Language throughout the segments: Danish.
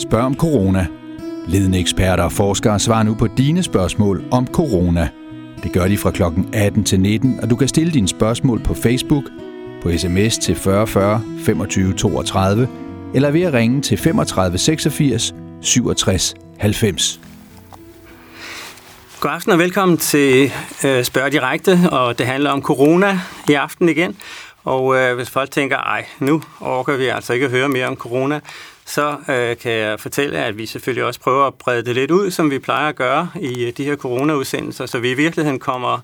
Spørg om corona. Ledende eksperter og forskere svarer nu på dine spørgsmål om corona. Det gør de fra kl. 18 til 19, og du kan stille dine spørgsmål på Facebook, på sms til 4040 25 32, eller ved at ringe til 35 86 67 90. God aften og velkommen til øh, Spørg Direkte, og det handler om corona i aften igen. Og øh, hvis folk tænker, ej, nu orker vi altså ikke at høre mere om corona, så øh, kan jeg fortælle, at vi selvfølgelig også prøver at brede det lidt ud, som vi plejer at gøre i øh, de her coronaudsendelser, så vi i virkeligheden kommer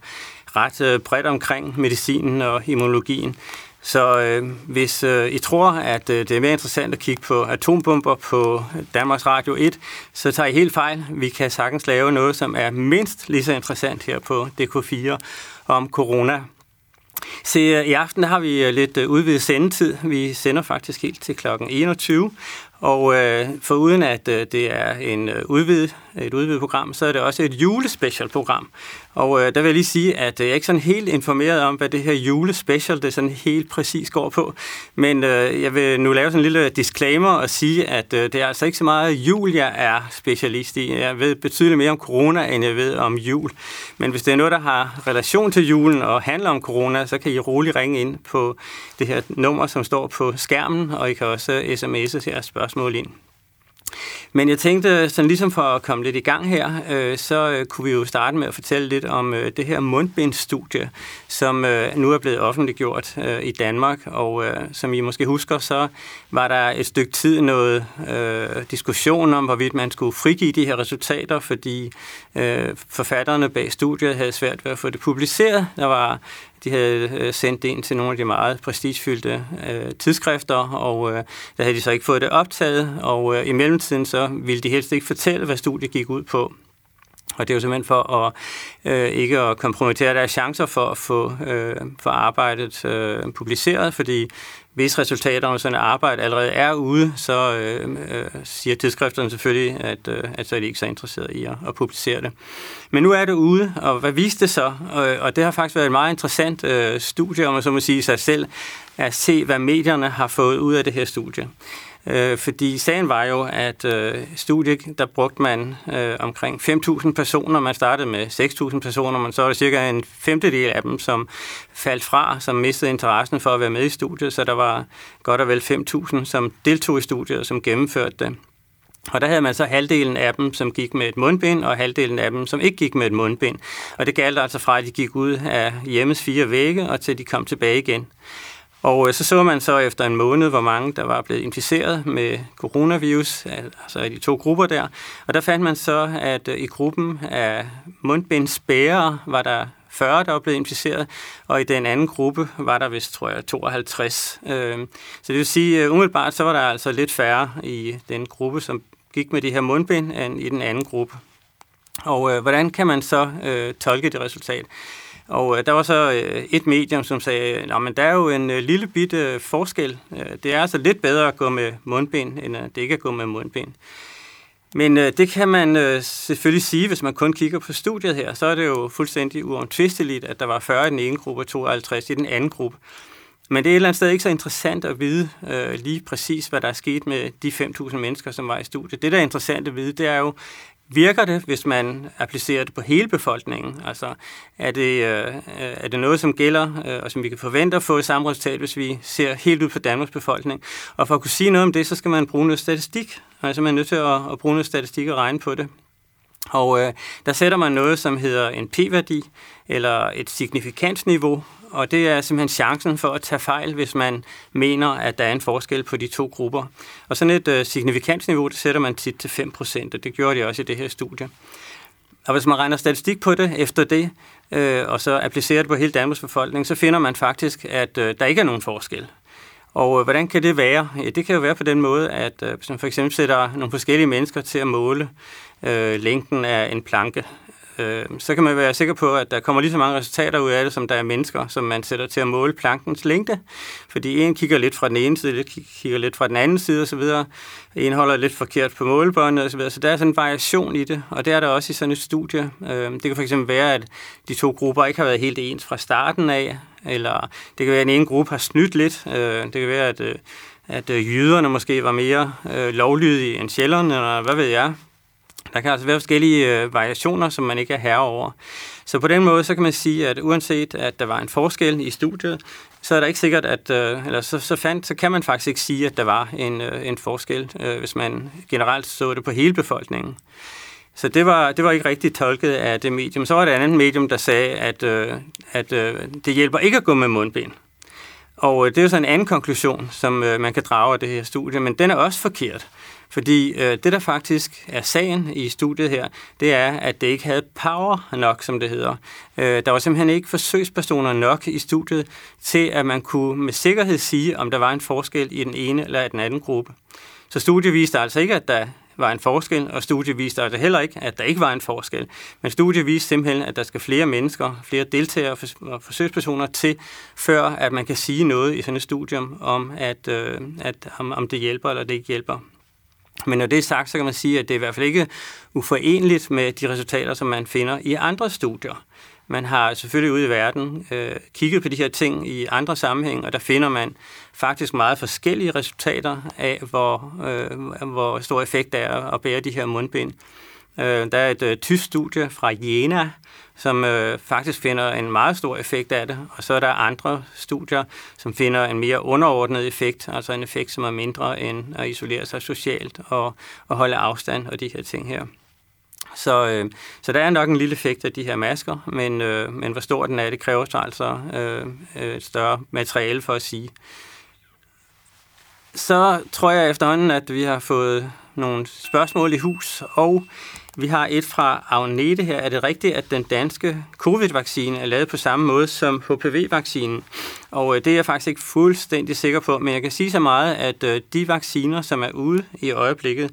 ret øh, bredt omkring medicinen og immunologien. Så øh, hvis øh, I tror, at øh, det er mere interessant at kigge på atombomber på Danmarks Radio 1, så tager I helt fejl. Vi kan sagtens lave noget, som er mindst lige så interessant her på DK4 om corona. Se, øh, i aften har vi lidt øh, udvidet sendetid. Vi sender faktisk helt til kl. 21, og øh, for uden at øh, det er en øh, udvidet, et udvidet program, så er det også et julespecialprogram, og øh, der vil jeg lige sige, at øh, jeg er ikke sådan helt informeret om, hvad det her julespecial det sådan helt præcis går på. Men øh, jeg vil nu lave sådan en lille disclaimer og sige, at øh, det er altså ikke så meget jul, jeg er specialist i. Jeg ved betydeligt mere om corona, end jeg ved om jul. Men hvis det er noget, der har relation til julen og handler om corona, så kan I roligt ringe ind på det her nummer, som står på skærmen, og I kan også sms'e her spørgsmål ind. Men jeg tænkte, sådan ligesom for at komme lidt i gang her, øh, så øh, kunne vi jo starte med at fortælle lidt om øh, det her mundbindstudie, som øh, nu er blevet offentliggjort øh, i Danmark. Og øh, som I måske husker, så var der et stykke tid noget øh, diskussion om, hvorvidt man skulle frigive de her resultater, fordi øh, forfatterne bag studiet havde svært ved at få det publiceret. Der var de havde øh, sendt det ind til nogle af de meget prestigefyldte øh, tidsskrifter, og øh, der havde de så ikke fået det optaget, og øh, i mellemtiden så ville de helst ikke fortælle, hvad studiet gik ud på. Og det er jo simpelthen for at øh, ikke at kompromittere deres chancer for at få, øh, for arbejdet øh, publiceret, fordi hvis resultaterne af sådan et arbejde allerede er ude, så øh, øh, siger tidsskrifterne selvfølgelig, at, øh, at så er de ikke så interesserede i at, at publicere det. Men nu er det ude, og hvad viste det så? Og, og det har faktisk været et meget interessant øh, studie, om man så må sige sig selv, at se, hvad medierne har fået ud af det her studie. Øh, fordi sagen var jo, at øh, studiet, der brugte man øh, omkring 5.000 personer. Man startede med 6.000 personer, men så var der cirka en femtedel af dem, som faldt fra, som mistede interessen for at være med i studiet. Så der var godt og vel 5.000, som deltog i studiet og som gennemførte det. Og der havde man så halvdelen af dem, som gik med et mundbind, og halvdelen af dem, som ikke gik med et mundbind. Og det galt altså fra, at de gik ud af hjemmes fire vægge, og til de kom tilbage igen. Og øh, så så man så efter en måned, hvor mange der var blevet inficeret med coronavirus, altså i de to grupper der. Og der fandt man så, at øh, i gruppen af mundbindsbærere var der 40, der var blevet inficeret, og i den anden gruppe var der vist, tror jeg, 52. Øhm, så det vil sige, at umiddelbart så var der altså lidt færre i den gruppe, som gik med de her mundbind, end i den anden gruppe. Og øh, hvordan kan man så øh, tolke det resultat? Og øh, der var så øh, et medium, som sagde, at der er jo en øh, lille bitte øh, forskel. Øh, det er altså lidt bedre at gå med mundbind, end at det ikke at gå med mundbind. Men øh, det kan man øh, selvfølgelig sige, hvis man kun kigger på studiet her, så er det jo fuldstændig uomtvisteligt, at der var 40 i den ene gruppe og 52 i den anden gruppe. Men det er et eller andet sted ikke så interessant at vide øh, lige præcis, hvad der er sket med de 5.000 mennesker, som var i studiet. Det, der er interessant at vide, det er jo, Virker det, hvis man applicerer det på hele befolkningen? Altså, er det, øh, er det noget, som gælder, øh, og som vi kan forvente at få i samme resultat, hvis vi ser helt ud på Danmarks befolkning? Og for at kunne sige noget om det, så skal man bruge noget statistik. Altså, man er nødt til at, at bruge noget statistik og regne på det. Og øh, der sætter man noget, som hedder en p-værdi, eller et signifikansniveau, og det er simpelthen chancen for at tage fejl, hvis man mener, at der er en forskel på de to grupper. Og sådan et øh, signifikansniveau, det sætter man tit til 5%, og det gjorde de også i det her studie. Og hvis man regner statistik på det efter det, øh, og så applicerer det på hele Danmarks befolkning, så finder man faktisk, at øh, der ikke er nogen forskel. Og øh, hvordan kan det være? Ja, det kan jo være på den måde, at øh, hvis man for eksempel sætter nogle forskellige mennesker til at måle øh, længden af en planke, øh, så kan man være sikker på, at der kommer lige så mange resultater ud af det, som der er mennesker, som man sætter til at måle plankens længde. Fordi en kigger lidt fra den ene side, lidt kigger lidt fra den anden side osv. En holder lidt forkert på målebåndet osv. Så der er sådan en variation i det, og det er der også i sådan et studie. Øh, det kan fx være, at de to grupper ikke har været helt ens fra starten af, eller det kan være, at en ene gruppe har snydt lidt. Øh, det kan være, at øh, at øh, jyderne måske var mere øh, lovlydige end sjælderne, eller hvad ved jeg. Der kan altså være forskellige øh, variationer, som man ikke er herre over. Så på den måde, så kan man sige, at uanset at der var en forskel i studiet, så er der ikke sikkert, at, øh, eller så, så, fandt, så kan man faktisk ikke sige, at der var en, øh, en forskel, øh, hvis man generelt så det på hele befolkningen. Så det var, det var ikke rigtigt tolket af det medium. Så var der et andet medium, der sagde, at, øh, at øh, det hjælper ikke at gå med mundbind. Og øh, det er jo så en anden konklusion, som øh, man kan drage af det her studie, men den er også forkert. Fordi øh, det, der faktisk er sagen i studiet her, det er, at det ikke havde power nok, som det hedder. Øh, der var simpelthen ikke forsøgspersoner nok i studiet til, at man kunne med sikkerhed sige, om der var en forskel i den ene eller den anden gruppe. Så studiet viste altså ikke, at der var en forskel, og studiet viste altså heller ikke, at der ikke var en forskel. Men studiet viste simpelthen, at der skal flere mennesker, flere deltagere og forsøgspersoner til, før at man kan sige noget i sådan et studium om, at, øh, at om, om det hjælper eller det ikke hjælper. Men når det er sagt, så kan man sige, at det er i hvert fald ikke uforenligt med de resultater, som man finder i andre studier. Man har selvfølgelig ude i verden øh, kigget på de her ting i andre sammenhæng, og der finder man faktisk meget forskellige resultater af, hvor, øh, hvor stor effekt der er at bære de her mundbind. Øh, der er et øh, tysk studie fra Jena, som øh, faktisk finder en meget stor effekt af det, og så er der andre studier, som finder en mere underordnet effekt, altså en effekt, som er mindre end at isolere sig socialt og, og holde afstand og de her ting her. Så, øh, så der er nok en lille effekt af de her masker, men, øh, men hvor stor den er, det kræver så altså øh, et større materiale for at sige. Så tror jeg efterhånden, at vi har fået nogle spørgsmål i hus, og vi har et fra Agnete her. Er det rigtigt, at den danske covid-vaccine er lavet på samme måde som HPV-vaccinen? Og øh, det er jeg faktisk ikke fuldstændig sikker på, men jeg kan sige så meget, at øh, de vacciner, som er ude i øjeblikket,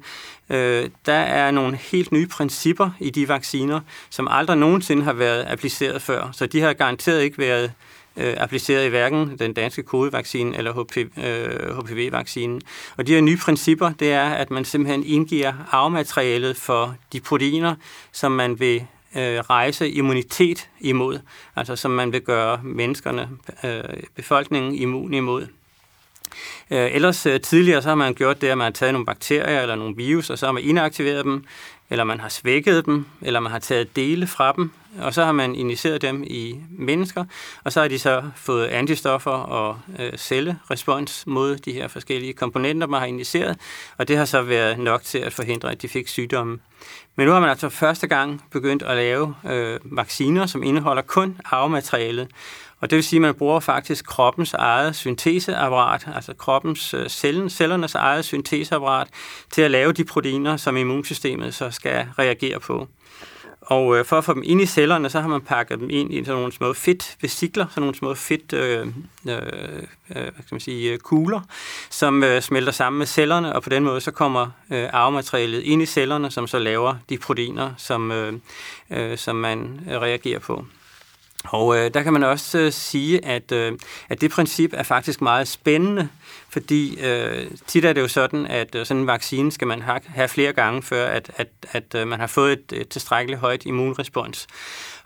øh, der er nogle helt nye principper i de vacciner, som aldrig nogensinde har været appliceret før. Så de har garanteret ikke været øh, appliceret i hverken den danske kodevaccine eller øh, HPV-vaccinen. Og de her nye principper, det er, at man simpelthen indgiver arvematerialet for de proteiner, som man vil øh, rejse immunitet imod, altså som man vil gøre menneskerne, øh, befolkningen immun imod. Øh, ellers øh, tidligere så har man gjort det, at man har taget nogle bakterier eller nogle virus, og så har man inaktiveret dem, eller man har svækket dem, eller man har taget dele fra dem, og så har man injiceret dem i mennesker, og så har de så fået antistoffer og øh, cellerespons mod de her forskellige komponenter, man har injiceret, og det har så været nok til at forhindre, at de fik sygdommen. Men nu har man altså første gang begyndt at lave øh, vacciner, som indeholder kun arvematerialet, og det vil sige, at man bruger faktisk kroppens eget synteseapparat, altså kroppens øh, cellen, cellernes eget synteseapparat, til at lave de proteiner, som immunsystemet så skal reagere på. Og øh, for at få dem ind i cellerne, så har man pakket dem ind i sådan nogle små fedtvesikler, sådan nogle små fedt, øh, øh, øh, hvad skal man sige, øh, kugler, som øh, smelter sammen med cellerne, og på den måde så kommer øh, arvematerialet ind i cellerne, som så laver de proteiner, som, øh, øh, som man øh, reagerer på. Og øh, der kan man også øh, sige, at, øh, at det princip er faktisk meget spændende, fordi øh, tit er det jo sådan, at øh, sådan en vaccine skal man have, have flere gange, før at, at, at øh, man har fået et, et tilstrækkeligt højt immunrespons.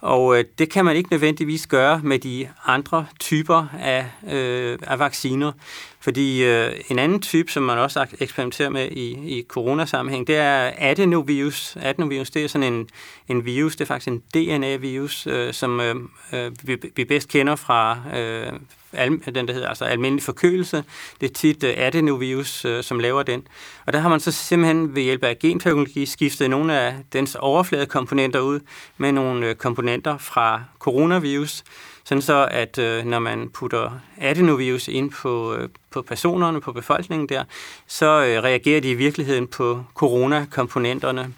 Og øh, det kan man ikke nødvendigvis gøre med de andre typer af, øh, af vacciner. Fordi øh, en anden type, som man også eksperimenterer med i, i coronasammenhæng, det er adenovirus. Adenovirus, det er sådan en, en virus, det er faktisk en DNA-virus, øh, som øh, øh, vi, vi bedst kender fra øh, al, den, der hedder altså almindelig forkølelse. Det er tit uh, adenovirus, uh, som laver den. Og der har man så simpelthen ved hjælp af genteknologi skiftet nogle af dens overfladekomponenter ud med nogle uh, komponenter fra coronavirus, sådan så at når man putter adenovirus ind på, på personerne, på befolkningen der, så reagerer de i virkeligheden på coronakomponenterne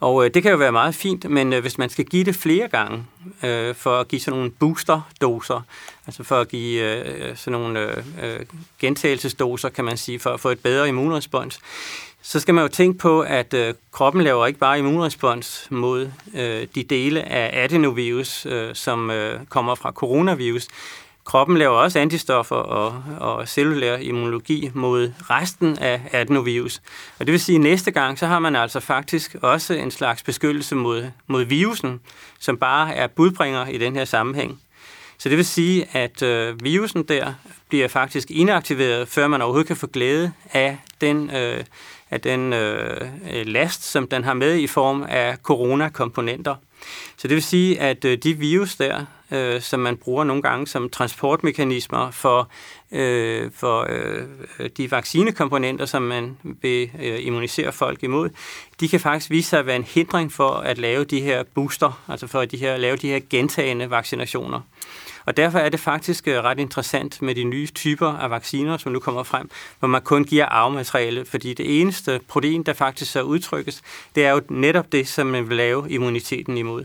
og øh, det kan jo være meget fint, men øh, hvis man skal give det flere gange, øh, for at give sådan nogle boosterdoser, altså for at give øh, øh sådan nogle øh, øh, gentagelsesdoser, kan man sige, for at få et bedre immunrespons, så skal man jo tænke på, at øh, kroppen laver ikke bare immunrespons mod øh, de dele af adenovirus, øh, som øh, kommer fra coronavirus, Kroppen laver også antistoffer og, og cellulær immunologi mod resten af adenovirus. Og det vil sige, at næste gang, så har man altså faktisk også en slags beskyttelse mod, mod virusen, som bare er budbringer i den her sammenhæng. Så det vil sige, at øh, virusen der bliver faktisk inaktiveret, før man overhovedet kan få glæde af den, øh, af den øh, last, som den har med i form af coronakomponenter. Så det vil sige, at øh, de virus der, øh, som man bruger nogle gange som transportmekanismer for, øh, for øh, de vaccinekomponenter, som man vil øh, immunisere folk imod, de kan faktisk vise sig at være en hindring for at lave de her booster, altså for at de her, lave de her gentagende vaccinationer. Og derfor er det faktisk øh, ret interessant med de nye typer af vacciner, som nu kommer frem, hvor man kun giver arvemateriale, fordi det eneste protein, der faktisk så udtrykkes, det er jo netop det, som man vil lave immuniteten imod.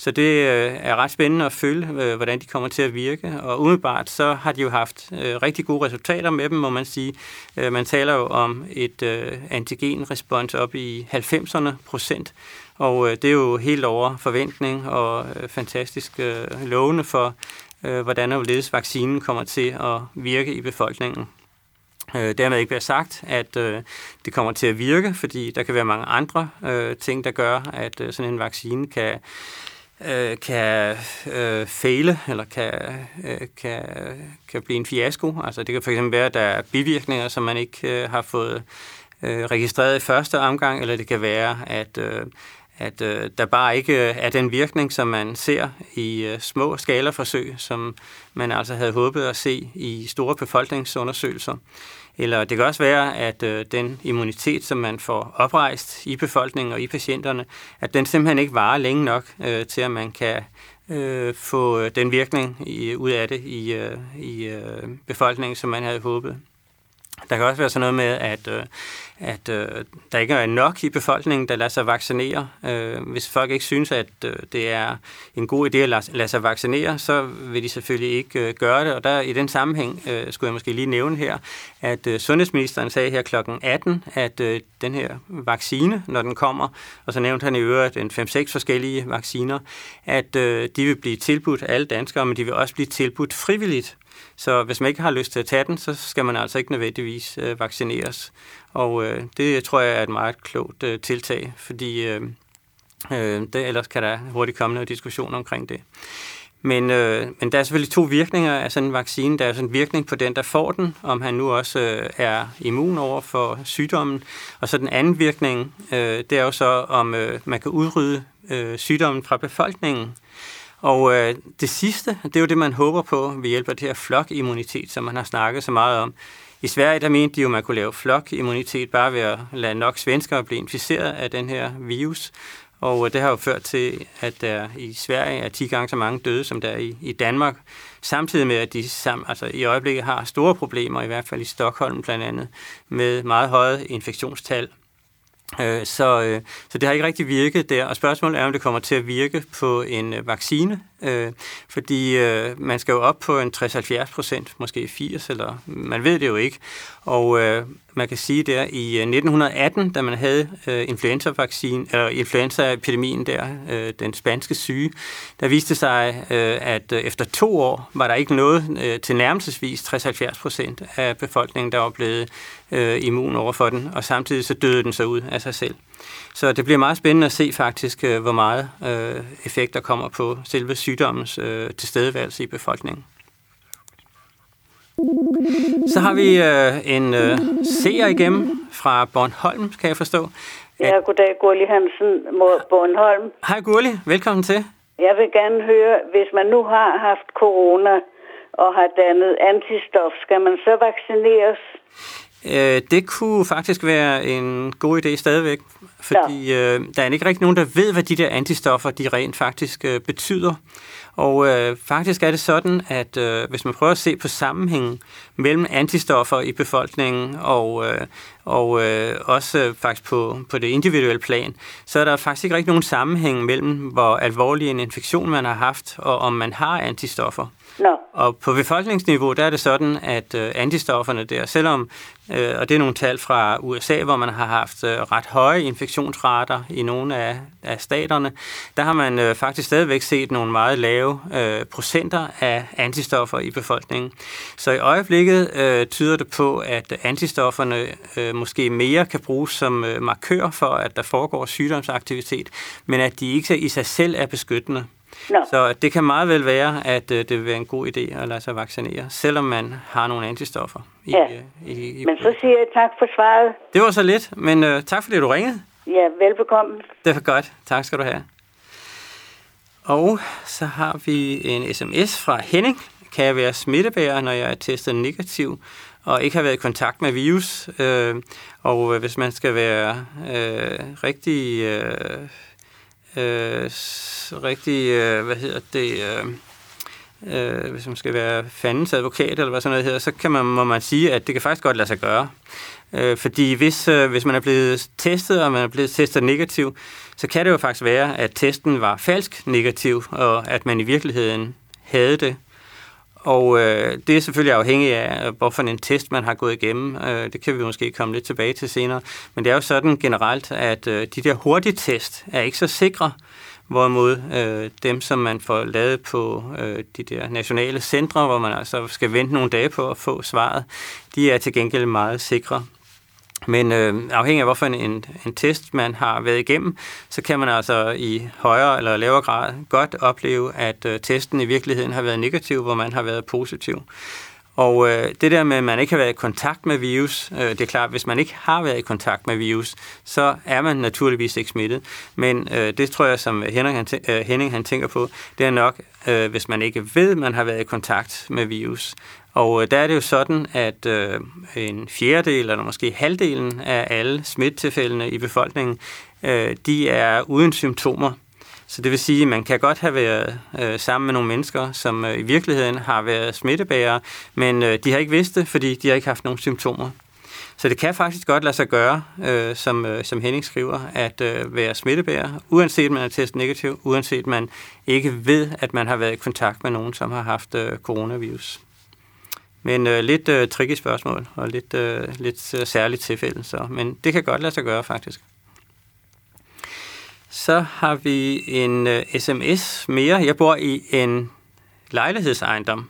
Så det øh, er ret spændende at følge, øh, hvordan de kommer til at virke. Og umiddelbart så har de jo haft øh, rigtig gode resultater med dem, må man sige. Øh, man taler jo om et øh, antigenrespons op i 90'erne procent, og det er jo helt over forventning og fantastisk lovende for, hvordan og hvorledes vaccinen kommer til at virke i befolkningen. Øh, dermed ikke være sagt, at øh, det kommer til at virke, fordi der kan være mange andre øh, ting, der gør, at øh, sådan en vaccine kan øh, kan øh, fejle, eller kan, øh, kan, kan blive en fiasko. Altså det kan fx være, at der er bivirkninger, som man ikke øh, har fået øh, registreret i første omgang, eller det kan være, at, øh, at øh, der bare ikke er den virkning, som man ser i øh, små skalaforsøg, som man altså havde håbet at se i store befolkningsundersøgelser. Eller det kan også være, at øh, den immunitet, som man får oprejst i befolkningen og i patienterne, at den simpelthen ikke varer længe nok øh, til, at man kan øh, få øh, den virkning i, ud af det i, øh, i øh, befolkningen, som man havde håbet. Der kan også være sådan noget med, at, øh, at øh, der ikke er nok i befolkningen, der lader sig vaccinere. Øh, hvis folk ikke synes, at øh, det er en god idé at lade, lade sig vaccinere, så vil de selvfølgelig ikke øh, gøre det. Og der i den sammenhæng øh, skulle jeg måske lige nævne her, at øh, sundhedsministeren sagde her kl. 18, at øh, den her vaccine, når den kommer, og så nævnte han i øvrigt en 5-6 forskellige vacciner, at øh, de vil blive tilbudt alle danskere, men de vil også blive tilbudt frivilligt. Så hvis man ikke har lyst til at tage den, så skal man altså ikke nødvendigvis øh, vaccineres. Og øh, det tror jeg er et meget klogt øh, tiltag, fordi øh, øh, det, ellers kan der hurtigt komme noget diskussion omkring det. Men, øh, men der er selvfølgelig to virkninger af sådan en vaccine. Der er sådan en virkning på den, der får den, om han nu også øh, er immun over for sygdommen. Og så den anden virkning, øh, det er jo så, om øh, man kan udrydde øh, sygdommen fra befolkningen. Og øh, det sidste, det er jo det, man håber på ved hjælp af det her flokimmunitet, som man har snakket så meget om. I Sverige, der mente de jo, at man kunne lave flokimmunitet bare ved at lade nok svenskere blive inficeret af den her virus. Og øh, det har jo ført til, at der i Sverige er 10 gange så mange døde, som der er i, i Danmark. Samtidig med, at de sam, altså i øjeblikket har store problemer, i hvert fald i Stockholm blandt andet, med meget høje infektionstal Øh, så, øh, så det har ikke rigtig virket der, og spørgsmålet er, om det kommer til at virke på en øh, vaccine, øh, fordi øh, man skal jo op på en 60-70 procent, måske 80, eller man ved det jo ikke. Og øh, man kan sige der i øh, 1918, da man havde øh, influenza-vaccine, eller influenza-epidemien der, øh, den spanske syge, der viste sig, at efter to år var der ikke noget til nærmelsesvis 60-70 procent af befolkningen, der var blevet øh, immun over for den, og samtidig så døde den så ud af sig selv. Så det bliver meget spændende at se faktisk, øh, hvor meget øh, effekt der kommer på selve sygdommens øh, tilstedeværelse i befolkningen. Så har vi øh, en øh, seer igennem fra Bornholm, kan jeg forstå. Ja, goddag, Gurli Hansen, Bornholm. Hej Gurli, velkommen til. Jeg vil gerne høre, hvis man nu har haft corona og har dannet antistof, skal man så vaccineres? Øh, det kunne faktisk være en god idé stadigvæk, fordi ja. øh, der er ikke rigtig nogen, der ved, hvad de der antistoffer, de rent faktisk øh, betyder. Og øh, faktisk er det sådan, at øh, hvis man prøver at se på sammenhængen mellem antistoffer i befolkningen og, øh, og øh, også øh, faktisk på, på det individuelle plan, så er der faktisk ikke rigtig nogen sammenhæng mellem, hvor alvorlig en infektion man har haft, og om man har antistoffer. No. Og på befolkningsniveau, der er det sådan, at øh, antistofferne der, selvom, øh, og det er nogle tal fra USA, hvor man har haft øh, ret høje infektionsrater i nogle af, af staterne, der har man øh, faktisk stadigvæk set nogle meget lave øh, procenter af antistoffer i befolkningen. Så i øjeblikket øh, tyder det på, at antistofferne øh, måske mere kan bruges som øh, markør for, at der foregår sygdomsaktivitet, men at de ikke i sig selv er beskyttende. No. Så det kan meget vel være, at øh, det vil være en god idé at lade sig vaccinere, selvom man har nogle antistoffer. I, ja, i, i, men så siger jeg tak for svaret. Det var så lidt, men uh, tak fordi du ringede. Ja, velbekomme. Det var godt. Tak skal du have. Og så har vi en sms fra Henning. Kan jeg være smittebærer, når jeg er testet negativ og ikke har været i kontakt med virus? Øh, og hvis man skal være øh, rigtig... Øh, øh, rigtig, øh, hvad hedder det, øh, øh, hvis man skal være fandens advokat, eller hvad sådan noget hedder, så kan man, må man sige, at det kan faktisk godt lade sig gøre. Øh, fordi hvis, øh, hvis man er blevet testet, og man er blevet testet negativ, så kan det jo faktisk være, at testen var falsk negativ, og at man i virkeligheden havde det. Og øh, det er selvfølgelig afhængigt af, hvorfor en test man har gået igennem. Øh, det kan vi måske komme lidt tilbage til senere. Men det er jo sådan generelt, at øh, de der hurtige test er ikke så sikre, hvorimod øh, dem, som man får lavet på øh, de der nationale centre, hvor man altså skal vente nogle dage på at få svaret, de er til gengæld meget sikre. Men øh, afhængig af, hvorfor en, en, test man har været igennem, så kan man altså i højere eller lavere grad godt opleve, at øh, testen i virkeligheden har været negativ, hvor man har været positiv. Og øh, det der med, at man ikke har været i kontakt med virus, øh, det er klart, hvis man ikke har været i kontakt med virus, så er man naturligvis ikke smittet. Men øh, det tror jeg, som Henning han, tæ- øh, Henning han tænker på, det er nok, øh, hvis man ikke ved, at man har været i kontakt med virus. Og øh, der er det jo sådan, at øh, en fjerdedel eller måske halvdelen af alle smittetilfældene i befolkningen, øh, de er uden symptomer. Så det vil sige, at man kan godt have været øh, sammen med nogle mennesker, som øh, i virkeligheden har været smittebærere, men øh, de har ikke vidst det, fordi de har ikke haft nogen symptomer. Så det kan faktisk godt lade sig gøre, øh, som, øh, som Henning skriver, at øh, være smittebærer, uanset man er testet negativ, uanset man ikke ved, at man har været i kontakt med nogen, som har haft øh, coronavirus. Men øh, lidt øh, tricky spørgsmål, og lidt, øh, lidt øh, særligt tilfælde, så, men det kan godt lade sig gøre faktisk. Så har vi en øh, sms mere. Jeg bor i en lejlighedsejendom.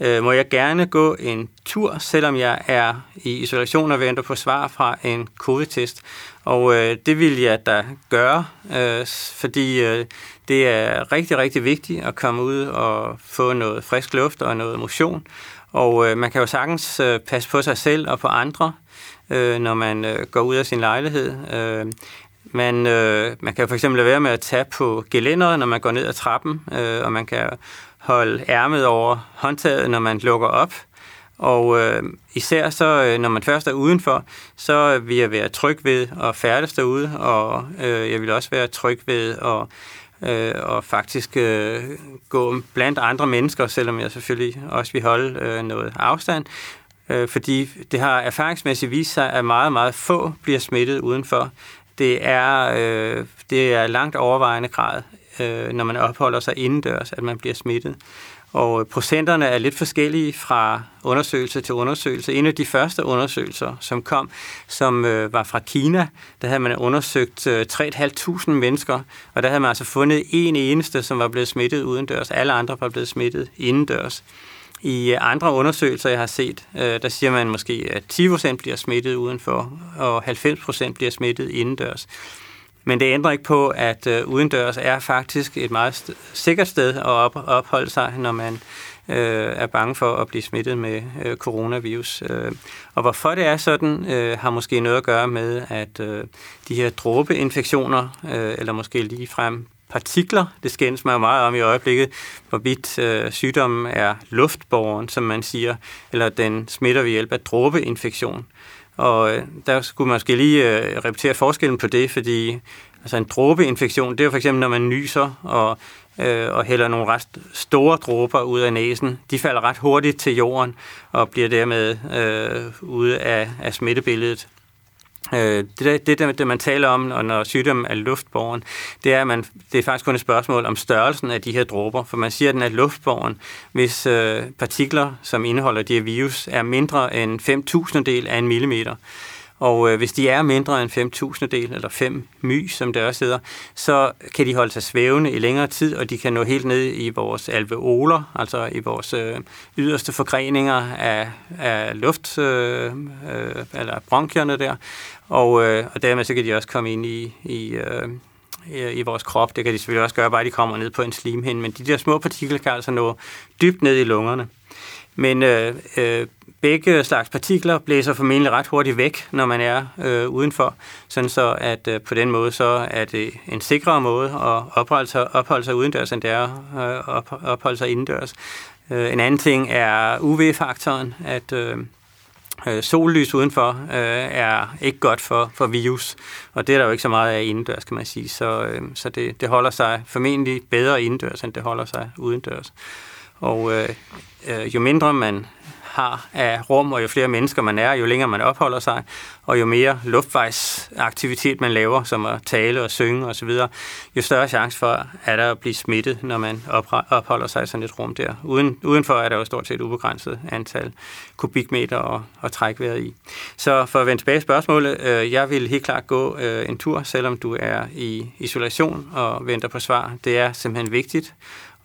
Øh, må jeg gerne gå en tur, selvom jeg er i isolation og venter på svar fra en covid-test? Og øh, det vil jeg da gøre, øh, fordi øh, det er rigtig, rigtig vigtigt at komme ud og få noget frisk luft og noget motion. Og øh, man kan jo sagtens øh, passe på sig selv og på andre, øh, når man øh, går ud af sin lejlighed. Øh, man, øh, man kan for eksempel lade være med at tage på gelænderet, når man går ned ad trappen, øh, og man kan holde ærmet over håndtaget, når man lukker op. Og øh, især så, øh, når man først er udenfor, så vil jeg være tryg ved at færdes derude, og øh, jeg vil også være tryg ved at øh, og faktisk øh, gå blandt andre mennesker, selvom jeg selvfølgelig også vil holde øh, noget afstand. Øh, fordi det har erfaringsmæssigt vist sig, at meget, meget få bliver smittet udenfor. Det er, øh, det er langt overvejende grad, øh, når man opholder sig indendørs, at man bliver smittet. Og øh, procenterne er lidt forskellige fra undersøgelse til undersøgelse. En af de første undersøgelser, som kom, som øh, var fra Kina, der havde man undersøgt øh, 3.500 mennesker, og der havde man altså fundet en eneste, som var blevet smittet udendørs. Alle andre var blevet smittet indendørs. I øh, andre undersøgelser, jeg har set, øh, der siger man måske, at 10% bliver smittet udenfor, og 90% bliver smittet indendørs. Men det ændrer ikke på, at øh, udendørs er faktisk et meget st- sikkert sted at op- opholde sig, når man øh, er bange for at blive smittet med øh, coronavirus. Øh, og hvorfor det er sådan, øh, har måske noget at gøre med, at øh, de her dråbeinfektioner, øh, eller måske lige frem partikler. Det skændes mig meget om i øjeblikket, hvorvidt øh, sygdommen er luftborgen, som man siger, eller den smitter ved hjælp af dråbeinfektion. Og øh, der skulle man måske lige øh, repetere forskellen på det, fordi altså en dråbeinfektion, det er jo for eksempel, når man nyser og, øh, og hælder nogle ret store dråber ud af næsen. De falder ret hurtigt til jorden og bliver dermed øh, ude af, af smittebilledet. Øh, det, det, det, det, man taler om, og når sygdommen er luftborgen, det er, at man, det er faktisk kun et spørgsmål om størrelsen af de her dråber, for man siger, at den er luftborgen, hvis øh, partikler, som indeholder de her virus, er mindre end 5.000 del af en millimeter. Og øh, hvis de er mindre end 5.000 del, eller 5 my, som det også hedder, så kan de holde sig svævende i længere tid, og de kan nå helt ned i vores alveoler, altså i vores øh, yderste forgreninger af, af luft, øh, øh, eller bronkierne der, og, øh, og dermed så kan de også komme ind i, i, øh, i vores krop. Det kan de selvfølgelig også gøre, bare de kommer ned på en slimhinde, men de der små partikler kan altså nå dybt ned i lungerne. Men øh, øh, begge slags partikler blæser formentlig ret hurtigt væk, når man er øh, udenfor, sådan så at øh, på den måde så er det en sikrere måde at opholde sig, opholde sig udendørs, end det er at øh, op, opholde sig indendørs. Øh, en anden ting er UV-faktoren, at øh, øh, sollys udenfor øh, er ikke godt for, for virus, og det er der jo ikke så meget af indendørs, kan man sige. Så, øh, så det, det holder sig formentlig bedre indendørs, end det holder sig udendørs. Og øh, øh, jo mindre man har af rum, og jo flere mennesker man er, jo længere man opholder sig, og jo mere luftvejsaktivitet man laver, som at tale og synge osv., jo større chance for er der at blive smittet, når man opholder sig i sådan et rum der. Uden, udenfor er der jo stort set ubegrænset antal kubikmeter og, og trækvejret i. Så for at vende tilbage til spørgsmålet, øh, jeg vil helt klart gå øh, en tur, selvom du er i isolation og venter på svar. Det er simpelthen vigtigt,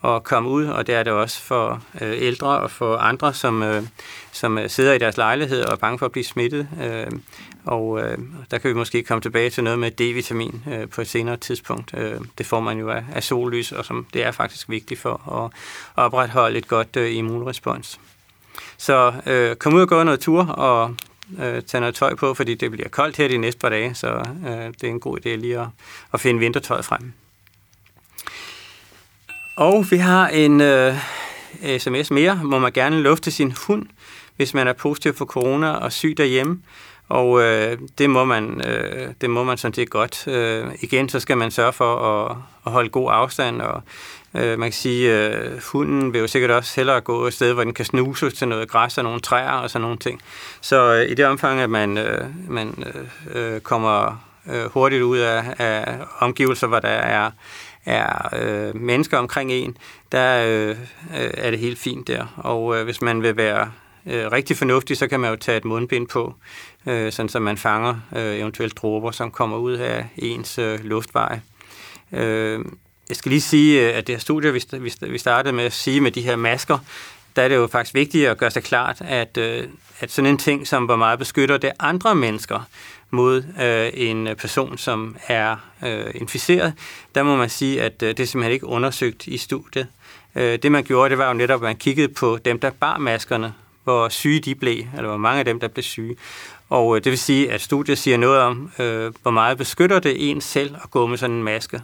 at komme ud, og det er det også for øh, ældre og for andre, som, øh, som øh, sidder i deres lejlighed og er bange for at blive smittet. Øh, og øh, der kan vi måske komme tilbage til noget med D-vitamin øh, på et senere tidspunkt. Øh, det får man jo af, af sollys, og som det er faktisk vigtigt for at opretholde et godt øh, immunrespons. Så øh, kom ud og gå noget tur og øh, tage noget tøj på, fordi det bliver koldt her de næste par dage, så øh, det er en god idé lige at, at finde vintertøj frem. Og vi har en øh, sms mere, må man gerne lufte sin hund, hvis man er positiv for corona og syg derhjemme. Og øh, det, må man, øh, det må man sådan set godt. Øh, igen, så skal man sørge for at, at holde god afstand, og øh, man kan sige, øh, hunden vil jo sikkert også hellere gå et sted, hvor den kan snuse til noget græs og nogle træer og sådan nogle ting. Så øh, i det omfang, at man, øh, man øh, øh kommer øh, hurtigt ud af, af omgivelser, hvor der er er øh, mennesker omkring en, der øh, øh, er det helt fint der. Og øh, hvis man vil være øh, rigtig fornuftig, så kan man jo tage et mundbind på, øh, sådan så man fanger øh, eventuelt dråber, som kommer ud af ens øh, luftveje. Øh, jeg skal lige sige, øh, at det her studie, vi startede med at sige med de her masker, der er det jo faktisk vigtigt at gøre sig klart, at, øh, at sådan en ting, som hvor meget beskytter det andre mennesker, mod øh, en person, som er øh, inficeret, der må man sige, at øh, det er simpelthen ikke undersøgt i studiet. Øh, det man gjorde, det var jo netop, at man kiggede på dem, der bar maskerne, hvor syge de blev, eller hvor mange af dem, der blev syge. Og øh, det vil sige, at studiet siger noget om, øh, hvor meget beskytter det en selv at gå med sådan en maske.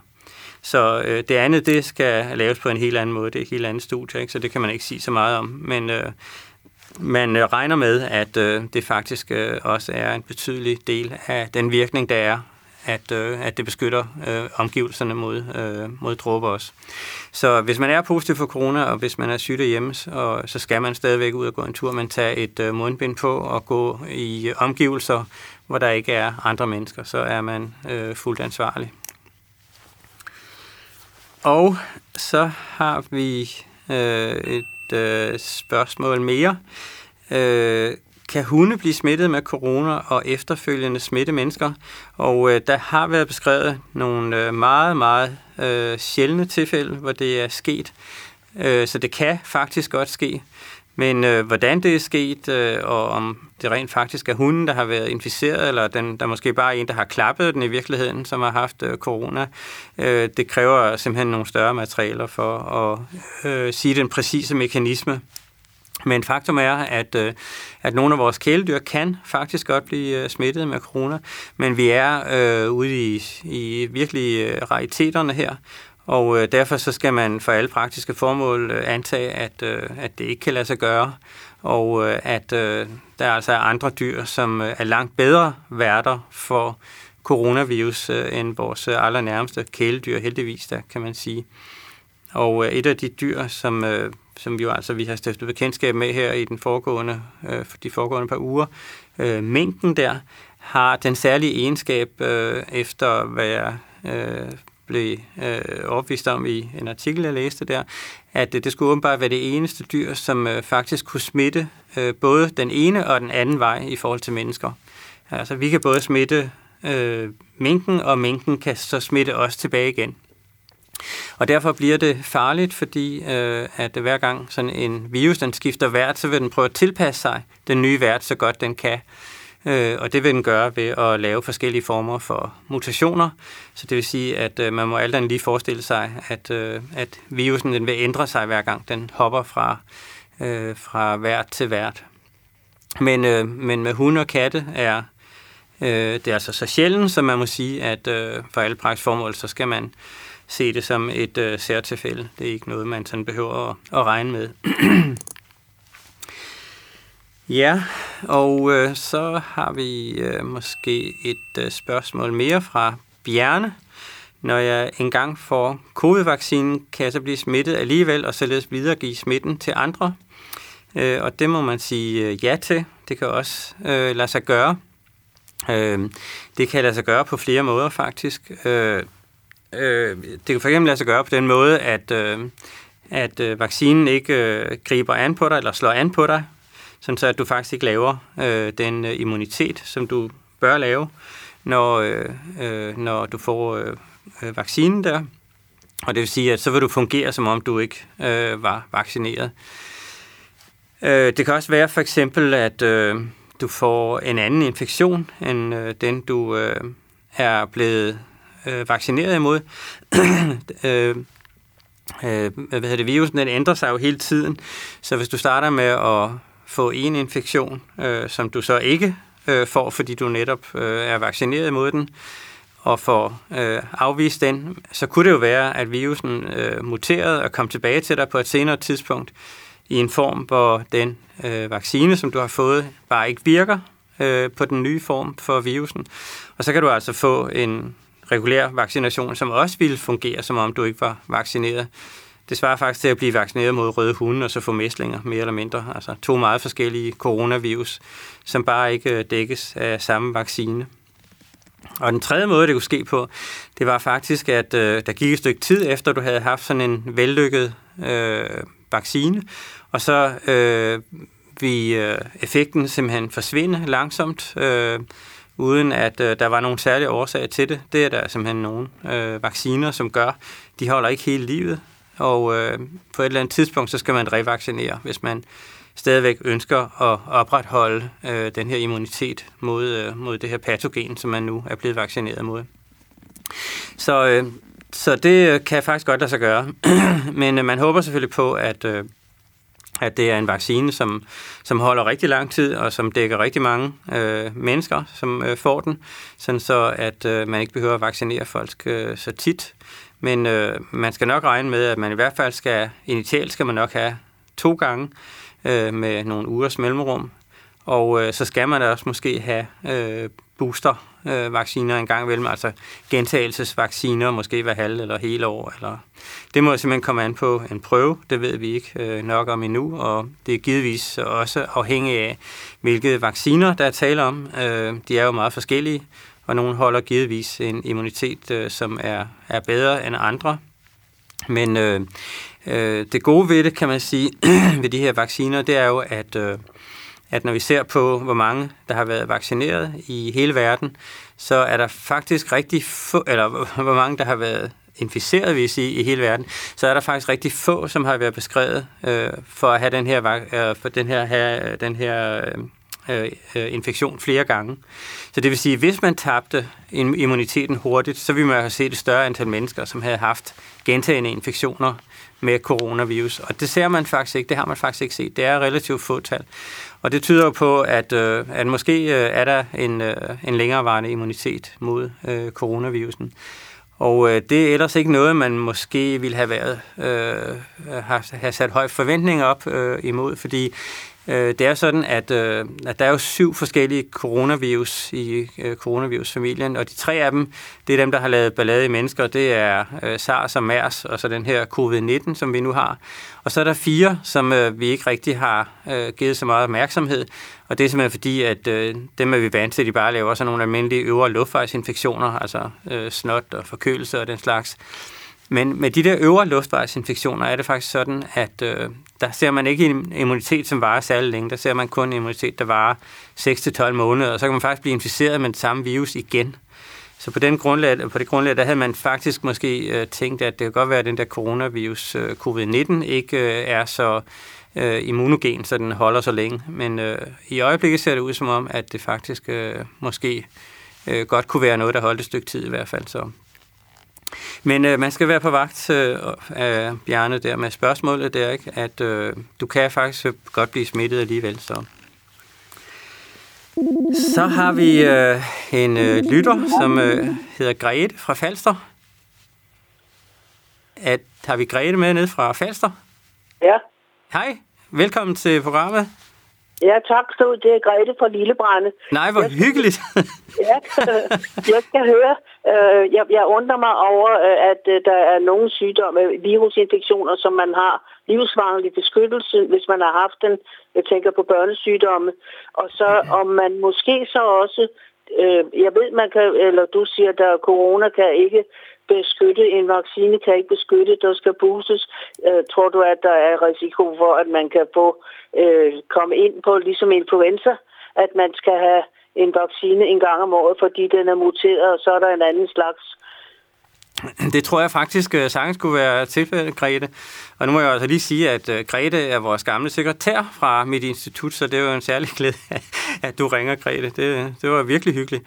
Så øh, det andet, det skal laves på en helt anden måde. Det er et helt andet studie, ikke? så det kan man ikke sige så meget om. Men øh, man øh, regner med, at øh, det faktisk øh, også er en betydelig del af den virkning, der er, at, øh, at det beskytter øh, omgivelserne mod, øh, mod dråber også. Så hvis man er positiv for corona, og hvis man er syg derhjemme, og, så skal man stadigvæk ud og gå en tur, men tage et øh, mundbind på og gå i omgivelser, hvor der ikke er andre mennesker, så er man øh, fuldt ansvarlig. Og så har vi øh, et øh, spørgsmål mere. Øh, kan hunde blive smittet med corona og efterfølgende smitte mennesker? Og øh, der har været beskrevet nogle øh, meget, meget øh, sjældne tilfælde, hvor det er sket. Øh, så det kan faktisk godt ske. Men øh, hvordan det er sket, øh, og om det rent faktisk er hunden, der har været inficeret, eller den, der måske bare er en, der har klappet den i virkeligheden, som har haft øh, corona, øh, det kræver simpelthen nogle større materialer for at øh, sige den præcise mekanisme. Men faktum er, at, øh, at nogle af vores kæledyr kan faktisk godt blive øh, smittet med corona, men vi er øh, ude i, i virkelig øh, rariteterne her, og øh, derfor så skal man for alle praktiske formål øh, antage, at, øh, at det ikke kan lade sig gøre, og øh, at øh, der altså er andre dyr, som øh, er langt bedre værter for coronavirus øh, end vores øh, allernærmeste kæledyr, heldigvis, der kan man sige. Og øh, et af de dyr, som, øh, som vi jo altså vi har stiftet bekendtskab med her i den foregående, øh, de foregående par uger, øh, minken der, har den særlige egenskab, øh, efter hvad jeg øh, blev øh, opvist om i en artikel, jeg læste der, at øh, det skulle åbenbart være det eneste dyr, som øh, faktisk kunne smitte øh, både den ene og den anden vej i forhold til mennesker. Altså, vi kan både smitte øh, minken, og minken kan så smitte os tilbage igen. Og derfor bliver det farligt, fordi øh, at hver gang sådan en virus den skifter vært, så vil den prøve at tilpasse sig den nye vært så godt den kan øh, og det vil den gøre ved at lave forskellige former for mutationer. Så det vil sige, at øh, man må alt andet lige forestille sig, at, øh, at virusen den vil ændre sig hver gang den hopper fra, øh, fra vært til vært. Men, øh, men med hunde og katte er øh, det er altså så sjældent, så man må sige, at øh, for alle praktiske formål, så skal man se det som et øh, særtilfælde. Det er ikke noget, man sådan behøver at, at regne med. ja, og øh, så har vi øh, måske et øh, spørgsmål mere fra Bjarne. Når jeg engang får covid-vaccinen, kan jeg så blive smittet alligevel, og således videregive smitten til andre. Øh, og det må man sige øh, ja til. Det kan også øh, lade sig gøre. Øh, det kan lade sig gøre på flere måder faktisk. Øh, øh, det kan fx lade sig gøre på den måde, at, øh, at øh, vaccinen ikke øh, griber an på dig, eller slår an på dig, sådan så at du faktisk ikke laver øh, den øh, immunitet, som du bør lave, når, øh, øh, når du får øh, øh, vaccinen der. Og det vil sige, at så vil du fungere, som om du ikke øh, var vaccineret. Øh, det kan også være for eksempel, at øh, du får en anden infektion, end øh, den du øh, er blevet øh, vaccineret imod. øh, øh, hvad hedder det, virusen den ændrer sig jo hele tiden, så hvis du starter med at få en infektion, øh, som du så ikke øh, får, fordi du netop øh, er vaccineret mod den, og får øh, afvist den, så kunne det jo være, at virusen øh, muterede og kom tilbage til dig på et senere tidspunkt i en form, hvor den øh, vaccine, som du har fået, bare ikke virker øh, på den nye form for virusen. Og så kan du altså få en regulær vaccination, som også ville fungere, som om du ikke var vaccineret. Det svarer faktisk til at blive vaccineret mod røde hunde og så få mæslinger, mere eller mindre. Altså to meget forskellige coronavirus, som bare ikke øh, dækkes af samme vaccine. Og den tredje måde, det kunne ske på, det var faktisk, at øh, der gik et stykke tid efter, du havde haft sådan en vellykket øh, vaccine, og så øh, vi øh, effekten simpelthen forsvinde langsomt, øh, uden at øh, der var nogen særlige årsager til det. Det er der simpelthen nogle øh, vacciner, som gør. De holder ikke hele livet, og øh, på et eller andet tidspunkt, så skal man revaccinere, hvis man stadigvæk ønsker at opretholde øh, den her immunitet mod, øh, mod det her patogen, som man nu er blevet vaccineret mod. Så, øh, så det øh, kan faktisk godt lade sig gøre. Men øh, man håber selvfølgelig på, at, øh, at det er en vaccine, som, som holder rigtig lang tid, og som dækker rigtig mange øh, mennesker, som øh, får den, sådan så at øh, man ikke behøver at vaccinere folk øh, så tit. Men øh, man skal nok regne med, at man i hvert fald skal, initialt skal man nok have to gange øh, med nogle ugers mellemrum, og øh, så skal man også måske have øh, boostervacciner øh, en gang imellem, altså gentagelsesvacciner, måske hver halv eller hele år. Eller det må simpelthen komme an på en prøve, det ved vi ikke øh, nok om endnu, og det er givetvis også afhængigt af, hvilke vacciner der er tale om. Øh, de er jo meget forskellige, og nogen holder givetvis en immunitet, øh, som er, er bedre end andre. Men øh, øh, det gode ved det, kan man sige, ved de her vacciner, det er jo, at øh, at når vi ser på, hvor mange der har været vaccineret i hele verden, så er der faktisk rigtig få, eller hvor mange der har været inficeret, vil jeg sige, i hele verden, så er der faktisk rigtig få, som har været beskrevet øh, for at have den her, øh, for den her, have, den her øh, Øh, øh, infektion flere gange. Så det vil sige, at hvis man tabte immuniteten hurtigt, så ville man have set et større antal mennesker, som havde haft gentagende infektioner med coronavirus. Og det ser man faktisk ikke, det har man faktisk ikke set. Det er relativt få tal. Og det tyder jo på, at, øh, at måske øh, er der en, øh, en længerevarende immunitet mod øh, coronavirusen. Og øh, det er ellers ikke noget, man måske ville have været øh, have, have sat høje forventninger op øh, imod, fordi Øh, det er sådan, at, øh, at der er jo syv forskellige coronavirus i øh, coronavirusfamilien, og de tre af dem, det er dem, der har lavet ballade i mennesker. Det er øh, SARS og MERS, og så den her covid-19, som vi nu har. Og så er der fire, som øh, vi ikke rigtig har øh, givet så meget opmærksomhed, og det er simpelthen fordi, at øh, dem er vi vant til, at de bare laver sådan nogle almindelige øvre luftvejsinfektioner, altså øh, snot og forkølelse og den slags. Men med de der øvre luftvejsinfektioner er det faktisk sådan, at øh, der ser man ikke en immunitet, som varer særlig længe. Der ser man kun en immunitet, der varer 6-12 måneder, og så kan man faktisk blive inficeret med den samme virus igen. Så på, den grundlag, på det grundlag, der havde man faktisk måske øh, tænkt, at det kan godt være, at den der coronavirus, øh, covid-19, ikke øh, er så øh, immunogen, så den holder så længe. Men øh, i øjeblikket ser det ud som om, at det faktisk øh, måske øh, godt kunne være noget, der holdt et stykke tid i hvert fald. Så. Men øh, man skal være på vagt øh, af Bjarne der med spørgsmålet der, ikke? at øh, du kan faktisk godt blive smittet alligevel. Så. Så har vi øh, en øh, lytter, som øh, hedder Grete fra Falster. At, har vi Grete med ned fra Falster? Ja. Hej, velkommen til programmet. Ja, tak. Så det er Grete fra Lillebrænde. Nej, hvor hyggeligt. ja, jeg skal høre. Øh, jeg, jeg undrer mig over, øh, at øh, der er nogle sygdomme, virusinfektioner, som man har livsvarlig beskyttelse, hvis man har haft den. Jeg tænker på børnesygdomme. Og så om man måske så også, jeg ved, man kan, eller du siger, at corona kan ikke beskytte, en vaccine kan ikke beskytte, der skal boostes. Øh, tror du, at der er risiko for, at man kan få øh, komme ind på, ligesom influenza, at man skal have en vaccine en gang om året, fordi den er muteret, og så er der en anden slags det tror jeg faktisk øh, sagtens kunne være tilfældet, Grete. Og nu må jeg altså lige sige, at øh, Grete er vores gamle sekretær fra mit institut, så det er jo en særlig glæde, at du ringer, Grete. Det, det var virkelig hyggeligt.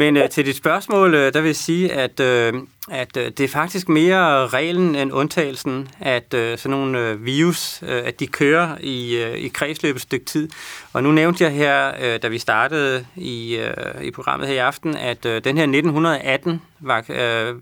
Men øh, til dit spørgsmål, øh, der vil jeg sige, at, øh, at øh, det er faktisk mere reglen end undtagelsen, at øh, sådan nogle øh, virus, øh, at de kører i, øh, i kredsløbet et stykke tid. Og nu nævnte jeg her, øh, da vi startede i, øh, i programmet her i aften, at øh, den her 1918 var, øh,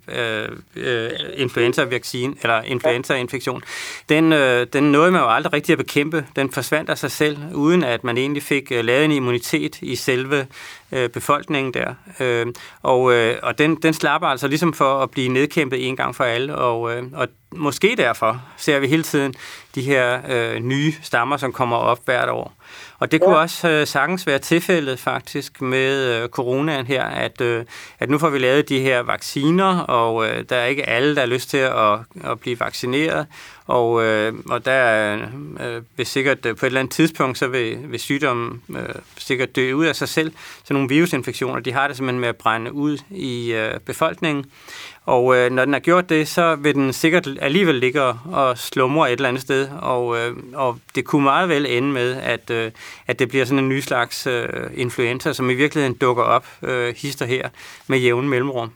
øh, influenza-vaccine, eller influenza-infektion, den, øh, den nåede man jo aldrig rigtig at bekæmpe. Den forsvandt af sig selv, uden at man egentlig fik øh, lavet en immunitet i selve øh, befolkningen der. Øh, Øh, og øh, og den, den slapper altså ligesom for at blive nedkæmpet en gang for alle, og, øh, og måske derfor ser vi hele tiden de her øh, nye stammer, som kommer op hvert år. Og det kunne ja. også øh, sagtens være tilfældet faktisk med øh, coronaen her, at, øh, at nu får vi lavet de her vacciner, og øh, der er ikke alle, der har lyst til at, at blive vaccineret. Og, øh, og der øh, vil sikkert øh, på et eller andet tidspunkt, så vil, vil sygdommen øh, sikkert dø ud af sig selv. Så nogle virusinfektioner, de har det simpelthen med at brænde ud i øh, befolkningen. Og øh, når den har gjort det, så vil den sikkert alligevel ligge og slumre et eller andet sted. Og, øh, og det kunne meget vel ende med, at, øh, Øh, at det bliver sådan en ny slags øh, influenza, som i virkeligheden dukker op øh, hister her med jævne mellemrum.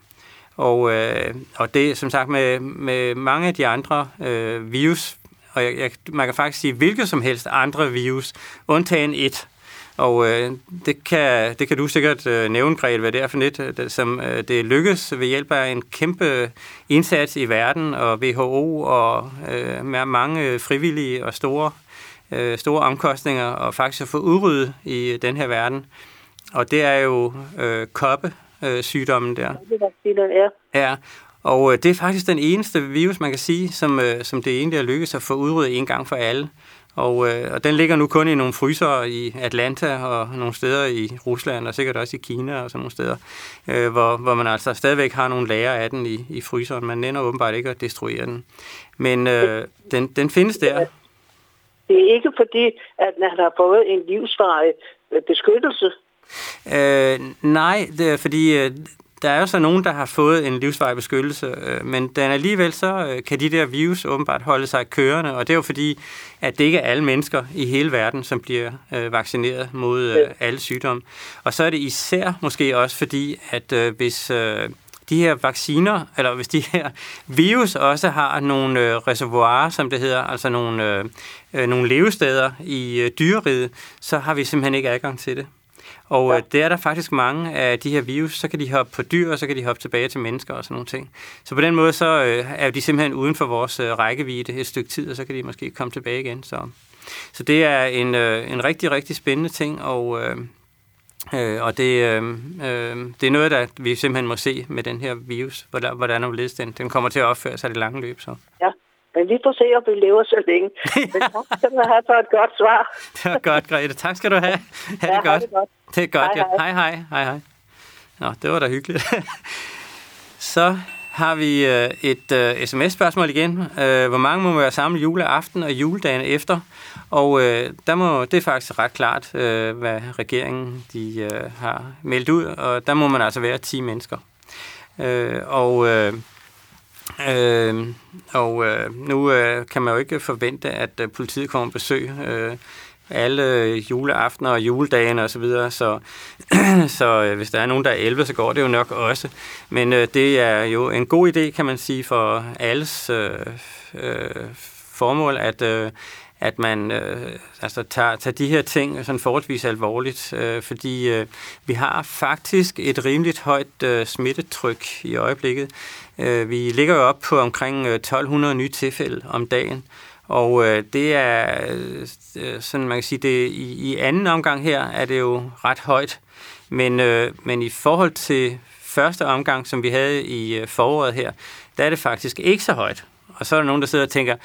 Og, øh, og det som sagt med, med mange af de andre øh, virus, og jeg, jeg, man kan faktisk sige hvilket som helst andre virus, undtagen et, og øh, det, kan, det kan du sikkert øh, nævne, Grete, hvad det er for net, øh, som øh, det lykkes ved hjælp af en kæmpe indsats i verden, og WHO og øh, med mange frivillige og store, øh, store omkostninger, og faktisk at få udryddet i den her verden. Og det er jo øh, koppe, øh, sygdommen der. Ja. Ja, og øh, det er faktisk den eneste virus, man kan sige, som, øh, som det egentlig er lykkedes at få udryddet en gang for alle. Og, øh, og den ligger nu kun i nogle fryser i Atlanta og nogle steder i Rusland og sikkert også i Kina og sådan nogle steder, øh, hvor, hvor man altså stadigvæk har nogle lager af den i, i fryseren. Man nænder åbenbart ikke at destruere den. Men øh, den, den findes der. Det er ikke fordi, at man har fået en livsvarig øh, beskyttelse. Øh, nej, det er fordi, øh, der er jo så nogen, der har fået en livsvarig beskyttelse, øh, men den alligevel så øh, kan de der virus åbenbart holde sig kørende, og det er jo fordi, at det ikke er alle mennesker i hele verden, som bliver øh, vaccineret mod øh, alle sygdomme. Og så er det især måske også fordi, at øh, hvis øh, de her vacciner, eller hvis de her virus også har nogle øh, reservoirer, som det hedder, altså nogle, øh, øh, nogle levesteder i øh, dyreriget, så har vi simpelthen ikke adgang til det. Og ja. Øh, det er der faktisk mange af de her virus, så kan de hoppe på dyr, og så kan de hoppe tilbage til mennesker og sådan nogle ting. Så på den måde, så øh, er de simpelthen uden for vores øh, rækkevidde et stykke tid, og så kan de måske komme tilbage igen. Så, så det er en, en rigtig, rigtig spændende ting, og, øh, og det, øh, det er noget, der vi simpelthen må se med den her virus, hvordan, hvordan den, den kommer til at opføre sig i det lange løb. Så. Ja. Men vi får se, om vi lever så længe. Men tak skal du have for et godt svar. det var godt, Grete. Tak skal du have. Ha det, ja, godt. det godt. Det er godt, hej, ja. Hej, hej. hej, hej. Nå, det var da hyggeligt. så har vi øh, et uh, sms-spørgsmål igen. Uh, hvor mange må være samlet juleaften og juledagen efter? Og øh, der må, det er faktisk ret klart, øh, hvad regeringen de, øh, har meldt ud, og der må man altså være 10 mennesker. Øh, og uh, Øh, og øh, nu øh, kan man jo ikke forvente, at øh, politiet kommer på besøg øh, alle juleaftener og juledagen og så videre, så, så øh, hvis der er nogen, der er 11, så går det jo nok også. Men øh, det er jo en god idé, kan man sige, for alles øh, øh, formål, at, øh, at man øh, altså tager, tager de her ting sådan forholdsvis alvorligt, øh, fordi øh, vi har faktisk et rimeligt højt øh, smittetryk i øjeblikket. Øh, vi ligger jo op på omkring øh, 1200 nye tilfælde om dagen, og øh, det er, øh, øh, sådan man kan sige, det i, i anden omgang her er det jo ret højt, men, øh, men i forhold til første omgang, som vi havde i øh, foråret her, der er det faktisk ikke så højt. Og så er der nogen, der sidder og tænker,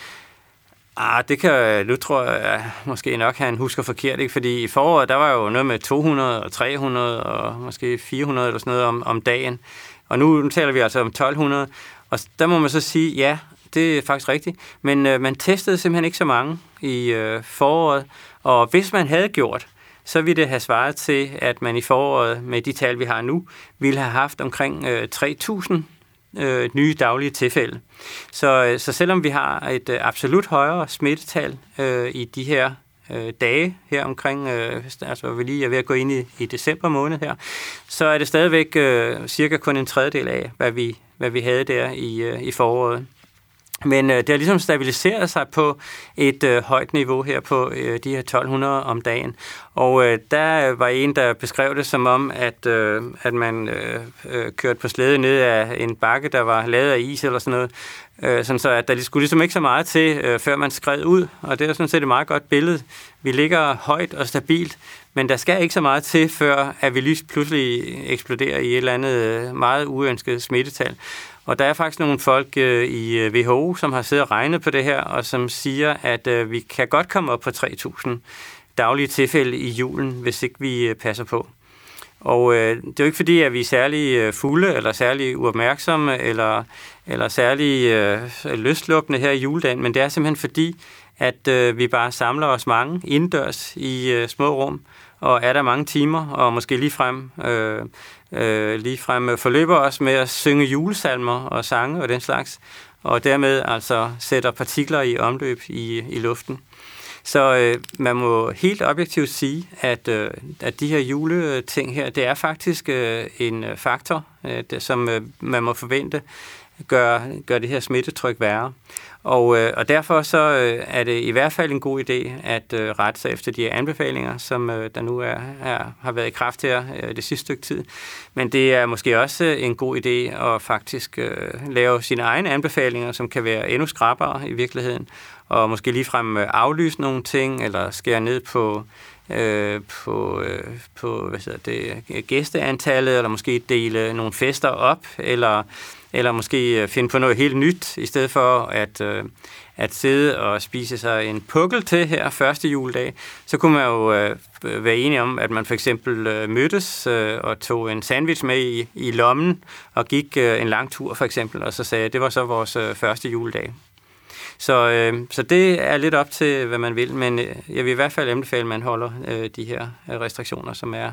Ah, det kan, nu tror jeg måske nok, han husker forkert, ikke? fordi i foråret, der var jo noget med 200 og 300 og måske 400 eller sådan noget om, om dagen. Og nu, nu taler vi altså om 1200, og der må man så sige, ja, det er faktisk rigtigt, men øh, man testede simpelthen ikke så mange i øh, foråret, og hvis man havde gjort, så ville det have svaret til, at man i foråret, med de tal, vi har nu, ville have haft omkring øh, 3.000 øh, nye daglige tilfælde. Så, øh, så selvom vi har et øh, absolut højere smittetal øh, i de her øh, dage her omkring, øh, altså vi lige er ved at gå ind i, i december måned her, så er det stadigvæk øh, cirka kun en tredjedel af, hvad vi, hvad vi havde der i, øh, i foråret. Men øh, det har ligesom stabiliseret sig på et øh, højt niveau her på øh, de her 1200 om dagen. Og øh, der var en, der beskrev det som om, at, øh, at man øh, øh, kørte på slæde ned af en bakke, der var lavet af is eller sådan noget. Øh, sådan så at der skulle ligesom ikke så meget til, øh, før man skred ud. Og det er sådan set et meget godt billede. Vi ligger højt og stabilt, men der skal ikke så meget til, før at vi lige pludselig eksploderer i et eller andet øh, meget uønsket smittetal. Og der er faktisk nogle folk øh, i øh, WHO, som har siddet og regnet på det her, og som siger, at øh, vi kan godt komme op på 3.000 daglige tilfælde i julen, hvis ikke vi øh, passer på. Og øh, det er jo ikke fordi, at vi er særlig øh, fulde, eller særlig uopmærksomme, eller, eller særlig øh, løslukkende her i juledagen, men det er simpelthen fordi, at øh, vi bare samler os mange indendørs i øh, små rum, og er der mange timer, og måske ligefrem, øh, øh, ligefrem øh, forløber os med at synge julesalmer og sange og den slags, og dermed altså sætter partikler i omløb i, i luften. Så øh, man må helt objektivt sige, at, øh, at de her juleting her, det er faktisk øh, en øh, faktor, øh, det, som øh, man må forvente gør, gør det her smittetryk værre. Og, øh, og derfor så øh, er det i hvert fald en god idé at øh, rette sig efter de her anbefalinger, som øh, der nu er, er, har været i kraft her øh, det sidste stykke tid. Men det er måske også øh, en god idé at faktisk øh, lave sine egne anbefalinger, som kan være endnu skrappere i virkeligheden, og måske ligefrem øh, aflyse nogle ting, eller skære ned på øh, på, øh, på hvad hedder det, gæsteantallet, eller måske dele nogle fester op, eller eller måske øh, finde på noget helt nyt, i stedet for at, øh, at sidde og spise sig en pukkel til her første juledag, så kunne man jo øh, være enige om, at man for eksempel øh, mødtes øh, og tog en sandwich med i, i lommen og gik øh, en lang tur for eksempel, og så sagde, at det var så vores øh, første juledag. Så, øh, så det er lidt op til, hvad man vil, men øh, jeg vil i hvert fald anbefale, at man holder øh, de her øh, restriktioner, som er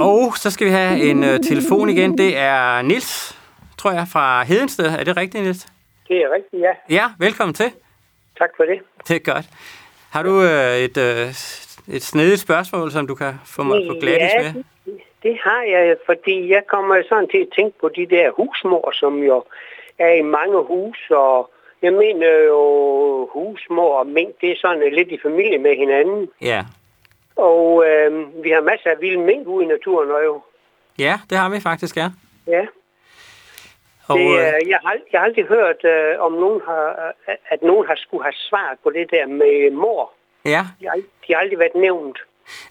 og så skal vi have en uh, telefon igen. Det er Nils, tror jeg, fra Hedensted. Er det rigtigt, Nils? Det er rigtigt, ja. Ja, velkommen til. Tak for det. Det er godt. Har du uh, et, uh, et snedigt spørgsmål, som du kan få mig på glatis ja, med? Det, det har jeg, fordi jeg kommer sådan til at tænke på de der husmor, som jo er i mange hus, og jeg mener jo husmor og mink, det er sådan lidt i familie med hinanden. Ja. Og øh, vi har masser af vilde mink ude i naturen og jo. Ja, det har vi faktisk, ja. Ja. Og, det, øh, jeg, har, jeg har aldrig hørt, øh, om nogen har, øh, at nogen har skulle have svaret på det der med mor. Ja. De har, de har aldrig været nævnt.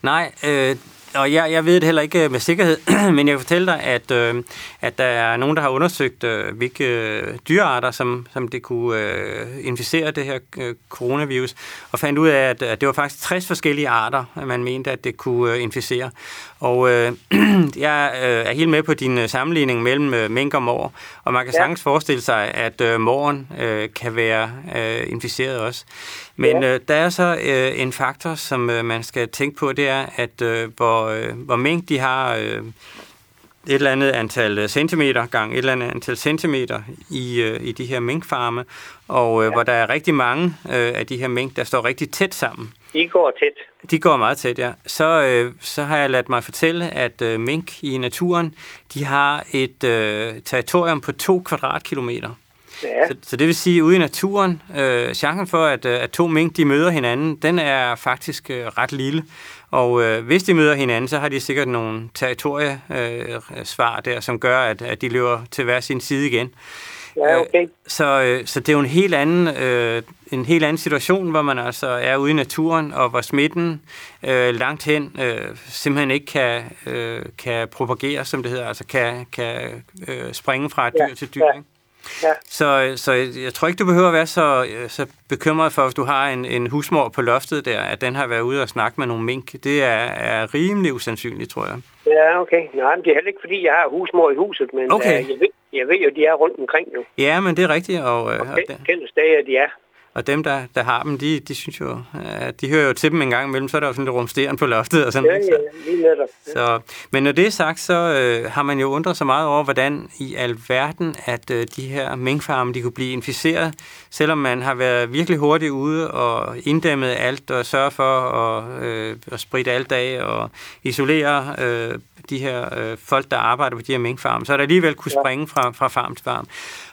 Nej, øh, og jeg, jeg ved det heller ikke med sikkerhed, men jeg kan fortælle dig, at, øh, at der er nogen, der har undersøgt, øh, hvilke øh, dyrearter, som, som det kunne øh, inficere det her øh, coronavirus, og fandt ud af, at, at det var faktisk 60 forskellige arter, man mente, at det kunne øh, inficere. Og øh, jeg øh, er helt med på din øh, sammenligning mellem øh, mink og mor, og man kan ja. sagtens forestille sig, at øh, moren øh, kan være øh, inficeret også. Men ja. øh, der er så øh, en faktor, som øh, man skal tænke på, det er, at øh, hvor, øh, hvor mink de har... Øh, et eller andet antal centimeter gang et eller andet antal centimeter i, øh, i de her minkfarme, og øh, ja. hvor der er rigtig mange øh, af de her mink, der står rigtig tæt sammen. De går tæt. De går meget tæt, ja. Så, øh, så har jeg ladt mig fortælle, at øh, mink i naturen, de har et øh, territorium på to kvadratkilometer. Ja. Så, så det vil sige, at ude i naturen, øh, chancen for, at, øh, at to mink de møder hinanden, den er faktisk øh, ret lille. Og øh, hvis de møder hinanden, så har de sikkert nogle territoriesvar øh, der, som gør, at, at de løber til hver sin side igen. Ja, okay. Øh, så, øh, så det er jo en helt anden, øh, en helt anden situation, hvor man altså er ude i naturen, og hvor smitten øh, langt hen øh, simpelthen ikke kan, øh, kan propagere, som det hedder, altså kan, kan øh, springe fra et dyr Ja, til dyr. ja. Ikke? Ja. Så, så jeg tror ikke, du behøver at være så, så bekymret for, hvis du har en, en husmor på loftet der, at den har været ude og snakke med nogle mink. Det er, er rimelig usandsynligt, tror jeg. Ja, okay. Nej, men det er heller ikke, fordi jeg har husmor i huset, men Okay. øh, jeg, ved, jeg ved jo, de er rundt omkring nu. Ja, men det er rigtigt, og, øh, og, Okay. de, Kendte steder, de er. Og dem, der, der har dem, de, de synes jo, at de hører jo til dem en gang imellem, så er der jo sådan lidt rumsteren på loftet og sådan Ja, noget. ja, lige netop. Så, men når det er sagt, så øh, har man jo undret sig meget over, hvordan i alverden, at øh, de her minkfarme, de kunne blive inficeret, selvom man har været virkelig hurtigt ude og inddæmmet alt og sørge for at, øh, at spritte alt af og isolere øh, de her øh, folk, der arbejder på de her minkfarme, så er der alligevel kunne springe fra, fra farm til farm.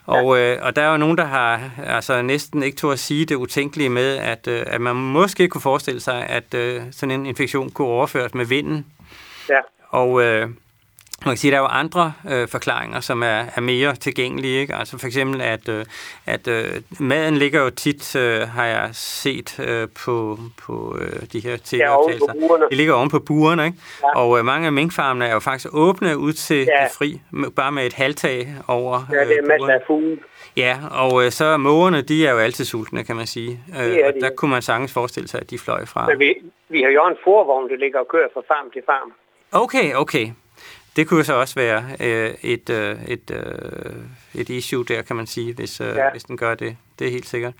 Og, øh, og der er jo nogen, der har altså næsten ikke tog at sige det utænkelige med, at, øh, at man måske kunne forestille sig, at øh, sådan en infektion kunne overføres med vinden. Ja. Og øh, man kan sige, at der er jo andre øh, forklaringer, som er, er mere tilgængelige. Ikke? Altså for eksempel, at, øh, at øh, maden ligger jo tit, øh, har jeg set øh, på, på øh, de her Ja, tv-optagelser. Det ligger oven på burerne, ikke? Ja. Og øh, mange af minkfarmene er jo faktisk åbne ud til Ja. det fri, bare med et halvtag over Ja, det er øh, masser af fugle. Ja, og øh, så er mågerne, de er jo altid sultne, kan man sige. Øh, Det og de, der ja. kunne man sagtens forestille sig, at de fløj fra. Men vi, vi har jo en forvogn, der ligger og kører fra farm til farm. Okay, okay. Det kunne jo så også være øh, et, øh, et, øh, et issue der, kan man sige, hvis, øh, ja. Hvis den gør det. Det er helt sikkert.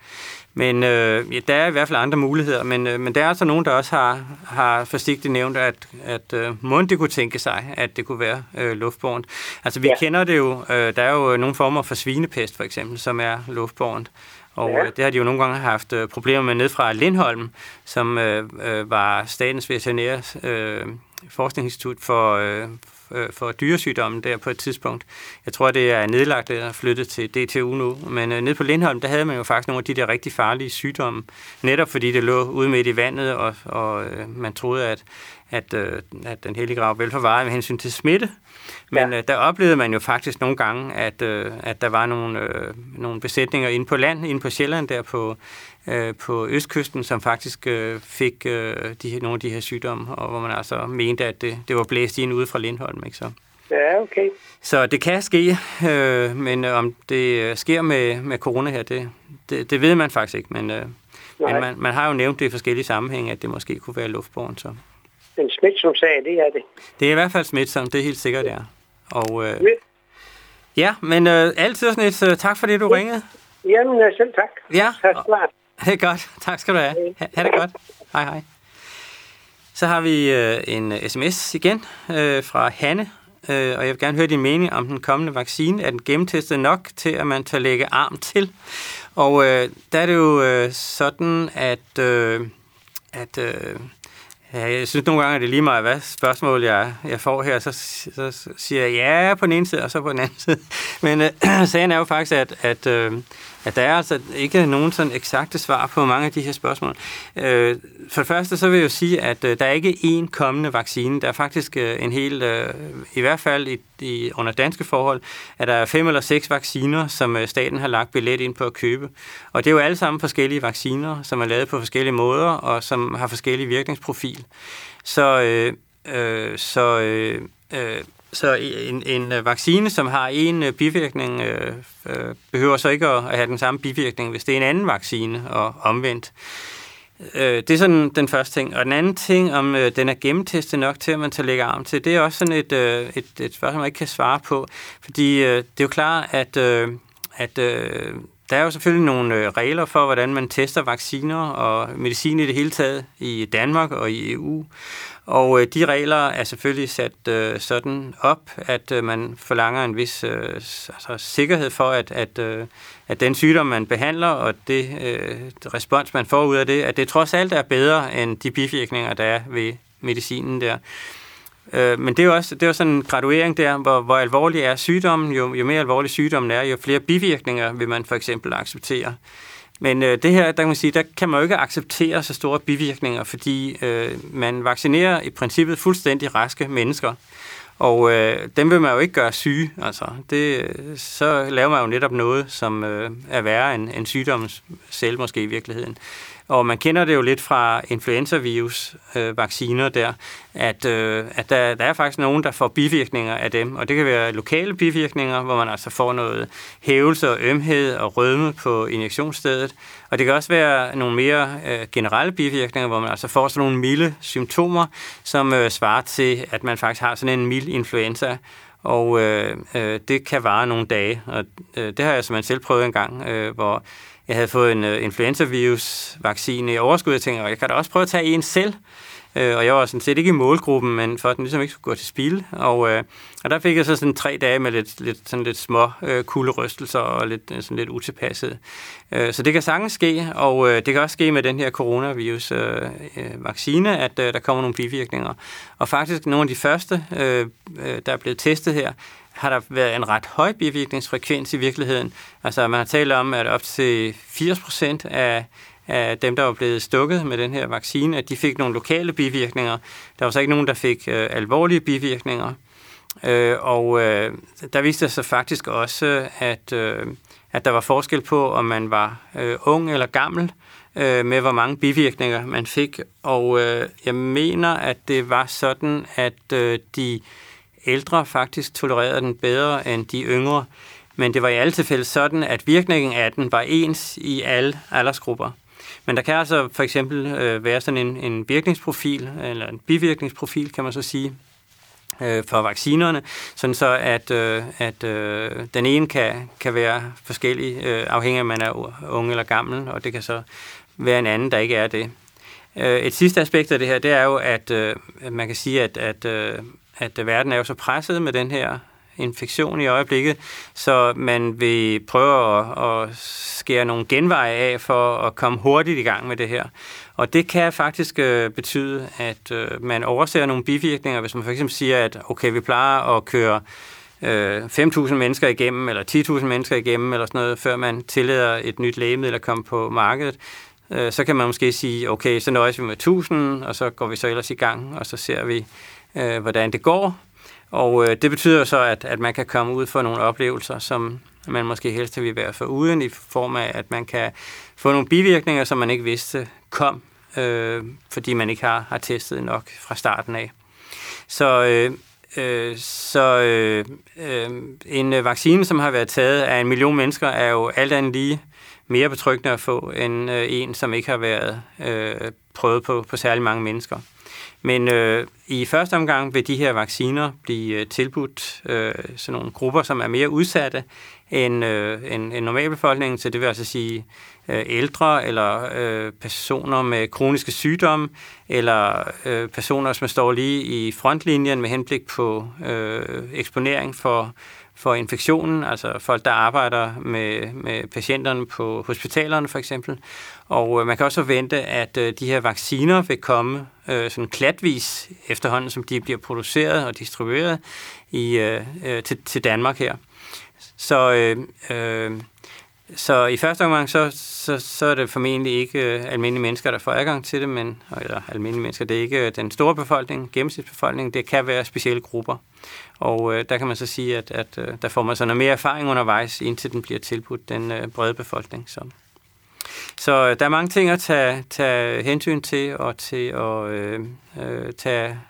Men øh, ja, der er i hvert fald andre muligheder, men, øh, men der er altså nogen, der også har, har forsigtigt nævnt, at, at øh, måden det kunne tænke sig, at det kunne være øh, luftbårent. Altså vi ja. Kender det jo, øh, der er jo nogle former for svinepest for eksempel, som er luftbårent. Og Ja. ja. det har de jo nogle gange haft øh, problemer med ned fra Lindholm, som øh, øh, var statens veterinære øh, forskningsinstitut for, øh, øh, for dyresygdommen der på et tidspunkt. Jeg tror, det er nedlagt og flyttet til DTU nu. Men øh, nede på Lindholm, der havde man jo faktisk nogle af de der rigtig farlige sygdomme. Netop fordi det lå ude midt i vandet, og, og øh, man troede, at, at, øh, at den hellige grav vel forvarede med hensyn til smitte. Men. Ja. øh, der oplevede man jo faktisk nogle gange, at, øh, at der var nogle, øh, nogle besætninger inde på land, inde på Sjælland, der på, øh, på østkysten, som faktisk øh, fik øh, de, her- nogle af de her sygdomme, og hvor man altså mente, at det, det var blæst ind ude fra Lindholm. Ikke så? Ja, okay. Så det kan ske, øh, men øh, om det øh, sker med, med corona her, det, det, det ved man faktisk ikke. Men, øh, men man, man har jo nævnt det i forskellige sammenhænge, at det måske kunne være luftbåren. Så. En smitsom sag, det er det. Det er i hvert fald smitsomt, det er helt sikkert, ja. Og, øh, Ja. ja, men øh, altid sådan et øh, tak for det, du ringede. Jamen, øh, selv tak. Ja, Tak klart det er godt. Tak skal du have. Ha, ha' det godt. Hej, hej. Så har vi øh, en øh, sms igen øh, fra Hanne, øh, og jeg vil gerne høre din mening om den kommende vaccine. Er den gennemtestet nok til, at man tager lægge arm til? Og øh, der er det jo øh, sådan, at, øh, at øh, ja, jeg synes nogle gange, at det er lige meget, hvad spørgsmål jeg, jeg får her, så, så siger jeg ja på den ene side, og så på den anden side. Men øh, sagen er jo faktisk, at, at, øh, at der er altså ikke nogen sådan eksakte svar på mange af de her spørgsmål. Øh, for det første så vil jeg jo sige, at øh, der er ikke én kommende vaccine. Der er faktisk øh, en hel, øh, i hvert fald i, i, under danske forhold, at der er fem eller seks vacciner, som øh, staten har lagt billet ind på at købe. Og det er jo alle sammen forskellige vacciner, som er lavet på forskellige måder, og som har forskellige virkningsprofil. Så, øh, øh, så, øh, øh, så en, en øh, vaccine, som har en øh, bivirkning, øh, øh, behøver så ikke at have den samme bivirkning, hvis det er en anden vaccine og omvendt. Øh, det er sådan den første ting. Og den anden ting, om øh, den er gennemtestet nok til, at man tager lægge arm til, det er også sådan et, øh, et, et spørgsmål, man ikke kan svare på. Fordi øh, det er jo klart, at, øh, at øh, der er jo selvfølgelig nogle øh, regler for, hvordan man tester vacciner og medicin i det hele taget i Danmark og i EU. Og øh, de regler er selvfølgelig sat øh, sådan op, at øh, man forlanger en vis øh, altså, sikkerhed for, at, at, øh, at den sygdom, man behandler, og det øh, respons, man får ud af det, at det trods alt er bedre end de bivirkninger, der er ved medicinen der. Øh, men det er jo også det er jo sådan en graduering der, hvor, hvor alvorlig er sygdommen. Jo, jo mere alvorlig sygdommen er, jo flere bivirkninger vil man for eksempel acceptere. Men øh, det her, der kan man sige, der kan man jo ikke acceptere så store bivirkninger, fordi øh, man vaccinerer i princippet fuldstændig raske mennesker. Og øh, dem vil man jo ikke gøre syge. Altså, det, øh, så laver man jo netop noget, som øh, er værre end, end sygdommen selv måske i virkeligheden. Og man kender det jo lidt fra influenza-virus-vacciner øh, der, at, øh, at der, der er faktisk nogen, der får bivirkninger af dem. Og det kan være lokale bivirkninger, hvor man altså får noget hævelse og ømhed og rødme på injektionsstedet. Og det kan også være nogle mere øh, generelle bivirkninger, hvor man altså får sådan nogle milde symptomer, som øh, svarer til, at man faktisk har sådan en mild influenza. Og øh, øh, det kan vare nogle dage. Og øh, det har jeg simpelthen selv prøvet en gang, øh, hvor jeg havde fået en uh, influenza-virus-vaccine i overskud. Jeg tænkte, jeg kan da også prøve at tage en selv. Uh, og jeg var sådan set ikke i målgruppen, men for at den ligesom ikke skulle gå til spil. Og, uh, og der fik jeg så sådan tre dage med lidt, lidt, sådan lidt små uh, kulderystelser og lidt, sådan lidt utilpasset. Uh, så det kan sagtens ske, og uh, det kan også ske med den her coronavirus-vaccine, uh, at uh, der kommer nogle bivirkninger. Og faktisk nogle af de første, uh, der er blevet testet her, har der været en ret høj bivirkningsfrekvens i virkeligheden. Altså man har talt om, at op til 80 procent af, af dem, der var blevet stukket med den her vaccine, at de fik nogle lokale bivirkninger. Der var så ikke nogen, der fik øh, alvorlige bivirkninger. Øh, og øh, der viste sig faktisk også, at, øh, at der var forskel på, om man var øh, ung eller gammel, øh, med hvor mange bivirkninger man fik. Og øh, jeg mener, at det var sådan, at øh, de ældre faktisk tolererede den bedre end de yngre. Men det var i alle tilfælde sådan, at virkningen af den var ens i alle aldersgrupper. Men der kan altså for eksempel øh, være sådan en, en virkningsprofil, eller en bivirkningsprofil, kan man så sige, øh, for vaccinerne, sådan så at, øh, at øh, den ene kan, kan være forskellig, øh, afhængig af, om man er ung eller gammel, og det kan så være en anden, der ikke er det. Øh, et sidste aspekt af det her, det er jo, at øh, man kan sige, at, at øh, at øh, verden er jo så presset med den her infektion i øjeblikket, så man vil prøve at, at skære nogle genveje af for at komme hurtigt i gang med det her. Og det kan faktisk øh, betyde, at øh, man overser nogle bivirkninger, hvis man for eksempel siger, at okay, vi plejer at køre øh, 5.000 mennesker igennem, eller 10.000 mennesker igennem, eller sådan noget, før man tillader et nyt lægemiddel at komme på markedet, øh, så kan man måske sige, okay, så nøjes vi med 1.000, og så går vi så ellers i gang, og så ser vi, øh, hvordan det går. Og øh, det betyder så, at, at man kan komme ud for nogle oplevelser, som man måske helst vil være for uden, i form af, at man kan få nogle bivirkninger, som man ikke vidste kom, øh, fordi man ikke har, har testet nok fra starten af. Så, øh, øh, så øh, øh, en vaccine, som har været taget af en million mennesker, er jo alt andet lige mere betryggende at få, end øh, en, som ikke har været øh, prøvet på, på særlig mange mennesker. Men øh, i første omgang vil de her vacciner blive øh, tilbudt øh, sådan nogle grupper, som er mere udsatte end, øh, end, end normalbefolkningen, så det vil altså sige øh, ældre eller øh, personer med kroniske sygdomme, eller øh, personer, som står lige i frontlinjen med henblik på øh, eksponering for for infektionen, altså folk, der arbejder med, med patienterne på hospitalerne for eksempel. Og øh, man kan også vente, at øh, de her vacciner vil komme øh, sådan klatvis efterhånden, som de bliver produceret og distribueret i, øh, øh til, til Danmark her. Så, øh, øh, så i første omgang, så, så, så er det formentlig ikke øh, almindelige mennesker, der får adgang til det, men eller almindelige mennesker, det er ikke øh, den store befolkning, gennemsnitsbefolkningen, det kan være specielle grupper. Og øh, der kan man så sige, at, at øh, der får man så noget mere erfaring undervejs, indtil den bliver tilbudt den øh, brede befolkning. Så, så øh, der er mange ting at tage, tage hensyn til, og til at øh, øh, tage,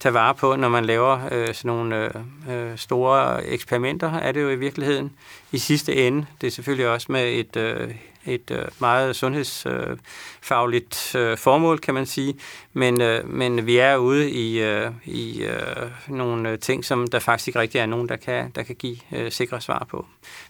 tage vare på, når man laver øh, sådan nogle øh, øh store eksperimenter, er det jo i virkeligheden i sidste ende. Det er selvfølgelig også med et, øh, et øh, meget sundhedsfagligt øh, formål, kan man sige. Men, øh, men vi er ude i, øh, i øh, nogle ting, som der faktisk ikke rigtig er nogen, der kan, der kan give øh, sikre svar på.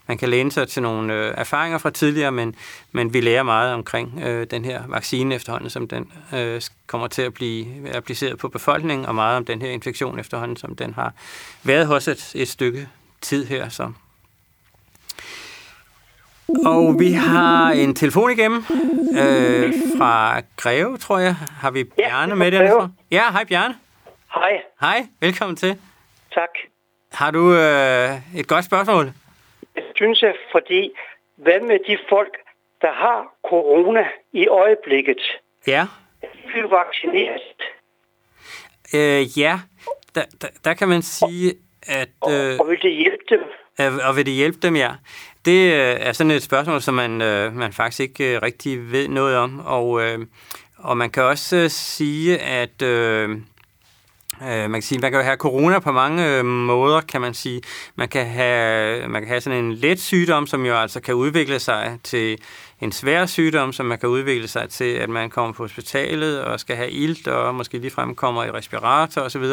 Man kan læne sig til nogle øh, erfaringer fra tidligere, men, men vi lærer meget omkring øh, den her vaccine efterhånden, som den øh, kommer til at blive appliceret på befolkningen, og meget om den her infektion efterhånden, som den har været hos et, et stykke tid her. Så. Og vi har en telefon igennem øh, fra Greve, tror jeg. Har vi Bjarne ja, med derfra? Ja, hej Bjarne. Hej. Hej, velkommen til. Tak. Har du øh, et godt spørgsmål? Det synes jeg, fordi hvad med de folk, der har corona i øjeblikket? Ja. De bliver vaccineret. Øh, ja, der, der, der kan man sige, at... Øh, og, og vil det hjælpe dem? Øh, og vil det hjælpe dem, ja. Det øh, er sådan et spørgsmål, som man, øh, man faktisk ikke rigtig ved noget om. Og, og man kan også sige, at... Øh, man kan sige, man kan jo have corona på mange måder, kan man sige. Man kan have, man kan have sådan en let sygdom, som jo altså kan udvikle sig til en svær sygdom, som man kan udvikle sig til, at man kommer på hospitalet og skal have ilt, og måske ligefrem kommer i respirator osv.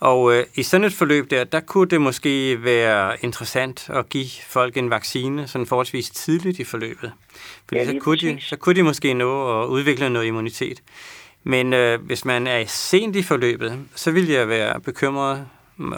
Og øh, i sådan et forløb der, der kunne det måske være interessant at give folk en vaccine sådan forholdsvis tidligt i forløbet. Fordi ja, så, kunne de, så kunne de måske nå at udvikle noget immunitet. Men øh, hvis man er sent i forløbet, så vil jeg være bekymret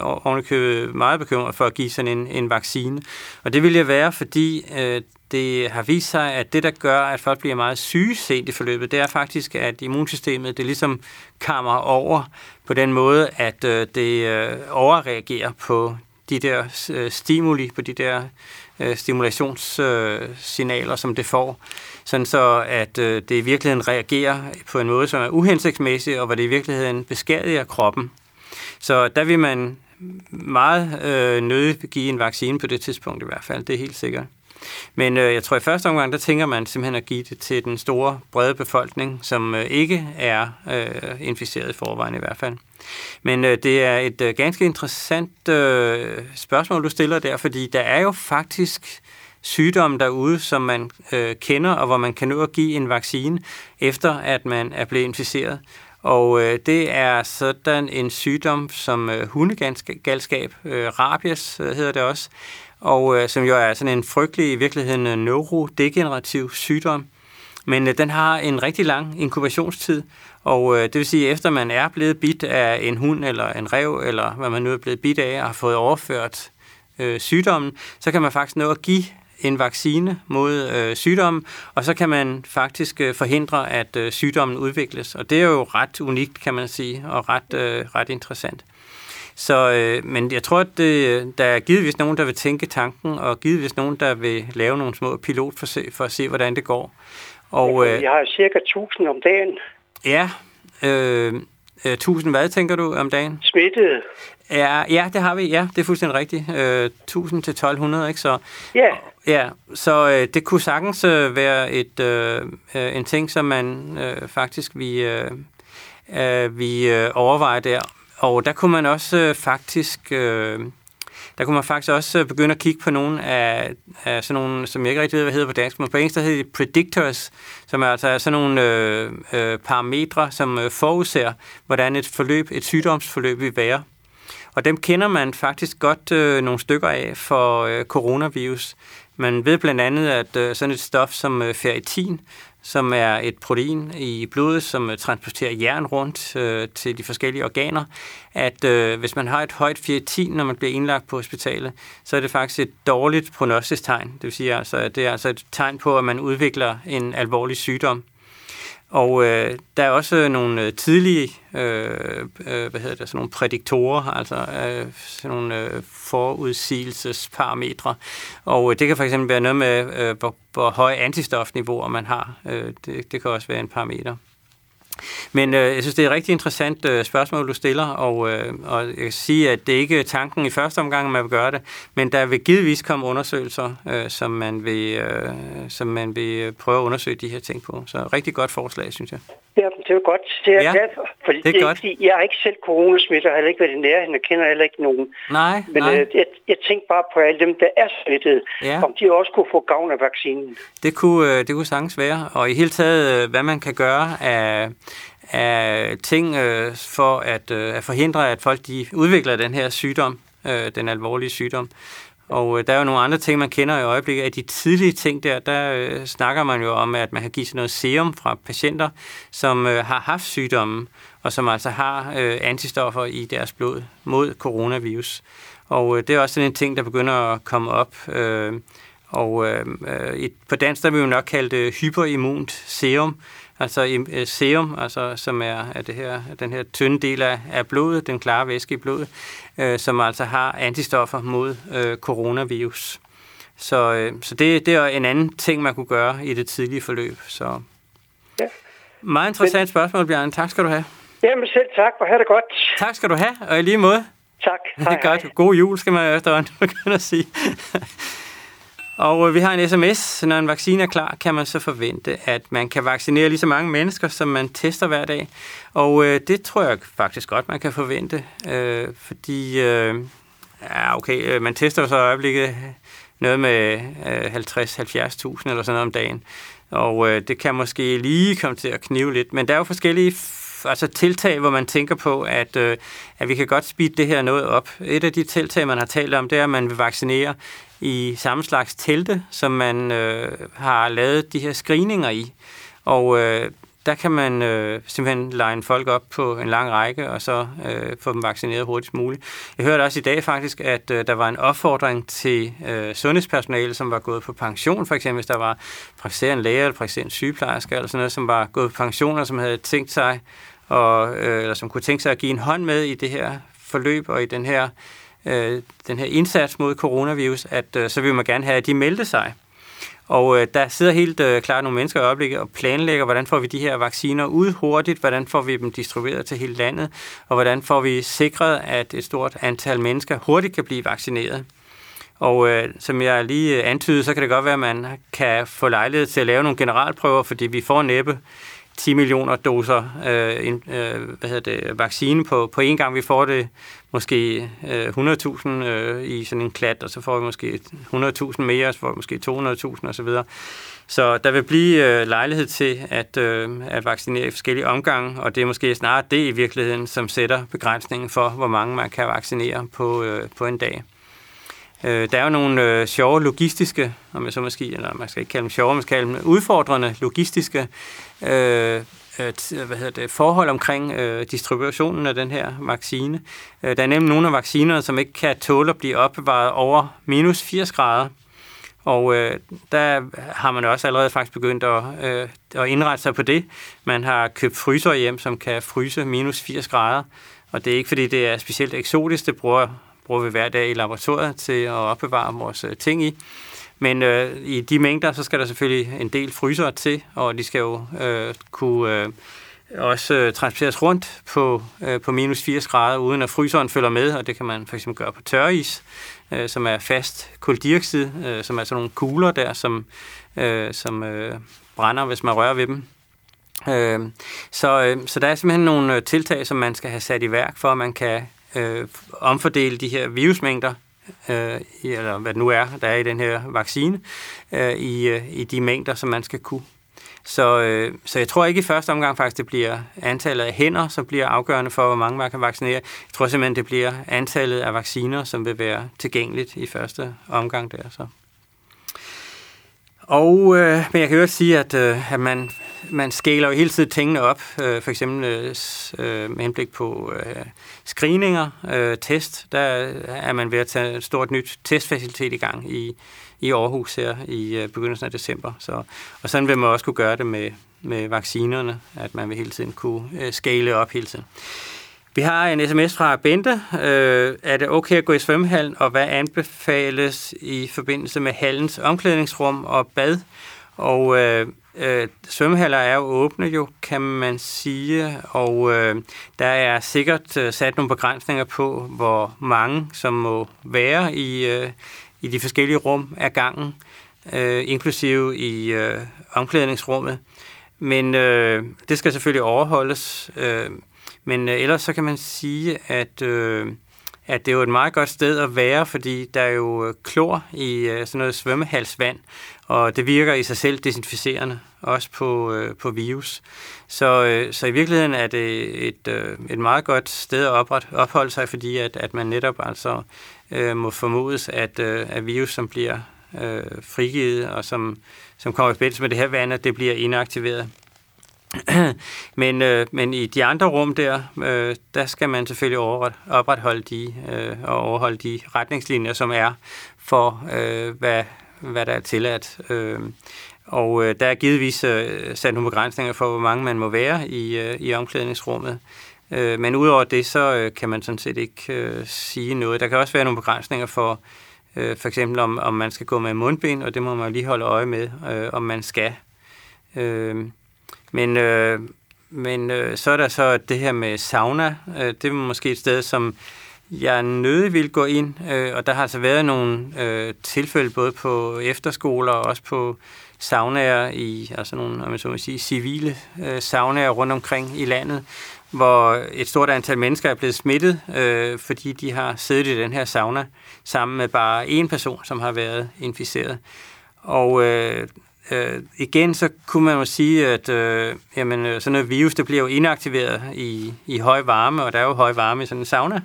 ovenikøbet meget bekymret for at give sådan en, en vaccine. Og det vil jeg være, fordi øh, det har vist sig, at det, der gør, at folk bliver meget syge sent i forløbet, det er faktisk, at immunsystemet det ligesom kammer over på den måde, at øh, det øh, overreagerer på de der øh, stimuli, på de der øh, stimulationssignaler, øh, som det får. Sådan så, at øh, det i virkeligheden reagerer på en måde, som er uhensigtsmæssig, og hvor det i virkeligheden beskadiger kroppen. Så der vil man meget øh, nødig give en vaccine på det tidspunkt i hvert fald, det er helt sikkert. Men øh, jeg tror i første omgang, der tænker man simpelthen at give det til den store, brede befolkning, som øh, ikke er øh, inficeret i forvejen i hvert fald. Men øh, det er et øh, ganske interessant øh, spørgsmål, du stiller der, fordi der er jo faktisk sygdomme derude, som man øh, kender, og hvor man kan nå at give en vaccine, efter at man er blevet inficeret. Og øh, det er sådan en sygdom som øh, hundegalskab, øh, rabies øh, hedder det også, og øh, som jo er sådan en frygtelig, i virkeligheden øh, neurodegenerativ sygdom. Men øh, den har en rigtig lang inkubationstid, og øh, det vil sige, at efter man er blevet bidt af en hund eller en rev, eller hvad man nu er blevet bidt af og har fået overført øh, sygdommen, så kan man faktisk nå at give en vaccine mod øh, sygdommen, og så kan man faktisk øh, forhindre, at øh, sygdommen udvikles. Og det er jo ret unikt, kan man sige, og ret, øh, ret interessant. Så, øh, men jeg tror, at det, der er givetvis nogen, der vil tænke tanken, og givetvis nogen, der vil lave nogle små pilotforsøg for at se, hvordan det går. Og, øh, jeg har cirka 1000 om dagen. Ja, øh, 1000 hvad tænker du om dagen? Smittede. Ja, ja, det har vi. Ja, det er fuldstændig rigtigt. Øh, 1000 til 1200, ikke? Så, ja. Ja, så øh, det kunne sagtens øh, være et øh, øh, en ting, som man øh, faktisk vi, øh, øh, vi øh, overvejer der. Og der kunne man også øh, faktisk... Øh, der kunne man faktisk også øh, begynde at kigge på nogle af, af sådan nogle, som jeg ikke rigtig ved, hvad hedder på dansk, men på engelsk der hedder det predictors, som er altså sådan nogle øh, øh, parametre, som øh, forudser, hvordan et forløb, et sygdomsforløb vil være. Og dem kender man faktisk godt øh, nogle stykker af for øh, coronavirus. Man ved blandt andet, at øh, sådan et stof som øh, ferritin, som er et protein i blodet, som øh, transporterer jern rundt øh, til de forskellige organer, at øh, hvis man har et højt ferritin, når man bliver indlagt på hospitalet, så er det faktisk et dårligt prognostistegn. Det vil sige, altså, at det er altså et tegn på, at man udvikler en alvorlig sygdom. Og øh, der er også nogle øh, tidlige, øh, øh, hvad hedder det, sådan nogle prædiktorer, altså øh, sådan nogle øh, forudsigelsesparametre. Og øh, det kan fx være noget med, øh, hvor, hvor høje antistofniveauer man har. Øh, det, det kan også være en parameter. Men øh, jeg synes, det er et rigtig interessant øh, spørgsmål, du stiller, og, øh, og jeg kan sige, at det ikke er tanken i første omgang, at man vil gøre det, men der vil givetvis komme undersøgelser, øh, som, man vil, øh, som man vil prøve at undersøge de her ting på. Så rigtig godt forslag, synes jeg. Ja, det er godt. Det er Ja, glad for, fordi det er det godt. jeg er ikke selv coronasmittet, og har heller ikke været i nærheden, og kender heller ikke nogen. Nej, Men nej. øh, jeg, jeg tænkte bare på alle dem, der er smittet, Ja. om de også kunne få gavn af vaccinen. Det kunne, øh, det kunne sagtens være. Og i hele taget, øh, hvad man kan gøre af, af ting øh, for at, øh, at forhindre, at folk de udvikler den her sygdom, øh, den alvorlige sygdom. Og øh, der er jo nogle andre ting, man kender i øjeblikket. Af de tidlige ting der, der øh, snakker man jo om, at man kan give sådan noget serum fra patienter, som øh, har haft sygdommen, og som altså har øh, antistoffer i deres blod mod coronavirus. Og øh, det er også sådan en ting, der begynder at komme op. Øh, og øh, øh et, på dansk der vil vi jo nok kalde det hyperimmunt serum, altså øh, serum, altså, som er, er det her, den her tynde del af, af blodet, den klare væske i blodet, øh, som altså har antistoffer mod øh, coronavirus. Så, øh, så det, det er en anden ting, man kunne gøre i det tidlige forløb. Så. Ja. Meget interessant spørgsmål, Bjørn. Tak skal du have. Jamen selv tak, og have det godt. Tak skal du have, og i lige måde. Tak. Det er godt. God jul, skal man efterhånden begynde at sige. Og øh, vi har en sms. Når en vaccine er klar, kan man så forvente, at man kan vaccinere lige så mange mennesker, som man tester hver dag. Og øh, det tror jeg faktisk godt, man kan forvente. Øh, fordi, øh, ja okay, øh, man tester jo så i øjeblikket noget med øh, 50-70.000 eller sådan noget om dagen. Og øh, det kan måske lige komme til at knive lidt. Men der er jo forskellige altså tiltag, hvor man tænker på, at, øh, at vi kan godt speede det her noget op. Et af de tiltag, man har talt om, det er, at man vil vaccinere i samme slags telte, som man øh, har lavet de her screeninger i. Og øh, der kan man øh, simpelthen line folk op på en lang række, og så øh, få dem vaccineret hurtigst muligt. Jeg hørte også i dag faktisk, at øh, der var en opfordring til øh, sundhedspersonale, som var gået på pension, for eksempel hvis der var praktiserende læger eller praktiserende sygeplejersker, eller sådan noget, som var gået på pension, og som havde tænkt sig, og, øh, eller som kunne tænke sig at give en hånd med i det her forløb, og i den her, øh, den her indsats mod coronavirus, at øh, så vil man gerne have, at de meldte sig. Og øh, der sidder helt øh, klart nogle mennesker i øjeblikket og planlægger, hvordan får vi de her vacciner ud hurtigt, hvordan får vi dem distribueret til hele landet, og hvordan får vi sikret, at et stort antal mennesker hurtigt kan blive vaccineret. Og øh, som jeg lige antydede, så kan det godt være, at man kan få lejlighed til at lave nogle generalprøver, fordi vi får næppe 10 millioner doser øh, en, øh, hvad hedder det, vaccine på, på en gang. Vi får det måske øh, 100.000 øh, i sådan en klat, og så får vi måske 100.000 mere, så får vi måske 200.000 osv. Så der vil blive øh, lejlighed til at, øh, at vaccinere i forskellige omgange, og det er måske snarere det i virkeligheden, som sætter begrænsningen for, hvor mange man kan vaccinere på, øh, på en dag. Øh, der er jo nogle øh, sjove logistiske, om jeg så måske, eller man skal ikke kalde dem sjove, man skal kalde dem udfordrende logistiske Øh, øh, øh, hvad hedder det, forhold omkring øh, distributionen af den her vaccine. Øh, der er nemlig nogle af vaccinerne, som ikke kan tåle at blive opbevaret over minus 80 grader. Og øh, der har man også allerede faktisk begyndt at, øh, at indrette sig på det. Man har købt fryser hjem, som kan fryse minus 80 grader. Og det er ikke, fordi det er specielt eksotisk. Det bruger, bruger vi hver dag i laboratoriet til at opbevare vores øh, ting i. Men øh, i de mængder, så skal der selvfølgelig en del frysere til, og de skal jo øh, kunne øh, også øh, transporteres rundt på, øh, på minus 80 grader, uden at fryseren følger med, og det kan man fx gøre på tørris, øh, som er fast koldioxid, øh, som er sådan nogle kugler der, som, øh, som øh, brænder, hvis man rører ved dem. Øh, så, øh, så der er simpelthen nogle øh, tiltag, som man skal have sat i værk, for at man kan øh, omfordele de her virusmængder, øh, eller hvad det nu er, der er i den her vaccine, øh, i, øh, i de mængder, som man skal kunne. Så, øh, så jeg tror ikke i første omgang faktisk, det bliver antallet af hænder, som bliver afgørende for, hvor mange man kan vaccinere. Jeg tror simpelthen, det bliver antallet af vacciner, som vil være tilgængeligt i første omgang der. Så. Og øh, men jeg kan jo også sige, at, øh, at man, man skæler jo hele tiden tingene op, øh, for eksempel øh, øh, med henblik på øh, screeninger, øh, test. Der er man ved at tage et stort nyt testfacilitet i gang i, i Aarhus her i øh, begyndelsen af december. Så, og sådan vil man også kunne gøre det med, med vaccinerne, at man vil hele tiden kunne øh, skale op hele tiden. Vi har en sms fra Bente. Øh, er det okay at gå i svømmehallen, og hvad anbefales i forbindelse med hallens omklædningsrum og bad? Og øh, øh, svømmehaller er jo åbne jo, kan man sige, og øh, der er sikkert øh, sat nogle begrænsninger på, hvor mange som må være i, øh, i de forskellige rum af gangen, øh, inklusive i øh, omklædningsrummet. men øh, det skal selvfølgelig overholdes. Øh, men øh, ellers så kan man sige, at, øh, at det er jo et meget godt sted at være, fordi der er jo øh, klor i øh, sådan noget svømmehalsvand, og det virker i sig selv desinficerende, også på, øh, på virus. Så, øh, så i virkeligheden er det et, øh, et meget godt sted at opret, opholde sig, fordi at, at man netop altså øh, må formodes, at, øh, at virus, som bliver øh, frigivet, og som, som kommer i forbindelse med det her vand, at det bliver inaktiveret. men, øh, men i de andre rum der, øh, der skal man selvfølgelig overret, opretholde de øh, og overholde de retningslinjer, som er for, øh, hvad, hvad der er tilladt. Øh, og øh, der er givetvis øh, sat nogle begrænsninger for, hvor mange man må være i, øh, i omklædningsrummet. Øh, men udover det, så øh, kan man sådan set ikke øh, sige noget. Der kan også være nogle begrænsninger for, øh, for eksempel om, om man skal gå med mundbind, og det må man lige holde øje med, øh, om man skal. Øh, men øh, men øh, så er der så det her med sauna. Øh, det er måske et sted, som jeg nødig vil gå ind, øh, og der har altså været nogle øh, tilfælde både på efterskoler og også på saunaer i, altså nogle, om jeg så må sige, civile øh, saunaer rundt omkring i landet, hvor et stort antal mennesker er blevet smittet, øh, fordi de har siddet i den her sauna sammen med bare én person, som har været inficeret. Og øh, øh, igen, så kunne man jo sige, at øh, jamen, øh, sådan noget virus, det bliver jo inaktiveret i, i høj varme, og der er jo høj varme i sådan en sauna.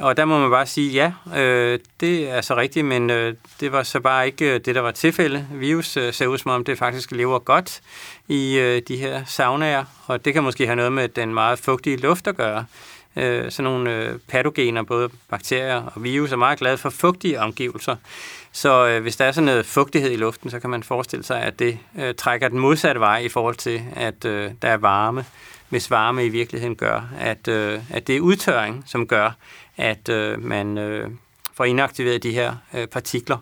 Og der må man bare sige, ja, øh, det er så rigtigt, men øh, det var så bare ikke øh, det, der var tilfælde. Virus øh, ser ud som om, det faktisk lever godt i øh, de her saunaer, og det kan måske have noget med den meget fugtige luft at gøre. Øh, sådan nogle øh, patogener, både bakterier og virus, er meget glade for fugtige omgivelser. Så øh, hvis der er sådan noget fugtighed i luften, så kan man forestille sig, at det øh, trækker den modsatte vej i forhold til, at øh, der er varme. Hvis varme i virkeligheden gør, at, øh, at det er udtørring, som gør, at øh, man øh, får inaktiveret de her øh, partikler,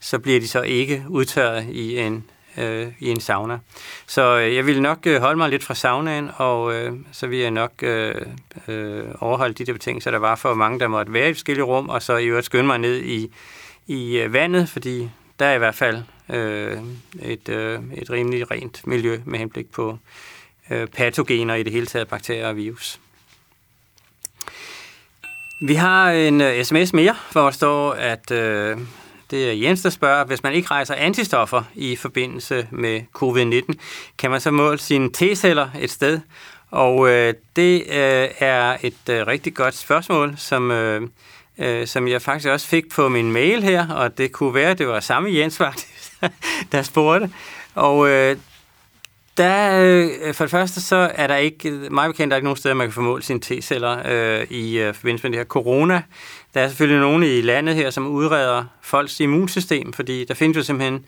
så bliver de så ikke udtørret i en, øh, i en sauna. Så øh, jeg vil nok øh, holde mig lidt fra saunaen, og øh, så vil jeg nok øh, øh, overholde de der betingelser, der var for, mange der måtte være i forskellige rum, og så i øvrigt skynde mig ned i, i øh, vandet, fordi der er i hvert fald øh, et, øh, et rimelig rent miljø med henblik på øh, patogener i det hele taget, bakterier og virus. Vi har en uh, sms mere, hvor der står, at uh, det er Jens, der spørger, hvis man ikke rejser antistoffer i forbindelse med covid-19, kan man så måle sine T-celler et sted? Og uh, det uh, er et uh, rigtig godt spørgsmål, som, uh, uh, som jeg faktisk også fik på min mail her, og det kunne være, at det var samme Jens faktisk, der spurgte. Og uh, der, øh, for det første, så er der ikke, meget bekendt, der er ikke nogen steder, man kan formåle sine T-celler øh, i øh, forbindelse med det her corona. Der er selvfølgelig nogen i landet her, som udreder folks immunsystem, fordi der findes jo simpelthen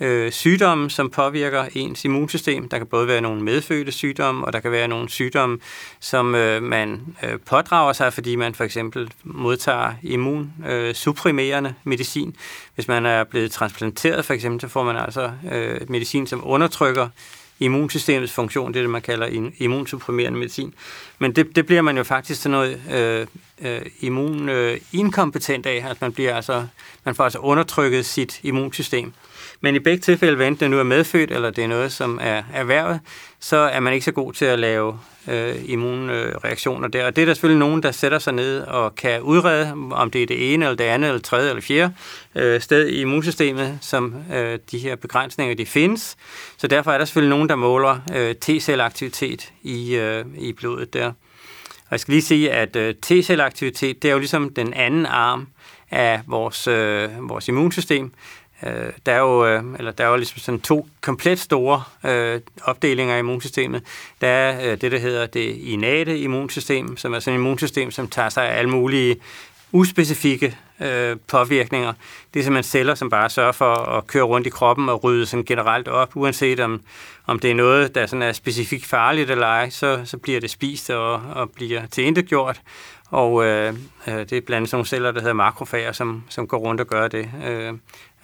øh, sygdomme, som påvirker ens immunsystem. Der kan både være nogle medfødte sygdomme, og der kan være nogle sygdomme, som øh, man øh, pådrager sig, fordi man for eksempel modtager immunsupprimerende øh, medicin. Hvis man er blevet transplanteret for eksempel, så får man altså øh, medicin, som undertrykker immunsystemets funktion, det er det, man kalder immunsupprimerende medicin. Men det, det bliver man jo faktisk sådan noget øh, øh, immuninkompetent øh, af, at man bliver altså, man får altså undertrykket sit immunsystem. Men i begge tilfælde, hvad enten det nu er medfødt, eller det er noget, som er erhvervet, så er man ikke så god til at lave øh, immunreaktioner der. Og det er der selvfølgelig nogen, der sætter sig ned og kan udrede, om det er det ene, eller det andet, eller tredje, eller fjerde øh, sted i immunsystemet, som øh, de her begrænsninger de findes. Så derfor er der selvfølgelig nogen, der måler øh, T-celleaktivitet i, øh, i blodet der. Og jeg skal lige sige, at øh, T-celleaktivitet, det er jo ligesom den anden arm af vores, øh, vores immunsystem. Øh, der er jo, øh, eller der er jo ligesom sådan to komplet store øh, opdelinger i immunsystemet. Der er øh, det, der hedder det innate immunsystem, som er sådan et immunsystem, som tager sig af alle mulige uspecifikke øh, påvirkninger. Det er simpelthen celler, som bare sørger for at køre rundt i kroppen og rydde sådan generelt op, uanset om, om det er noget, der sådan er specifikt farligt eller ej, så, så bliver det spist og, og bliver tilintetgjort. Og øh, øh det er blandt andet sådan nogle celler, der hedder makrofager, som, som går rundt og gør det. Øh,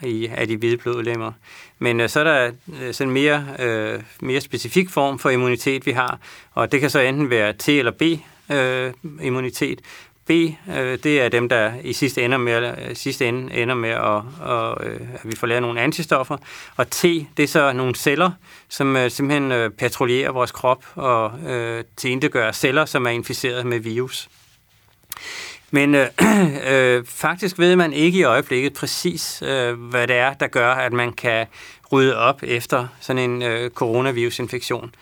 i, af de hvide blodlemmer. Men øh, så er der øh, sådan en mere, øh, mere specifik form for immunitet, vi har, og det kan så enten være T- eller B-immunitet. Øh, B, øh, det er dem, der i sidste ende, med, øh, sidste ende ender med, at, og, øh, at vi får lavet nogle antistoffer. Og T, det er så nogle celler, som øh, simpelthen øh, patruljerer vores krop og øh, gør celler, som er inficeret med virus. Men øh, øh, faktisk ved man ikke i øjeblikket præcis, øh, hvad det er, der gør, at man kan rydde op efter sådan en øh, coronavirusinfektion.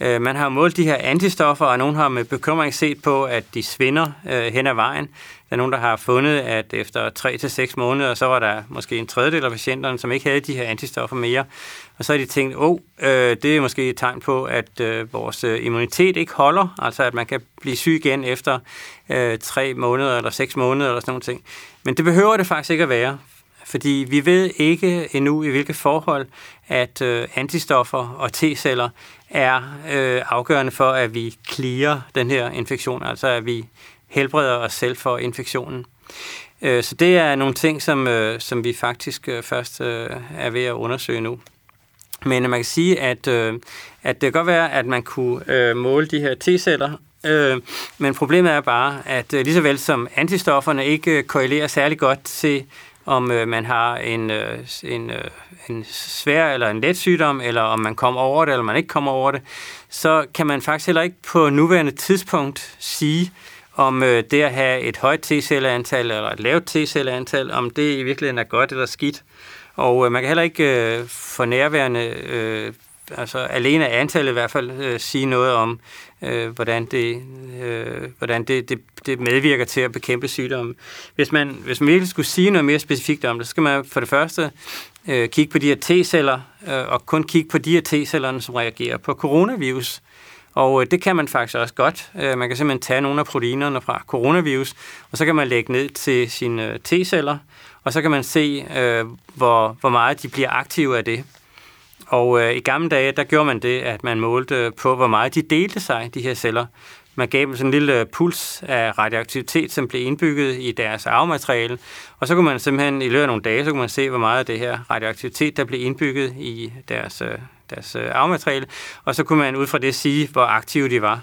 Øh, man har målt de her antistoffer, og nogen har med bekymring set på, at de svinder øh, hen ad vejen. Der er nogen, der har fundet, at efter 3 til seks måneder, så var der måske en tredjedel af patienterne, som ikke havde de her antistoffer mere. Og så har de tænkt, åh, oh, øh, det er måske et tegn på, at øh, vores øh, immunitet ikke holder, altså at man kan blive syg igen efter øh, måneder eller 6 måneder eller sådan noget. ting. Men det behøver det faktisk ikke at være, fordi vi ved ikke endnu, i hvilke forhold, at øh, antistoffer og T-celler er øh, afgørende for, at vi clear den her infektion, altså at vi helbreder os selv for infektionen. Øh, så det er nogle ting, som, øh, som vi faktisk øh, først er ved at undersøge nu. Men man kan sige, at, at det kan godt være, at man kunne måle de her T-celler, men problemet er bare, at lige så vel som antistofferne ikke korrelerer særlig godt til om man har en, en, en svær eller en let sygdom, eller om man kommer over det, eller man ikke kommer over det, så kan man faktisk heller ikke på nuværende tidspunkt sige, om øh, det at have et højt T-celleantal eller et lavt T-celleantal, om det i virkeligheden er godt eller skidt. Og øh, man kan heller ikke øh, for nærværende, øh, altså alene af antallet i hvert fald, øh, sige noget om, øh, hvordan, det, øh, hvordan det, det, det medvirker til at bekæmpe sygdommen. Hvis man, hvis man virkelig skulle sige noget mere specifikt om det, så skal man for det første øh, kigge på de her T-celler, øh, og kun kigge på de her T-cellerne, som reagerer på coronavirus. Og øh, det kan man faktisk også godt. Øh, man kan simpelthen tage nogle af proteinerne fra coronavirus, og så kan man lægge ned til sine øh, T-celler, og så kan man se, hvor, hvor meget de bliver aktive af det. Og øh, i gamle dage, der gjorde man det, at man målte på, hvor meget de delte sig, de her celler. Man gav dem sådan en lille puls af radioaktivitet, som blev indbygget i deres arvemateriale. Og så kunne man simpelthen i løbet af nogle dage, så kunne man se, hvor meget af det her radioaktivitet, der blev indbygget i deres, øh, deres øh, arvemateriale. Og så kunne man ud fra det sige, hvor aktive de var.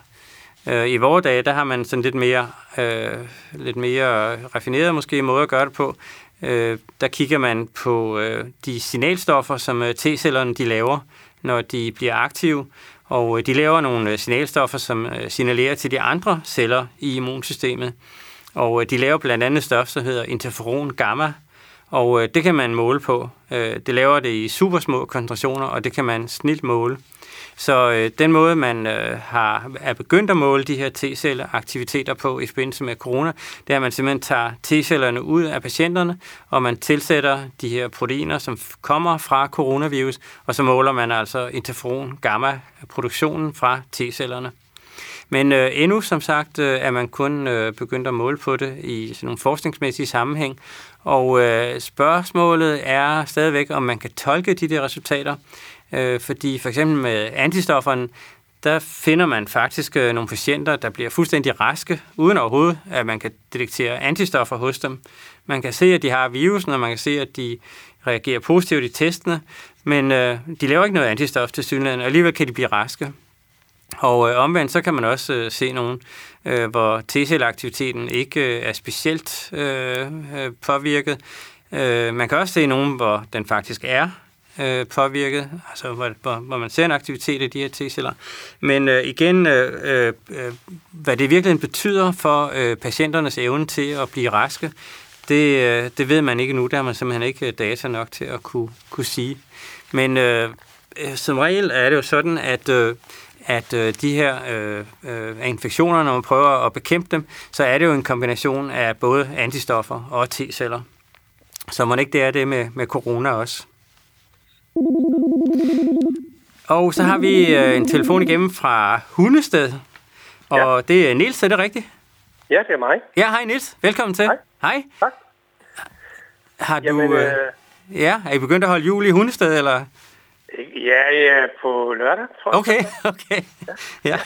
Øh, I vores dage, der har man sådan lidt mere, øh, lidt mere raffineret måske måde at gøre det på. Øh, der kigger man på øh, de signalstoffer, som øh, T-cellerne de laver, når de bliver aktive. Og øh, de laver nogle øh, signalstoffer, som øh, signalerer til de andre celler i immunsystemet. Og øh, de laver blandt andet stof, som hedder interferon gamma, og øh, det kan man måle på. Øh, det laver det i supersmå koncentrationer, og det kan man snilt måle. Så øh, den måde, man øh, har er begyndt at måle de her T-celleaktiviteter på i forbindelse med corona, det er, at man simpelthen tager T-cellerne ud af patienterne, og man tilsætter de her proteiner, som kommer fra coronavirus, og så måler man altså interferon gamma-produktionen fra T-cellerne. Men øh, endnu, som sagt, øh, er man kun øh, begyndt at måle på det i sådan nogle forskningsmæssige sammenhæng, og øh, spørgsmålet er stadigvæk, om man kan tolke de der resultater. Øh, fordi for eksempel med antistofferne, der finder man faktisk øh, nogle patienter, der bliver fuldstændig raske, uden overhovedet, at man kan detektere antistoffer hos dem. Man kan se, at de har virusen, og man kan se, at de reagerer positivt i testene, men øh, de laver ikke noget antistof til synligheden, og alligevel kan de blive raske. Og øh, omvendt, så kan man også øh, se nogen, øh, hvor T-celleaktiviteten ikke øh, er specielt øh, øh, påvirket. Øh, man kan også se nogen, hvor den faktisk er øh, påvirket, altså hvor, hvor, hvor man ser en aktivitet i de her T-celler. Men øh, igen, øh, øh, øh hvad det virkelig betyder for øh, patienternes evne til at blive raske, det, øh, det ved man ikke nu. Der har man simpelthen ikke øh, data nok til at kunne, kunne sige. Men øh som regel er det jo sådan, at øh, at øh, de her øh, øh, infektioner, når man prøver at bekæmpe dem, så er det jo en kombination af både antistoffer og T-celler. Så må ikke det er det med, med corona også. Og så har vi øh, en telefon igennem fra Hundested. Og ja. det er Nils, er det rigtigt? Ja, det er mig. Ja, hej Nils. Velkommen til. Hej. Hej. Tak. Har du... Jamen, øh, ja, er I begyndt at holde jul i Hundested, eller? Ja, ja, på lørdag, tror jeg. Okay, okay. Ja. ja.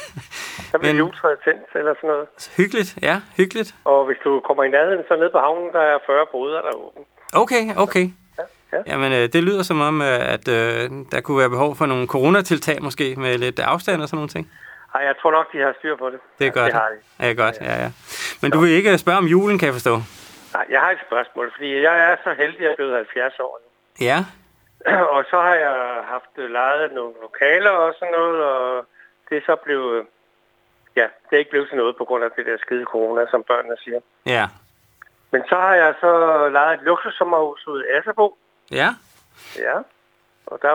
Så bliver juletræet tændt eller sådan noget. Hyggeligt, ja, hyggeligt. Og hvis du kommer i nærheden, så ned på havnen, der er 40 boder, der er åbent. Okay, okay. Ja, ja. Jamen, øh, det lyder som om, øh, at øh, der kunne være behov for nogle coronatiltag måske, med lidt afstand og sådan nogle ting. Ej, jeg tror nok, de har styr på det. Det er godt. Det har de. Ja, godt. Ja, ja. Men du vil ikke spørge om julen, kan jeg forstå? Nej, jeg har et spørgsmål, fordi jeg er så heldig, at jeg er blevet 70 år nu. Ja. Og så har jeg haft øh, lejet nogle lokaler og sådan noget, og det er så blevet... Ja, det er ikke blevet til noget på grund af det der skide corona, som børnene siger. Ja. Men så har jeg så lejet et luksussommerhus ud i Asserbo. Ja. Ja. Og der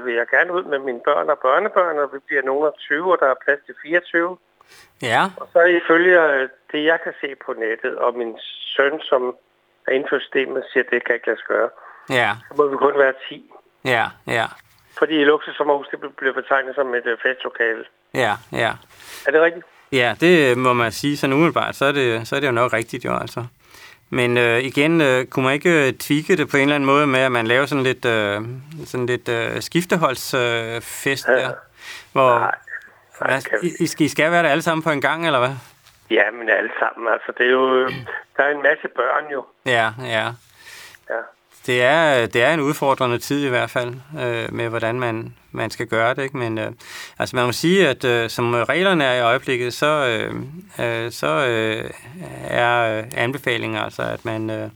vil jeg gerne ud med mine børn og børnebørn, og vi bliver nogen af 20, og der er plads til 24. Ja. Og så ifølge øh, det, jeg kan se på nettet, og min søn, som er inden for systemet, siger, at det kan ikke lade sig gøre, Ja. så må vi kun være 10. Ja. Ja. Fordi luksussommerhus, det bliver betegnet som et øh, festlokale. Ja. Ja. Er det rigtigt? Ja, det må man sige sådan umiddelbart, så er det, så er det jo nok rigtigt jo altså. Men øh, igen, øh, kunne man ikke øh, tweake det på en eller anden måde med, at man laver sådan lidt, øh, sådan lidt øh, skifteholdsfest øh, fest der? Hvor, Nej. Nej, hvad, I, I, skal, I skal være der alle sammen på en gang, eller hvad? Ja, men alle sammen. Altså, det er jo... øh, Der er en masse børn jo. Ja, ja. Det er, det er en udfordrende tid i hvert fald, øh, med hvordan man, man skal gøre det. Ikke? Men øh, altså man må sige, at øh, som reglerne er i øjeblikket, så, øh, øh, så øh, er øh, anbefalinger altså, at man, øh,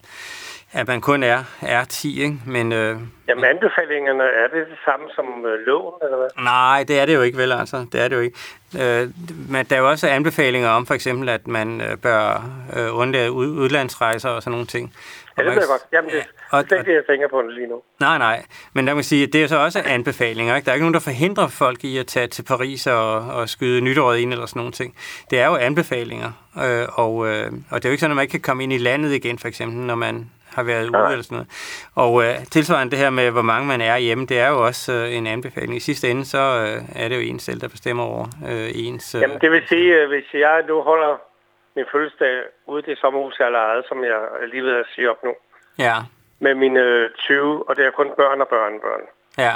at man kun er, er 10. Ikke? Men øh, Jamen, anbefalingerne, er det det samme som øh, loven, eller hvad? Nej, det er det jo ikke vel, altså. Det er det jo ikke. Øh, men der er jo også anbefalinger om, for eksempel, at man øh, bør øh, undlade ud, udlandsrejser og sådan nogle ting. Ja, det ved jeg godt. Jamen, det og- er slet ikke det, jeg tænker på lige nu. Nej, nej. Men der man sige, at det er så også anbefalinger. Ikke? Der er ikke nogen, der forhindrer folk i at tage til Paris og, og skyde nytåret ind eller sådan nogle ting. Det er jo anbefalinger. Øh, og, øh, og det er jo ikke sådan, at man ikke kan komme ind i landet igen, for eksempel, når man har været ude Nej. eller sådan noget. Og øh, tilsvarende det her med, hvor mange man er hjemme, det er jo også øh, en anbefaling. I sidste ende, så øh, er det jo en selv, der bestemmer over øh, ens... Øh, Jamen, det vil sige, at hvis jeg nu holder min fødselsdag ude i det sommerhus, jeg lejet, som jeg lige ved at sige op nu, Ja, med mine øh, 20, og det er kun børn og børnebørn, ja.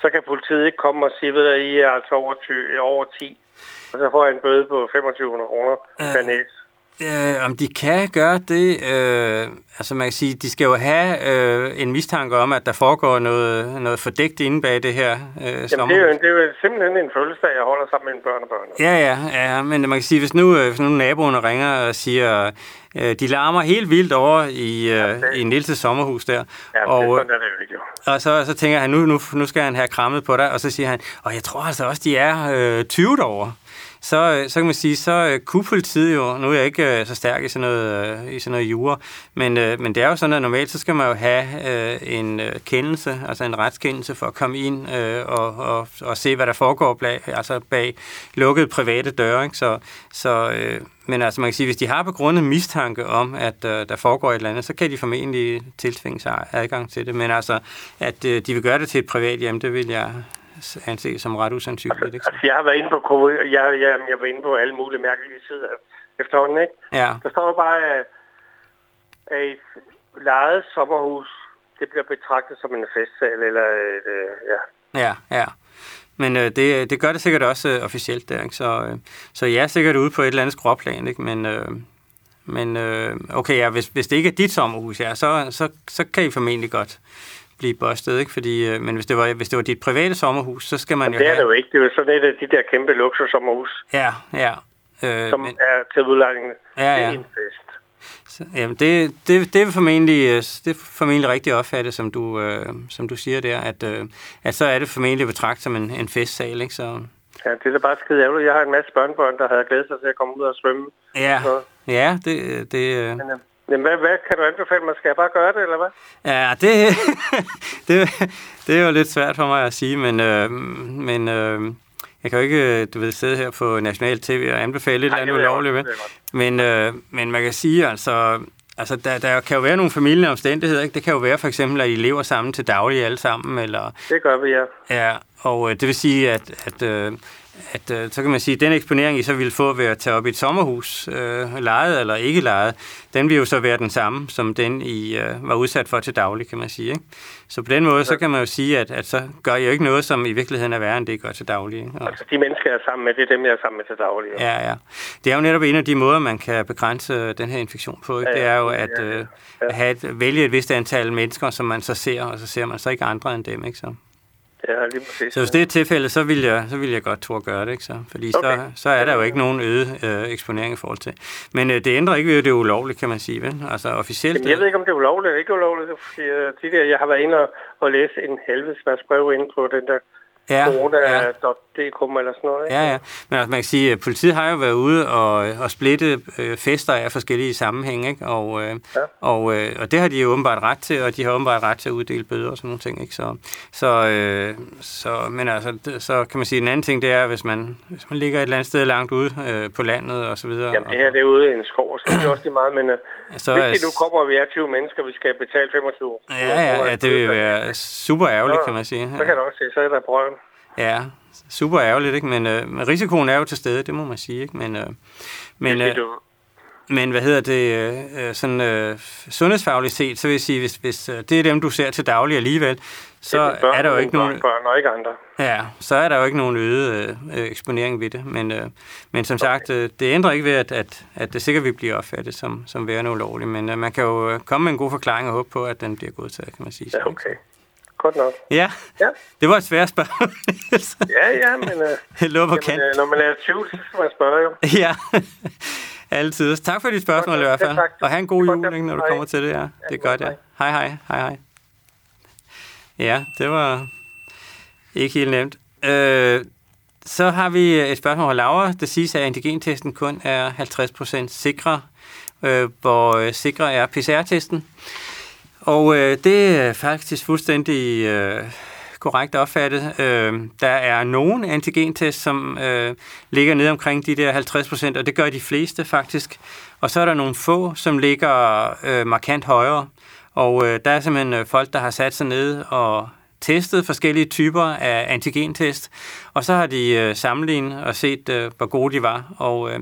så kan politiet ikke komme og sige, ved at I er altså over, 20, over 10. Og så får jeg en bøde på 2500 kroner Øh. per næse. Øh, om de kan gøre det, øh, altså man kan sige, de skal jo have øh, en mistanke om, at der foregår noget, noget fordækt inde bag det her øh, Jamen, det er, jo, det er jo simpelthen en fødselsdag, jeg holder sammen med mine børn og børn. Ja, ja, ja, men man kan sige, hvis nu, øh, hvis nu naboerne ringer og siger, øh, de larmer helt vildt over i, øh, det- i Nilses sommerhus der, Ja, og, og, øh, sådan er det jo ikke, jo. og så, så tænker han, nu, nu, nu skal han have krammet på dig, og så siger han, og jeg tror altså også, de er øh, 20 derovre. Så, øh, så kan man sige, så øh, kunne politiet jo, nu er jeg ikke øh, så stærk i sådan noget, i sådan noget jura, men, men det er jo sådan, at normalt så skal man jo have en kendelse, altså en retskendelse for at komme ind og, og, og se, hvad der foregår bag, altså bag lukkede private døre. Ikke? Så, så, men altså man kan sige, hvis de har begrundet mistanke om, at øh, der foregår et eller andet, så kan de formentlig tiltvinge sig adgang til det. Men altså, at øh, de vil gøre det til et privat hjem, det vil jeg anse som ret usandsynligt. Ikke? Altså, jeg har været inde på, covid- jeg, jeg, jeg var inde på alle mulige mærkelige sider efterhånden, ikke? Ja, Der står jo bare, at, at et lejet sommerhus, det bliver betragtet som en festsal, eller et, øh, ja. ja, ja. Men øh, det, det gør det sikkert også øh, officielt der, ikke? Så, øh, så jeg er sikkert ude på et eller andet skråplan, ikke? Men, øh, men øh, okay, ja, hvis, hvis det ikke er dit sommerhus, ja, så, så, så kan I formentlig godt blive bustet, ikke? Fordi, øh, men hvis det, var, hvis det var dit private sommerhus, så skal man jo Det er have... det jo ikke. Det er jo sådan et af de der kæmpe luksussommerhus, Ja, ja. Øh, som men, er til udlejning. Ja, Det er ja. en fest. så, jamen, det, det, det, er formentlig, øh, det er formentlig rigtig opfattet, som du, øh, som du siger der, at, øh, at så er det formentlig betragtet som en, en festsal, ikke? Så, Ja, det er da bare skide ærgerligt. Jeg har en masse børnebørn, der havde glædet sig til at komme ud og svømme. ja, Så. ja, det, det, øh, Men, øh, Jamen, hvad, hvad kan du anbefale mig? Skal jeg bare gøre det, eller hvad? Ja, det, det, det er jo lidt svært for mig at sige, men, øh, men øh, jeg kan jo ikke, du ved, sidde her på National TV og anbefale et eller andet ulovligt. jeg Men, øh, men man kan sige, altså, altså der, der kan jo være nogle familielige omstændigheder. Ikke? Det kan jo være for eksempel, at I lever sammen til daglig alle sammen, eller Det gør vi, ja. Ja, og øh, det vil sige, at, at, øh, at øh, så kan man sige, at den eksponering, I så ville få ved at tage op i et sommerhus, øh, lejet eller ikke lejet, den vil jo så være den samme, som den I øh, var udsat for til daglig, kan man sige. Ikke? Så på den måde, så kan man jo sige, at, at så gør I jo ikke noget, som i virkeligheden er værre, end det I gør til daglig. Ikke? Og, Altså, de mennesker, jeg er sammen med, det er dem, jeg er sammen med til daglig. Ja. ja, ja. Det er jo netop en af de måder, man kan begrænse den her infektion på. Ikke? Ja, Det ja. er jo at, Ja, ja. øh, at have et, vælge et vist antal mennesker, som man så ser, og så ser man så ikke andre end dem. Ikke? Så. Ja, lige præcis. Så hvis det er et tilfælde, så vil jeg, så vil jeg godt turde gøre det, ikke så? Fordi okay. så, så er der jo ikke nogen øget øh, eksponering i forhold til. Men øh, det ændrer ikke ved, at det er ulovligt, kan man sige, vel? Altså officielt... Jamen, jeg ved ikke, om det er ulovligt eller ikke ulovligt, fordi uh, tidligere, jeg har været inde og, og læse en helvedes brev inde på den der ja, corona.dk ja. Eller sådan noget. Ikke? Ja, ja. Men altså, man kan sige, at politiet har jo været ude og, og splitte øh, fester af forskellige sammenhænge, ikke? Og, øh, ja. og, øh, og det har de jo åbenbart ret til, og de har åbenbart ret til at uddele bøder og sådan nogle ting, ikke? Så, så, øh, så, men altså, så kan man sige, en anden ting, det er, hvis man, hvis man ligger et eller andet sted langt ude øh, på landet og så videre. Jamen, det her det er ude i en skov, så det er også det meget, men øh, så, hvis nu kommer, vi er 20 mennesker, vi skal betale 25 Ja, ja, ja, det vil være super ærgerligt, kan man sige. Så kan du også se, så er der brøden. Ja, super ærgerligt, ikke? Men, øh, men risikoen er jo til stede, det må man sige, ikke? Men, øh, men, øh, men hvad hedder det, øh, øh, sådan øh, sundhedsfagligt set, så vil jeg sige, hvis, hvis øh, det er dem, du ser til daglig alligevel, så er, er der jo ikke nogen... Børn og ikke andre. Ja, så er der jo ikke nogen øget øh, eksponering ved det. Men, øh, men som okay. sagt, øh, det ændrer ikke ved, at, at, at det sikkert vil blive opfattet som, som værende ulovligt. Men øh, man kan jo komme med en god forklaring og håbe på, at den bliver godtaget, kan man sige. Ja, okay. Godt nok. Ja, ja. det var et svært spørgsmål. ja, ja, men... Uh, det lå på kant. Uh, når man er 20, så skal man spørge jo. ja, altid. Tak for dit spørgsmål godt, i hvert fald. Ja, og have en god jul, når du hej. kommer til det. Ja. Det er ja, godt, ja. Hej, hej. Hej, hej. Ja, det var ikke helt nemt. Øh, så har vi et spørgsmål fra Laura. Det siges, at antigentesten kun er 50% sikre. Øh, hvor sikre er PCR-testen. Og øh, det er faktisk fuldstændig øh, korrekt opfattet. Øh, der er nogle antigentest, som øh, ligger ned omkring de der 50 procent, og det gør de fleste faktisk. Og så er der nogle få, som ligger øh, markant højere. Og øh, der er simpelthen øh, folk, der har sat sig ned og testet forskellige typer af antigentest, og så har de øh, sammenlignet og set, øh, hvor gode de var. Og, øh,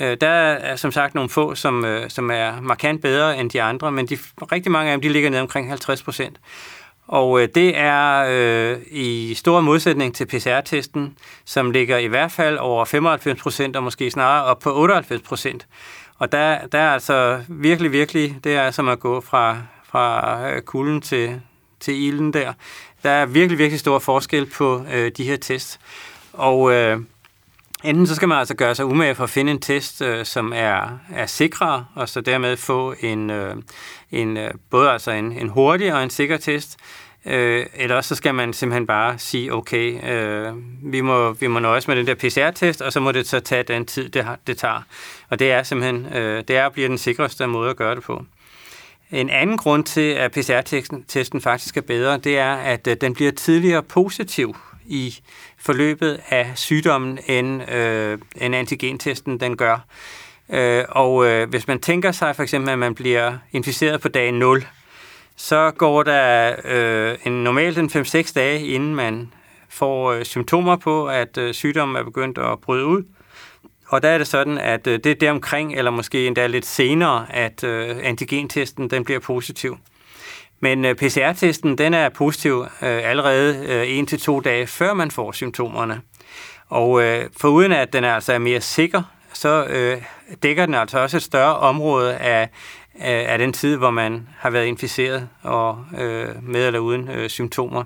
Øh, der er som sagt nogle få, som, øh, som er markant bedre end de andre, men de, rigtig mange af dem de ligger ned omkring 50 procent. Og øh, det er øh, i stor modsætning til PCR-testen, som ligger i hvert fald over 95 procent, og måske snarere op på 98 procent. Og der, der er altså virkelig, virkelig, det er som at gå fra, fra øh, kulden til, til ilden der. Der er virkelig, virkelig stor forskel på øh, de her tests. Og øh, Enten så skal man altså gøre sig umage for at finde en test, øh, som er, er sikrere, og så dermed få en, øh, en øh, både altså en, en hurtig og en sikker test, øh, eller så skal man simpelthen bare sige, okay, øh, vi, må, vi må nøjes med den der PCR-test, og så må det så tage den tid, det, har, det tager. Og det er simpelthen, øh, det er at blive den sikreste måde at gøre det på. En anden grund til, at PCR-testen faktisk er bedre, det er, at øh, den bliver tidligere positiv i forløbet af sygdommen, end, øh, end antigentesten den gør. Øh, og øh, hvis man tænker sig for eksempel, at man bliver inficeret på dag 0, så går der øh, en normalt en 5-6 dage, inden man får øh, symptomer på, at øh, sygdommen er begyndt at bryde ud. Og der er det sådan, at øh, det er deromkring, eller måske endda lidt senere, at øh, antigentesten den bliver positiv. Men øh, PCR-testen den er positiv øh, allerede øh, en til to dage før man får symptomerne. Og øh, foruden at den altså er mere sikker, så øh, dækker den altså også et større område af, af, af den tid, hvor man har været inficeret og øh, med eller uden øh, symptomer.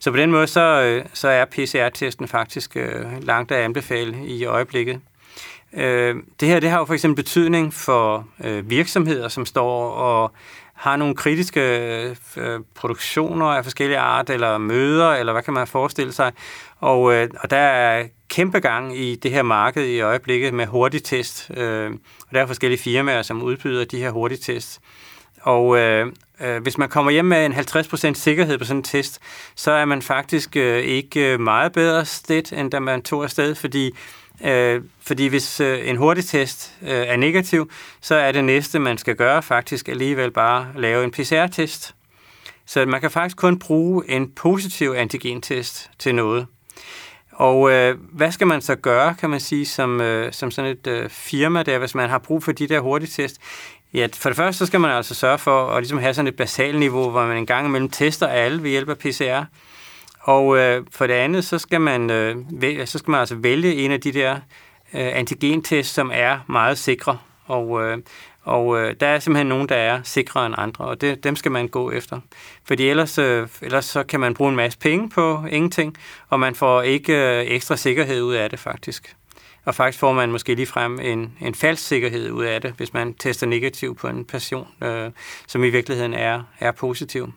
Så på den måde så, øh, så er PCR-testen faktisk øh, langt at anbefale i øjeblikket. Øh, det her det har jo for eksempel betydning for øh, virksomheder, som står og har nogle kritiske øh, produktioner af forskellige art, eller møder, eller hvad kan man forestille sig. Og, øh, og der er kæmpe gang i det her marked i øjeblikket med hurtigtest. Øh, og der er forskellige firmaer, som udbyder de her hurtigtest. Og øh, øh, hvis man kommer hjem med en 50% sikkerhed på sådan en test, så er man faktisk øh, ikke meget bedre sted, end da man tog afsted, fordi Øh, fordi hvis øh, en hurtigtest øh, er negativ, så er det næste, man skal gøre, faktisk alligevel bare lave en PCR-test. Så man kan faktisk kun bruge en positiv antigentest til noget. Og øh, hvad skal man så gøre, kan man sige, som, øh, som sådan et øh, firma der, hvis man har brug for de der hurtigtest? Ja, for det første så skal man altså sørge for at ligesom have sådan et basalt niveau, hvor man en gang imellem tester alle ved hjælp af PCR. Og øh, for det andet, så skal man, øh, vælge, så skal man altså vælge en af de der øh, antigentest, som er meget sikre. Og, øh, Og øh, der er simpelthen nogen, der er sikrere end andre, og det, dem skal man gå efter. Fordi ellers, øh, ellers så kan man bruge en masse penge på ingenting, og man får ikke øh, ekstra sikkerhed ud af det faktisk. Og faktisk får man måske lige frem en, en falsk sikkerhed ud af det, hvis man tester negativ på en person, øh, som i virkeligheden er, er positiv.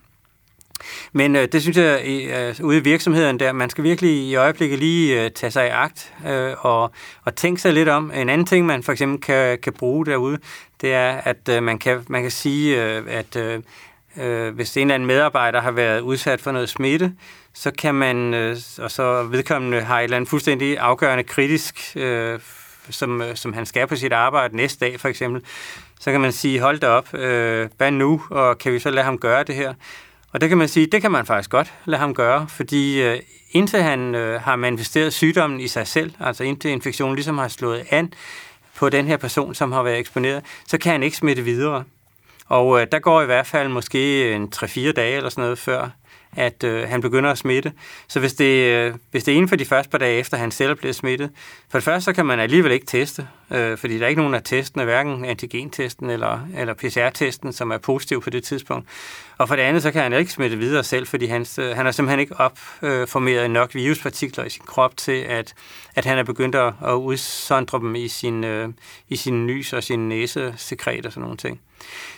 Men øh, det synes jeg, øh, ude i virksomheden der, man skal virkelig i øjeblikket lige øh, tage sig i agt øh, og, og tænke sig lidt om. En anden ting, man for eksempel kan, kan bruge derude, det er, at øh, man, kan, man kan sige, øh, at øh, øh hvis en eller anden medarbejder har været udsat for noget smitte, så kan man, øh, og så vedkommende har et eller andet fuldstændig afgørende kritisk, øh, som, øh, som han skal på sit arbejde næste dag for eksempel, så kan man sige, hold da op, øh, hvad nu, og kan vi så lade ham gøre det her? Og det kan man sige, det kan man faktisk godt lade ham gøre, fordi øh, indtil han øh, har manifesteret sygdommen i sig selv, altså indtil infektionen ligesom har slået an på den her person, som har været eksponeret, så kan han ikke smitte videre. Og øh, der går i hvert fald måske en 3-4 dage eller sådan noget, før at øh, han begynder at smitte. Så hvis det, øh, hvis det er inden for de første par dage efter, han selv bliver smittet, for det første, så kan man alligevel ikke teste, øh, fordi der er ikke nogen af testene, hverken antigentesten eller, eller PCR-testen, som er positiv på det tidspunkt. Og for det andet, så kan han ikke smitte videre selv, fordi hans, øh, han har simpelthen ikke opformeret øh, nok viruspartikler i sin krop til, at, at han er begyndt at, at udsondre dem i sin, øh, i sin nys og sin næsesekret og sådan nogle ting.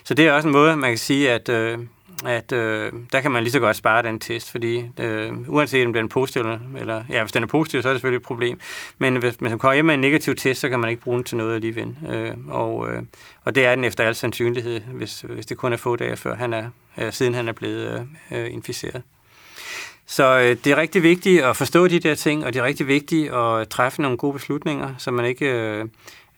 Så det er også en måde, man kan sige, at, øh, at øh, der kan man lige så godt spare den test, fordi øh, uanset om den er positiv, eller ja, hvis den er positiv, så er det selvfølgelig et problem. Men hvis, man kommer hjem med en negativ test, så kan man ikke bruge den til noget alligevel. Øh, og, øh, og det er den efter al sandsynlighed, hvis, hvis det kun er få dage før han er, øh, siden han er blevet øh, øh, inficeret. Så øh, det er rigtig vigtigt at forstå de der ting, og det er rigtig vigtigt at træffe nogle gode beslutninger, så man ikke øh,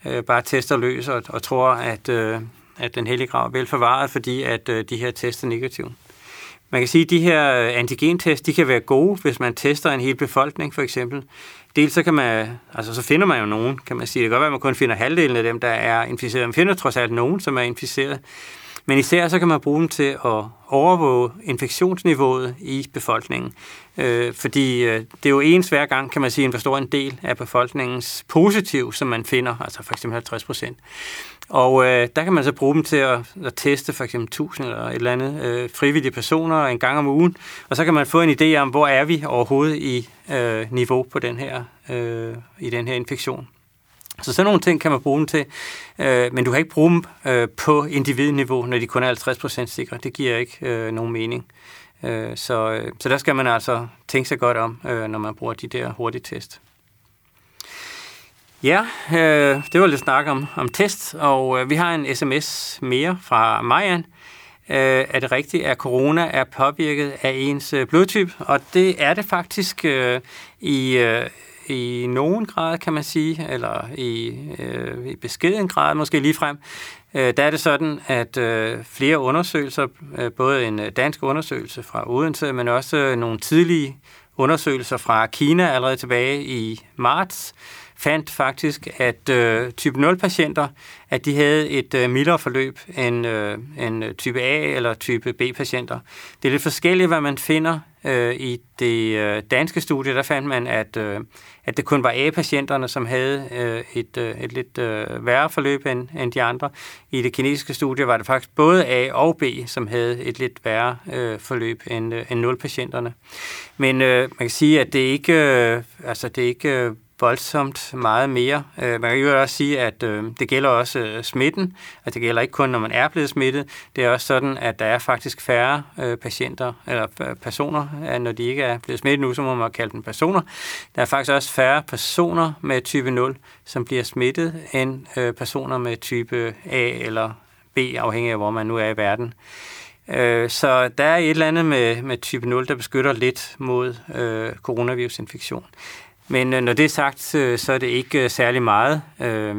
øh, bare tester løs og, og tror, at, øh, at den hellige grav er vel forvaret, fordi at øh, de her tester er negative. Man kan sige, at de her øh, antigentest, de kan være gode, hvis man tester en hel befolkning, for eksempel. Dels så kan man, altså så finder man jo nogen, kan man sige. Det kan godt være, at man kun finder halvdelen af dem, der er inficeret. Man finder trods alt nogen, som er inficeret. Men især så kan man bruge dem til at overvåge infektionsniveauet i befolkningen. Øh, fordi øh, det er jo ens hver gang, kan man sige, en for stor en del af befolkningens positiv, som man finder, altså for eksempel 50 procent. Og øh, der kan man så bruge dem til at, at teste for eksempel 1000 eller et eller andet øh, frivillige personer en gang om ugen, og så kan man få en idé om, hvor er vi overhovedet i øh, niveau på den her, øh, i den her infektion. Så sådan nogle ting kan man bruge dem til, øh, men du kan ikke bruge dem øh, på individniveau, når de kun er 50% sikre. Det giver ikke øh, nogen mening. Øh, så, øh, så der skal man altså tænke sig godt om, øh, når man bruger de der hurtige test. Ja, øh, det var lidt snak om, om test, og øh, vi har en sms mere fra Marian. Øh, er det rigtigt, at corona er påvirket af ens øh, blodtype? Og det er det faktisk øh, i, øh, i nogen grad, kan man sige, eller i, øh, i beskeden grad måske lige frem. Øh, der er det sådan, at øh, flere undersøgelser, øh, både en dansk undersøgelse fra Odense, men også øh, nogle tidlige undersøgelser fra Kina allerede tilbage i marts, fandt faktisk, at øh, type 0-patienter, at de havde et øh, mildere forløb end, øh, end øh, type A eller type B-patienter. Det er lidt forskelligt, hvad man finder øh, i det øh, danske studie. Der fandt man, at, øh, at det kun var A-patienterne, som havde øh, et, øh, et lidt øh, værre forløb end, end de andre. I det kinesiske studie var det faktisk både A og B, som havde et lidt værre øh, forløb end, øh, end 0-patienterne. Men øh, man kan sige, at det ikke, øh, altså det ikke øh, voldsomt meget mere. Øh, man kan jo også sige, at øh, det gælder også øh, smitten, at det gælder ikke kun, når man er blevet smittet. Det er også sådan, at der er faktisk færre øh, patienter, eller øh, personer, øh, når de ikke er blevet smittet nu, så må man kalde dem personer. Der er faktisk også færre personer med type 0, som bliver smittet, end personer med type A eller B, afhængig af hvor man nu er i verden. Så der er et eller andet med, med type 0, der beskytter lidt mod øh, coronavirusinfektion. Men øh, når det er sagt, øh, så er det ikke øh, særlig meget. Øh,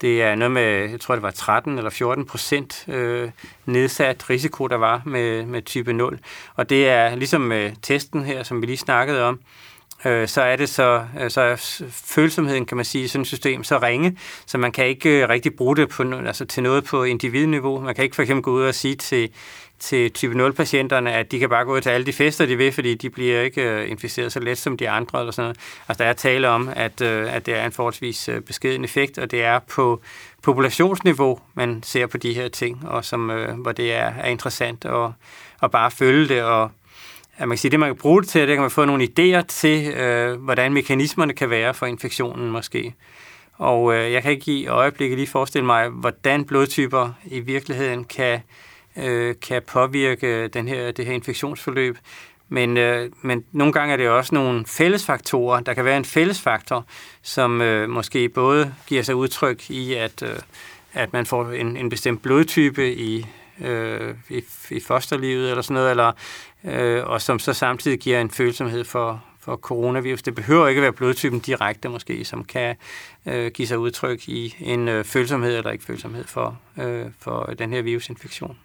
det er noget med, jeg tror det var 13 eller 14 procent øh, nedsat risiko, der var med, med type 0. Og det er ligesom med testen her, som vi lige snakkede om, øh, så er det så, øh, så er følsomheden, kan man sige, i sådan et system så ringe, så man kan ikke øh, rigtig bruge det på, altså til noget på individniveau. Man kan ikke for eksempel gå ud og sige til til type 0-patienterne, at de kan bare gå ud til alle de fester, de vil, fordi de bliver ikke øh, inficeret så let som de andre. Eller sådan noget. Altså, der er tale om, at, øh, at det er en forholdsvis øh, beskeden effekt, og det er på populationsniveau, man ser på de her ting, og som, hvor det er, er interessant at, at bare følge det, og at man kan sige, det man kan bruge det til, det kan man få nogle idéer til, øh, hvordan mekanismerne kan være for infektionen måske. Og øh, jeg kan ikke i øjeblikket lige forestille mig, hvordan blodtyper i virkeligheden kan, øh, kan påvirke den her, det her infektionsforløb. Men, øh, men nogle gange er det også nogle fællesfaktorer. Der kan være en fællesfaktor, som øh, måske både giver sig udtryk i, at, øh, at man får en, en bestemt blodtype i, øh, i, i fosterlivet eller sådan noget, eller, øh, og som så samtidig giver en følsomhed for, for coronavirus. Det behøver ikke at være blodtypen direkte måske, som kan øh, give sig udtryk i en øh, følsomhed eller ikke følsomhed for, øh, for den her virusinfektion.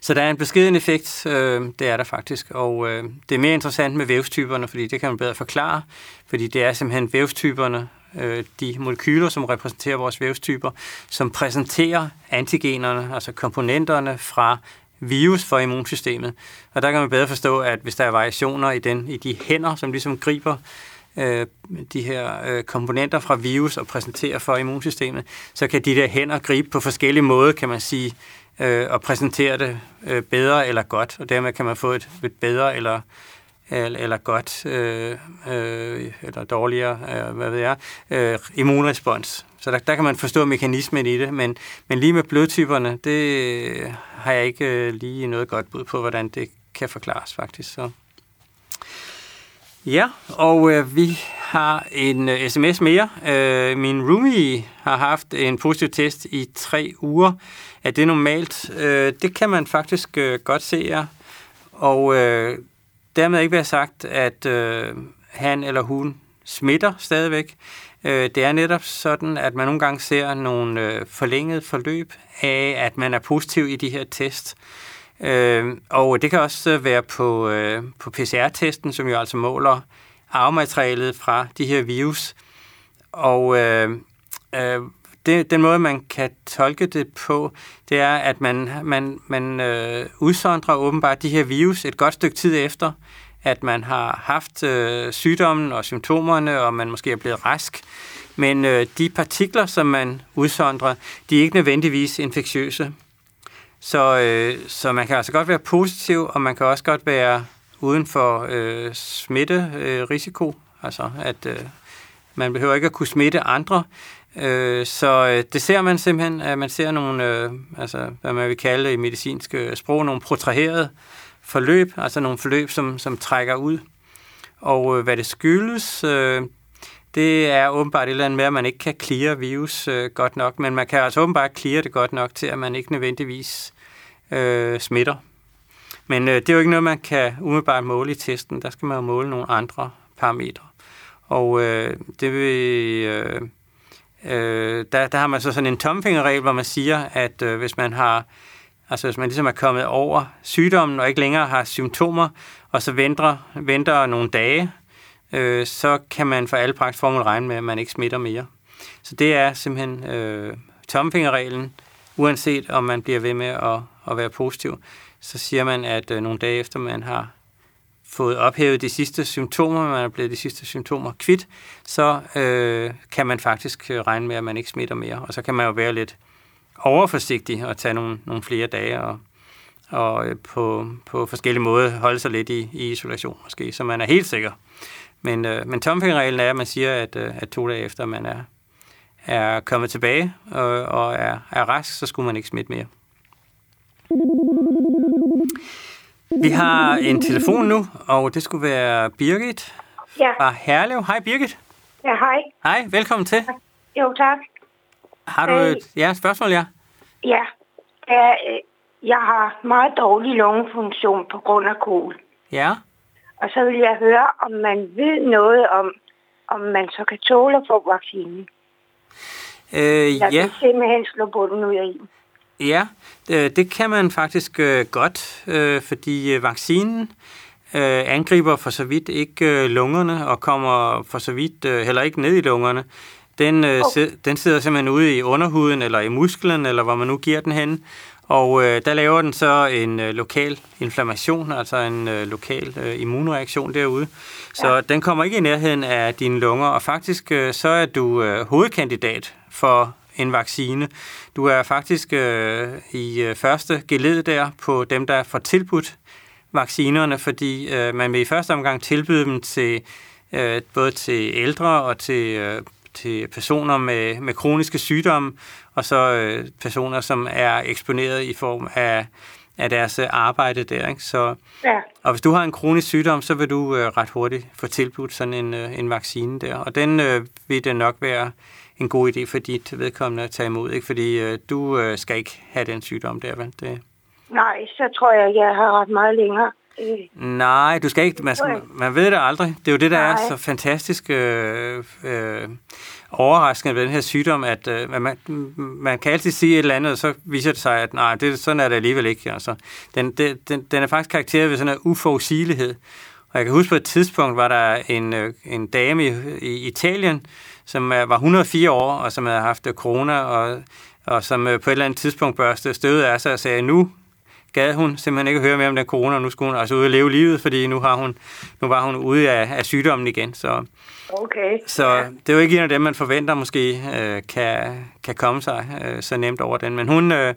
Så der er en beskeden effekt, øh, det er der faktisk, og øh, det er mere interessant med vævstyperne, fordi det kan man bedre forklare, fordi det er simpelthen vævstyperne, øh, de molekyler, som repræsenterer vores vævstyper, som præsenterer antigenerne, altså komponenterne fra virus for immunsystemet. Og der kan man bedre forstå, at hvis der er variationer i, den, i de hænder, som ligesom griber øh, de her øh, komponenter fra virus og præsenterer for immunsystemet, så kan de der hænder gribe på forskellige måder, kan man sige, øh, og præsentere det øh, bedre eller godt, og dermed kan man få et, et bedre eller eller, eller godt, øh, øh, eller dårligere, øh, hvad ved jeg, øh, immunrespons. Så der, der kan man forstå mekanismen i det, men, men lige med blodtyperne, det har jeg ikke øh, lige noget godt bud på, hvordan det kan forklares faktisk. Så. Ja, og øh, vi har en øh, sms mere. Øh, min roomie har haft en positiv test i tre uger. Er det normalt? Øh, det kan man faktisk øh, godt se, ja. Og øh, dermed ikke være sagt, at øh, han eller hun smitter stadigvæk. Øh, det er netop sådan, at man nogle gange ser nogle øh, forlængede forløb af, at man er positiv i de her test. Øh, Øh, og det kan også øh, være på, øh, på PCR-testen, som jo altså måler arvematerialet fra de her virus. Og øh, øh, det, den måde, man kan tolke det på, det er, at man, man, man øh, udsondrer åbenbart de her virus et godt stykke tid efter, at man har haft øh, sygdommen og symptomerne, og man måske er blevet rask. Men øh, de partikler, som man udsondrer, de er ikke nødvendigvis infektiøse. Så, øh, så man kan altså godt være positiv, og man kan også godt være uden for øh, smitterisiko. Øh, altså at øh, man behøver ikke at kunne smitte andre. Øh, så øh, det ser man simpelthen, at man ser nogle, øh, altså, hvad man vil kalde i medicinsk øh, sprog, nogle protraherede forløb, altså nogle forløb, som, som trækker ud. Og øh, hvad det skyldes, øh, det er åbenbart et eller andet med, at man ikke kan clear virus øh, godt nok, men man kan altså åbenbart clear det godt nok til, at man ikke nødvendigvis øh, smitter. Men øh, det er jo ikke noget, man kan umiddelbart måle i testen. Der skal man jo måle nogle andre parametre. Og øh, det vil... Øh, øh, der, der har man så sådan en tomfingerregel, hvor man siger, at øh, hvis man har Altså hvis man ligesom er kommet over sygdommen og ikke længere har symptomer, og så venter, venter nogle dage, øh, så kan man for alle praktisk regne med, at man ikke smitter mere. Så det er simpelthen øh, tomfingerreglen, uanset om man bliver ved med at, at være positiv. Så siger man, at øh, nogle dage efter man har fået ophævet de sidste symptomer, man er blevet de sidste symptomer kvidt, så øh, kan man faktisk øh, regne med, at man ikke smitter mere. Og så kan man jo være lidt overforsigtig og tage nogle, nogle flere dage og, og øh, på, på forskellige måder holde sig lidt i, i isolation måske, så man er helt sikker. Men, øh, men tomfingerreglen er, at man siger, at, øh, at to dage efter man er, er kommet tilbage og, og er, er rask, så skulle man ikke smitte mere. Vi har en telefon nu, og det skulle være Birgit ja. fra Herlev. Hej Birgit. Ja, hej. Hej, velkommen til. Jo, tak. Har du et ja, spørgsmål, ja? Ja. Jeg, jeg har meget dårlig lungefunktion på grund af kol. Ja. Og så vil jeg høre, om man ved noget om, om man så kan tåle at få vaccinen. Øh, jeg ja. vil simpelthen slå bunden ud af i. Ja, det, kan man faktisk øh, godt, øh, fordi øh, vaccinen angriber for så vidt ikke lungerne og kommer for så vidt heller ikke ned i lungerne. Den, okay. den sidder simpelthen ude i underhuden eller i musklen, eller hvor man nu giver den hen. Og øh, der laver den så en øh, lokal inflammation, altså en øh, lokal øh, immunreaktion derude. Så ja. den kommer ikke i nærheden af dine lunger, og faktisk øh, så er du øh, hovedkandidat for en vaccine. Du er faktisk øh, i øh, første geled der på dem, der får tilbudt vaccinerne, fordi øh, man vil i første omgang tilbyde dem til øh, både til ældre og til, øh, til personer med, med kroniske sygdomme, og så øh, personer, som er eksponeret i form af, af deres arbejde der. Ikke? Så, Ja. og hvis du har en kronisk sygdom, så vil du øh, ret hurtigt få tilbudt sådan en, øh, en vaccine der. Og den øh, vil det nok være en god idé for dit vedkommende at tage imod, ikke? fordi øh, du øh, skal ikke have den sygdom der, vel? Det, Nej, så tror jeg jeg har ret meget længere. Øh, Nej, du skal ikke. Man, skal, man ved det aldrig. Det er jo det, der Nej. er så fantastisk øh, øh, overraskende ved den her sygdom, at øh, man, man kan altid sige et eller andet, og så viser det sig, at nej, det, sådan er det alligevel ikke. Altså, den, det, den, den er faktisk karakteret ved sådan en uforudsigelighed. Og jeg kan huske på et tidspunkt, var der en, øh, en dame i, i Italien, som øh, var 104 år, og som havde haft øh, corona, og, og som på et eller andet tidspunkt børste støvet af sig og sagde, nu gad hun simpelthen ikke at høre mere om den corona, og nu skulle hun altså ud og leve livet, fordi nu, har hun, nu var hun ude af, af sygdommen igen. Så, okay. så det er jo ikke en af dem, man forventer måske øh, kan, kan komme sig øh, så nemt over den. Men hun, øh,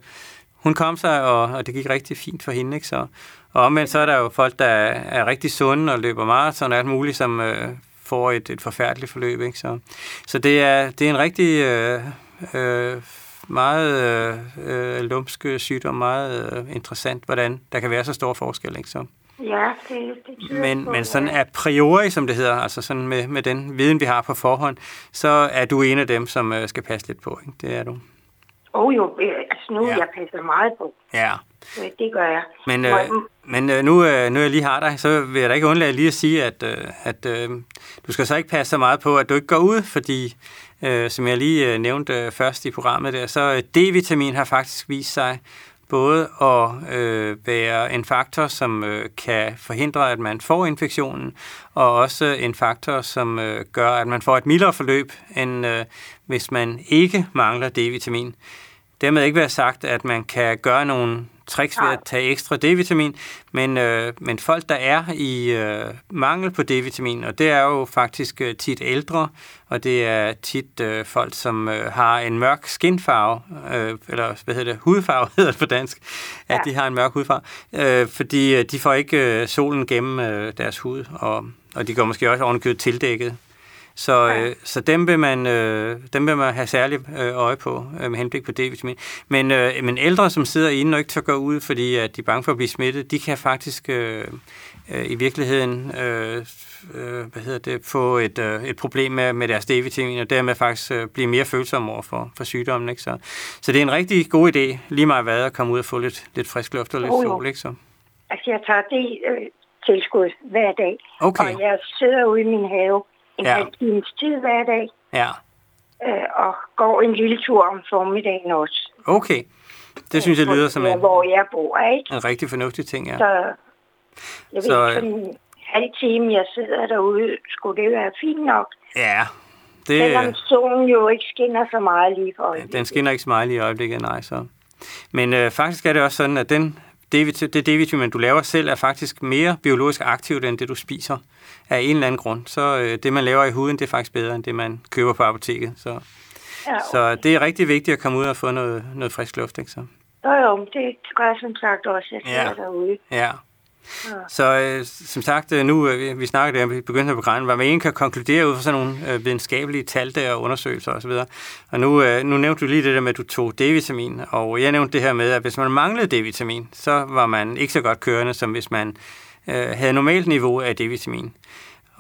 hun kom sig, og, og det gik rigtig fint for hende. Ikke? Så, og omvendt så er der jo folk, der er rigtig sunde og løber maraton og alt muligt, som øh, får et, et forfærdeligt forløb. Ikke? Så, så det, er, det er en rigtig øh, øh, meget øh, øh, lumsk sygdom, meget øh, interessant, hvordan der kan være så stor forskel. Ikke? Så. Ja, det, det Men, på, men sådan a priori, som det hedder, altså sådan med, med den viden, vi har på forhånd, så er du en af dem, som øh, skal passe lidt på. Ikke? Det er du. Oh, jo, øh, altså nu Ja. jeg passer meget på. Ja. Det gør jeg. Men, øh, men øh, nu, øh, nu jeg lige har dig, så vil jeg da ikke undlade lige at sige, at, øh, at øh, du skal så ikke passe så meget på, at du ikke går ud, fordi øh, som jeg lige øh, nævnte øh, først i programmet der, så øh, D-vitamin har faktisk vist sig både at øh, være en faktor, som øh, kan forhindre, at man får infektionen, og også en faktor, som øh, gør, at man får et mildere forløb, end øh, hvis man ikke mangler D-vitamin. Dermed ikke være sagt, at man kan gøre nogle tricks ved at tage ekstra D-vitamin, men, øh, men folk, der er i øh, mangel på D-vitamin, og det er jo faktisk øh, tit ældre, og det er tit øh, folk, som øh, har en mørk skinfarve, øh, eller hvad hedder det, hudfarve hedder det på dansk, at Ja. de har en mørk hudfarve, øh, fordi øh, de får ikke øh, solen gennem øh, deres hud, og, og de går måske også ovenikøbet tildækket. Så, Ja. øh, så dem, vil man, øh, dem vil man have særlig øh, øje på øh, med henblik på D-vitamin. Men, øh, men ældre, som sidder inde og ikke tør gå ud, fordi at de er bange for at blive smittet, de kan faktisk øh, øh, i virkeligheden øh, øh, hvad hedder det, få et, øh, et problem med, med deres D-vitamin, og dermed faktisk øh, blive mere følsomme over for, for sygdommen. Ikke? Så, så det er en rigtig god idé, lige meget hvad, at komme ud og få lidt, lidt frisk luft og lidt jo. sol. Ikke? Så. Altså, jeg tager det øh, tilskud hver dag. Okay. Og jeg sidder ude i min have en Ja. ja. halv times tid hver dag, Ja, øh, og går en lille tur om formiddagen også. okay. Det synes jeg lyder som en, Hvor jeg bor, ikke? en rigtig fornuftig ting, ja. Så jeg ved, Så, øh, sådan en halv time, jeg sidder derude, skulle det være fint nok. Ja, det, Selvom solen jo ikke skinner så meget lige for øjeblikket. Den skinner ikke så meget lige i øjeblikket, nej. Så. Men øh, faktisk er det også sådan, at den, D-vit- det D-vitamin, du laver selv, er faktisk mere biologisk aktivt, end det du spiser af en eller anden grund. Så øh, det, man laver i huden, det er faktisk bedre, end det, man køber på apoteket. Så, Ja, så det er rigtig vigtigt at komme ud og få noget, noget frisk luft. Ikke? Så, Jo, jo, det gør jeg som sagt også. Jeg ja. derude. ja. Så øh, som sagt, øh, nu øh, vi snakkede det vi begyndte at programmet, hvad man egentlig kan konkludere ud fra sådan nogle øh, videnskabelige tal der og undersøgelser osv. Og nu, øh, nu nævnte du lige det der med, at du tog D-vitamin, og jeg nævnte det her med, at hvis man manglede D-vitamin, så var man ikke så godt kørende, som hvis man øh, havde normalt niveau af D-vitamin.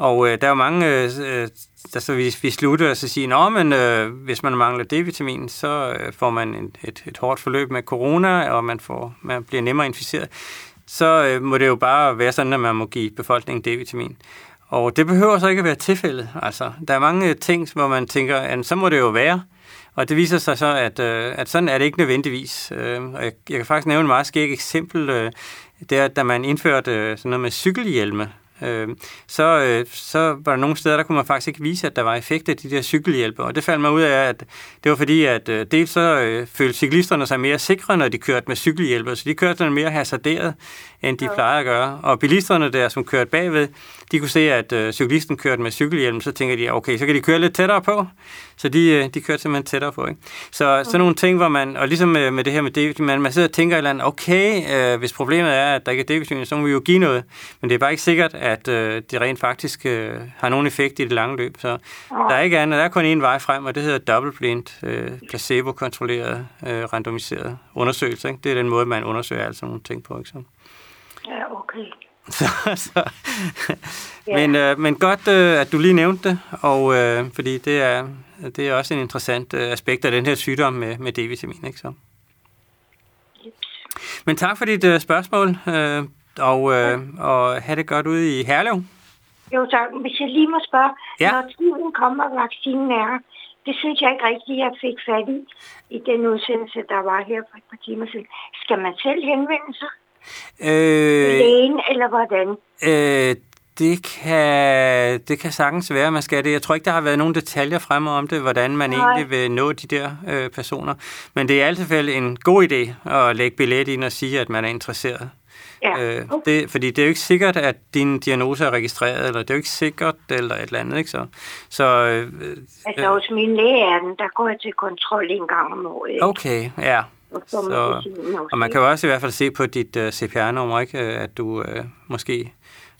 Og øh, der er mange, øh, øh, der så vi, vi slutter og så siger, Nå, men øh, hvis man mangler D-vitamin, så øh, får man et, et, et hårdt forløb med corona, og man, får, man bliver nemmere inficeret. Så øh, må det jo bare være sådan, at man må give befolkningen D-vitamin. Og det behøver så ikke at være tilfældet. Altså, der er mange ting, hvor man tænker, at så må det jo være. Og det viser sig så, at, øh, at sådan er det ikke nødvendigvis. Øh, og jeg, jeg kan faktisk nævne et meget skægt eksempel. Øh, det er, da man indførte øh, sådan noget med cykelhjelme øh, så, øh, så var der nogle steder, der kunne man faktisk ikke vise, at der var effekt af de der cykelhjælper. Og det faldt mig ud af, at det var fordi, at øh, dels så øh, følte cyklisterne sig mere sikre, når de kørte med cykelhjælper, så de kørte sådan mere hasarderet, end de ja. plejer at gøre. Og bilisterne der, som kørte bagved, de kunne se, at øh, cyklisten kørte med cykelhjelm, så tænker de, okay, så kan de køre lidt tættere på. Så de, øh, de kørte simpelthen tættere på. Ikke? Så okay. sådan nogle ting, hvor man, og ligesom med, med det her med d man, man sidder og tænker et eller andet, okay, øh, hvis problemet er, at der ikke er d så må vi jo give noget. Men det er bare ikke sikkert, at øh, det rent faktisk øh, har nogen effekt i det lange løb. Så okay. der er ikke andet, der er kun én vej frem, og det hedder double blind, øh, placebo-kontrolleret, øh, randomiseret undersøgelse. Ikke? Det er den måde, man undersøger altså nogle ting på. Ikke? Så. Ja, okay. Så, så. Ja. Men, øh, men godt, øh, at du lige nævnte det, og øh, fordi det er, det er også en interessant øh, aspekt af den her sygdom med, med D-vitamin. Ikke så? Men tak for dit øh, spørgsmål, øh, og, øh, og have det godt ude i Herlev. Jo tak. Hvis jeg lige må spørge, ja. når tiden kommer, og vaccinen er det synes jeg ikke rigtigt, jeg fik fat i, i den udsendelse, der var her for et par timer siden. Skal man selv henvende sig? Øh, Lægen, eller hvordan? Øh, det kan, det kan sagtens være, man skal det. Jeg tror ikke, der har været nogen detaljer fremme om det, hvordan man Nej. egentlig vil nå de der øh, personer. Men det er i hvert fald en god idé at lægge billet ind og sige, at man er interesseret. Ja. Øh, det, fordi det er jo ikke sikkert, at din diagnose er registreret, eller det er jo ikke sikkert, eller et eller andet, ikke så? så øh, altså hos min læge er den, der går jeg til kontrol en gang om året. Okay, ja. Så, og man kan jo også i hvert fald se på dit uh, øh, CPR-nummer, ikke? at du uh, måske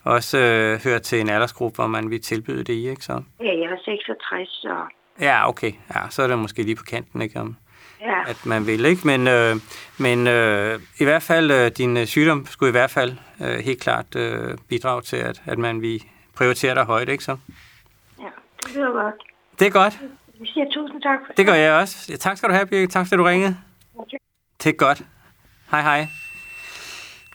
også uh, hører til en aldersgruppe, hvor man vil tilbyde det i, ikke så? Ja, jeg er 66, så... Ja, okay. Ja, så er det måske lige på kanten, ikke? Om, ja. At man vil, ikke? Men, øh, men øh, i hvert fald, øh, din sygdom skulle i hvert fald øh, helt klart øh, bidrage til, at, at man vil prioritere dig højt, ikke så? Ja, det er godt. Det er godt. Jeg siger tusind tak. For det gør jeg også. Tak skal du have, Birgit. Tak, fordi du ringede. Det er godt. Hej hej.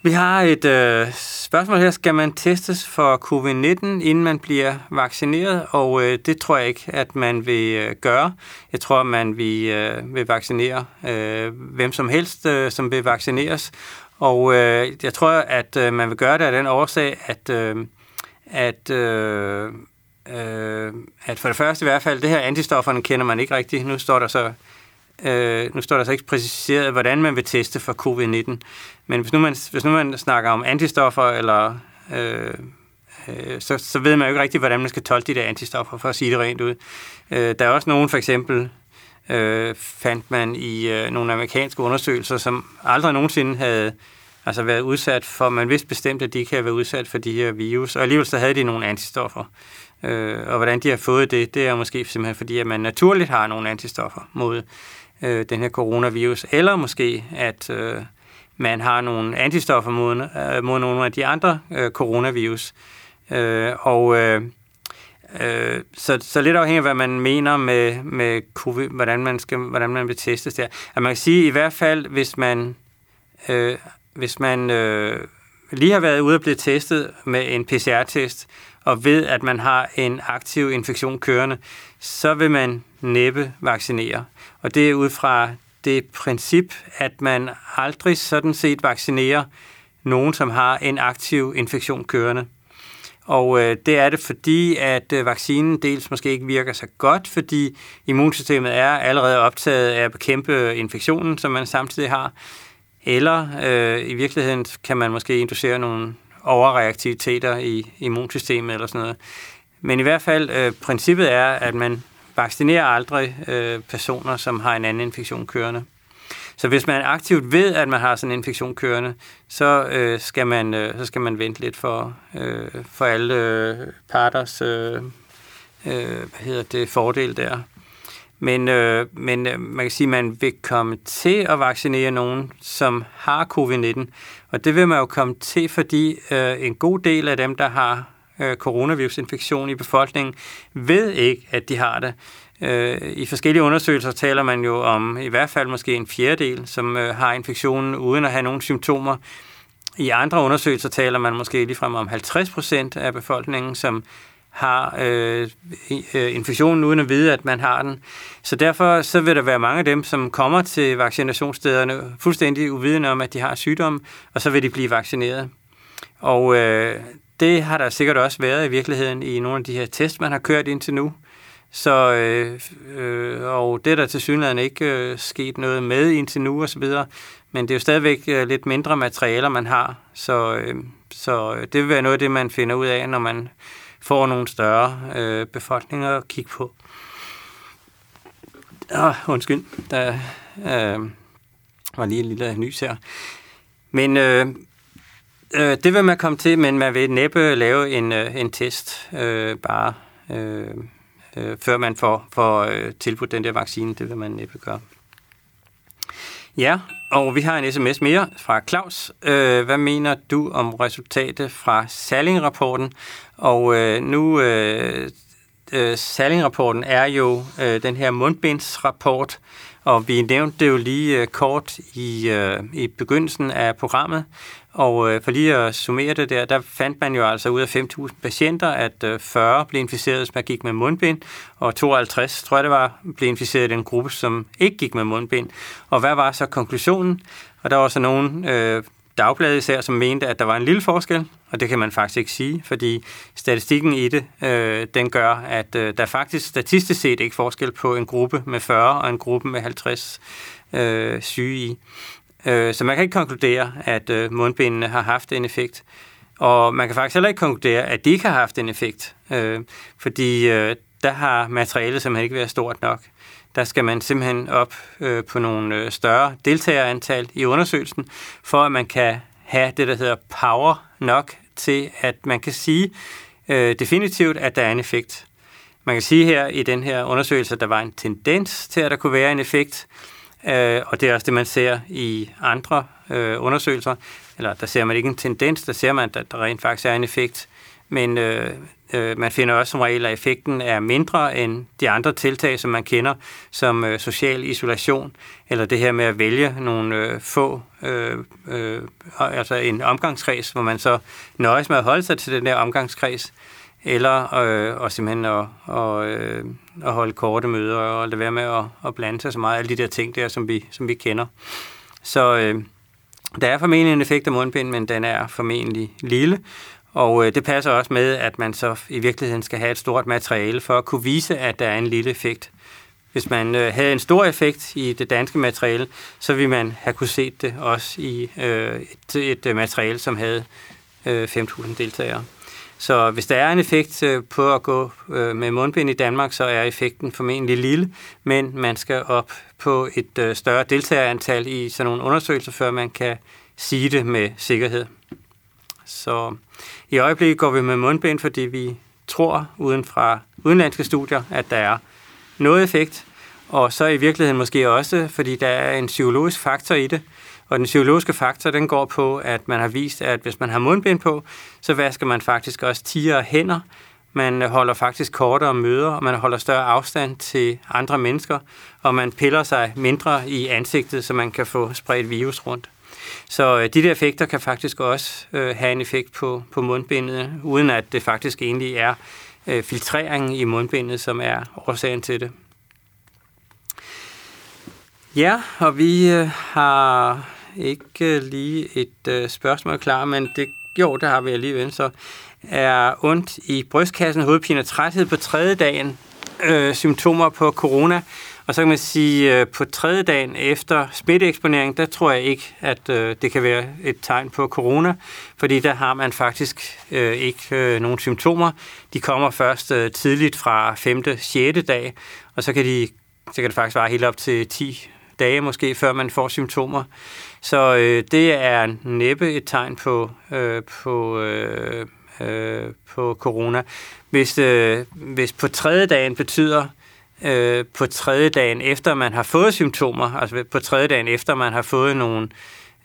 Vi har et øh, spørgsmål her. Skal man testes for covid-19, inden man bliver vaccineret? Og øh, det tror jeg ikke, at man vil øh, gøre. Jeg tror, man vil, øh, vil vaccinere øh, hvem som helst, øh, som vil vaccineres. Og øh, jeg tror, at øh, man vil gøre det af den årsag, at, øh, at, øh, øh, at for det første i hvert fald, det her antistofferne kender man ikke rigtigt. Nu står der så Øh, nu står der så ikke præciseret, hvordan man vil teste for covid-19. Men hvis nu man, hvis nu man snakker om antistoffer, eller, øh, øh, så, så ved man jo ikke rigtigt, hvordan man skal tolke de der antistoffer, for at sige det rent ud. Øh, der er også nogen, for eksempel, øh, fandt man i øh, nogle amerikanske undersøgelser, som aldrig nogensinde havde altså været udsat for, man vidste bestemt, at de ikke havde været udsat for de her virus, og alligevel så havde de nogle antistoffer. Øh, og hvordan de har fået det, det er måske simpelthen fordi, at man naturligt har nogle antistoffer mod øh, den her coronavirus, eller måske at øh, man har nogle antistoffer mod, øh, mod nogle af de andre øh, coronavirus. Øh, og øh, øh, så, så lidt afhængig af, hvad man mener med, med COVID, hvordan man, skal, hvordan man vil testes der. At man kan sige, i hvert fald, hvis man, øh, hvis man øh, lige har været ude og blive testet med en PCR-test, og ved, at man har en aktiv infektion kørende, så vil man næppe vaccinere. Og det er ud fra det princip, at man aldrig sådan set vaccinerer nogen, som har en aktiv infektion kørende. Og øh, det er det, fordi at øh, vaccinen dels måske ikke virker så godt, fordi immunsystemet er allerede optaget af at bekæmpe infektionen, som man samtidig har. Eller øh, i virkeligheden kan man måske inducere nogle overreaktiviteter i immunsystemet eller sådan noget. Men i hvert fald, øh, princippet er, at man vaccinerer aldrig øh, personer, som har en anden infektion kørende. Så hvis man aktivt ved, at man har sådan en infektion kørende, så, øh, skal, man, øh, så skal man vente lidt for, øh, for alle øh, parters øh, øh, hvad hedder det, fordel der. Men, øh, men øh, man kan sige, at man vil komme til at vaccinere nogen, som har covid-19. Og det vil man jo komme til, fordi øh, en god del af dem, der har øh, coronavirusinfektion i befolkningen, ved ikke, at de har det. Øh, I forskellige undersøgelser taler man jo om i hvert fald måske en fjerdedel, som øh, har infektionen uden at have nogen symptomer. I andre undersøgelser taler man måske ligefrem om 50 procent af befolkningen, som har øh, øh, infektionen uden at vide, at man har den. Så derfor så vil der være mange af dem, som kommer til vaccinationsstederne fuldstændig uvidende om, at de har sygdom, og så vil de blive vaccineret. Og øh, det har der sikkert også været i virkeligheden i nogle af de her tests, man har kørt indtil nu. Så, øh, øh, og det er der til synligheden ikke øh, sket noget med indtil nu og så videre. Men det er jo stadigvæk øh, lidt mindre materialer, man har. Så, øh, så øh, det vil være noget af det, man finder ud af, når man får nogle større øh, befolkninger at kigge på. Ah, undskyld, der øh, var lige en lille nys her. Men øh, øh, det vil man komme til, men man vil næppe lave en, øh, en test øh, bare øh, øh, før man får, får øh, tilbudt den der vaccine. Det vil man næppe gøre. Ja, og vi har en sms mere fra Claus. Øh, hvad mener du om resultatet fra Salling-rapporten? Og øh, nu, øh, øh, Salling-rapporten er jo øh, den her mundbindsrapport, og vi nævnte det jo lige øh, kort i, øh, i begyndelsen af programmet, og øh, for lige at summere det der, der fandt man jo altså ud af 5.000 patienter, at øh, 40 blev inficeret, hvis man gik med mundbind, og 52, tror jeg det var, blev inficeret i den gruppe, som ikke gik med mundbind. Og hvad var så konklusionen? Og der var så nogen øh, dagblade især, som mente, at der var en lille forskel, og det kan man faktisk ikke sige, fordi statistikken i det, øh, den gør, at øh, der faktisk statistisk set ikke forskel på en gruppe med 40 og en gruppe med 50 øh, syge i. Øh, så man kan ikke konkludere, at øh, mundbindene har haft en effekt. Og man kan faktisk heller ikke konkludere, at de ikke har haft en effekt, øh, fordi øh, der har materialet simpelthen ikke været stort nok. Der skal man simpelthen op øh, på nogle øh, større deltagerantal i undersøgelsen, for at man kan have det, der hedder power nok til, at man kan sige øh, definitivt, at der er en effekt. Man kan sige her i den her undersøgelse, at der var en tendens til, at der kunne være en effekt, Øh, og det er også det, man ser i andre øh, undersøgelser. Eller der ser man ikke en tendens, der ser man, at der rent faktisk er en effekt. Men øh, øh, man finder også som regel, at effekten er mindre end de andre tiltag, som man kender, som øh, social isolation, eller det her med at vælge nogle øh, få, øh, øh, altså en omgangskreds, hvor man så nøjes med at holde sig til den der omgangskreds, eller øh, og simpelthen at, og, øh, at holde korte møder og lade være med at, at blande sig så meget. Alle de der ting der, som vi, som vi kender. Så øh, der er formentlig en effekt af mundbind, men den er formentlig lille. Og øh, det passer også med, at man så i virkeligheden skal have et stort materiale for at kunne vise, at der er en lille effekt. Hvis man øh, havde en stor effekt i det danske materiale, så ville man have kunne se det også i øh, et, et materiale, som havde øh, 5.000 deltagere. Så hvis der er en effekt øh, på at gå øh, med mundbind i Danmark, så er effekten formentlig lille, men man skal op på et øh, større deltagerantal i sådan nogle undersøgelser, før man kan sige det med sikkerhed. Så i øjeblikket går vi med mundbind, fordi vi tror uden fra udenlandske studier, at der er noget effekt, og så i virkeligheden måske også, fordi der er en psykologisk faktor i det, og den psykologiske faktor, den går på, at man har vist, at hvis man har mundbind på, så vasker man faktisk også tiger hænder. Man holder faktisk kortere møder, og man holder større afstand til andre mennesker, og man piller sig mindre i ansigtet, så man kan få spredt virus rundt. Så øh, de der effekter kan faktisk også øh, have en effekt på, på mundbindet, uden at det faktisk egentlig er øh, filtreringen i mundbindet, som er årsagen til det. Ja, og vi øh, har ikke lige et øh, spørgsmål klar, men det, jo, det har vi alligevel. Så er ondt i brystkassen, hovedpine og træthed på tredje dagen, øh, symptomer på corona. Og så kan man sige, øh, på tredje dagen efter smitteeksponering, der tror jeg ikke, at øh, det kan være et tegn på corona, fordi der har man faktisk øh, ikke øh, nogen symptomer. De kommer først øh, tidligt fra 5. 6. dag, og så kan, de, så kan det faktisk være helt op til 10 dage måske, før man får symptomer. Så øh, det er næppe et tegn på, øh, på, øh, øh, på corona. Hvis, øh, hvis på tredje dagen betyder øh, på tredje dagen efter man har fået symptomer, altså på tredje dagen efter man har fået nogle,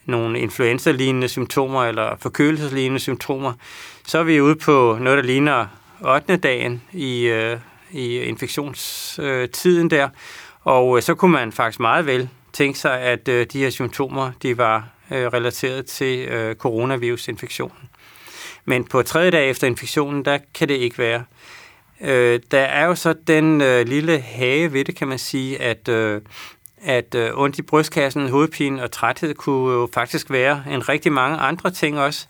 nogle influenza-lignende symptomer eller forkølelseslignende symptomer, så er vi ude på noget, der ligner 8. dagen i, øh, i infektionstiden der. Og øh, så kunne man faktisk meget vel tænke sig, at øh, de her symptomer de var øh, relateret til øh, coronavirusinfektionen. Men på tredje dag efter infektionen, der kan det ikke være. Øh, der er jo så den øh, lille hage ved det, kan man sige, at, øh, at øh, ondt i brystkassen, hovedpine og træthed kunne jo faktisk være en rigtig mange andre ting også.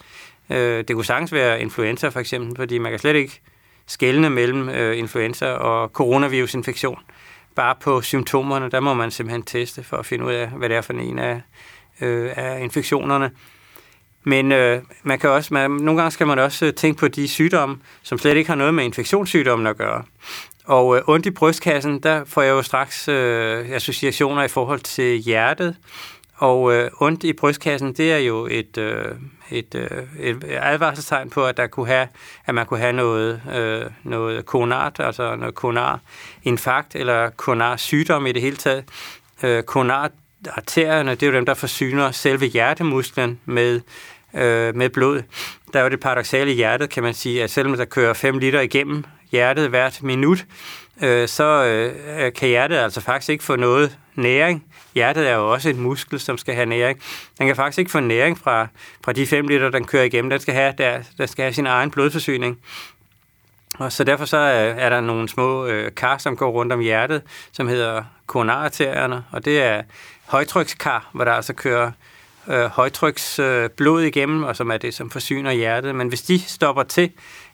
Øh, det kunne sagtens være influenza for eksempel, fordi man kan slet ikke skelne mellem øh, influenza og coronavirusinfektion. Bare på symptomerne, der må man simpelthen teste for at finde ud af, hvad det er for en af, øh, af infektionerne. Men øh, man kan også, man, nogle gange skal man også øh, tænke på de sygdomme, som slet ikke har noget med infektionssygdommen at gøre. Og øh, ondt i brystkassen, der får jeg jo straks øh, associationer i forhold til hjertet. Og øh, ondt i brystkassen, det er jo et, øh, et, øh, et advarselstegn på, at der kunne have, at man kunne have noget, øh, noget koronart, altså noget koronar infarkt eller koronarsygdom i det hele taget. Øh, koronar arterierne, det er jo dem, der forsyner selve hjertemusklen med, øh, med blod. Der er jo det paradoxale i hjertet, kan man sige, at selvom der kører 5 liter igennem hjertet hvert minut, øh, så øh, kan hjertet altså faktisk ikke få noget næring. Hjertet er jo også en muskel, som skal have næring. Den kan faktisk ikke få næring fra, fra de 5 liter, den kører igennem. Den skal have, der, der skal have sin egen blodforsyning. Og så derfor så øh, er, der nogle små øh, kar, som går rundt om hjertet, som hedder koronararterierne, og det er højtrykskar, hvor der altså kører øh, højtryksblod øh, blod igennem, og som er det, som forsyner hjertet. Men hvis de stopper til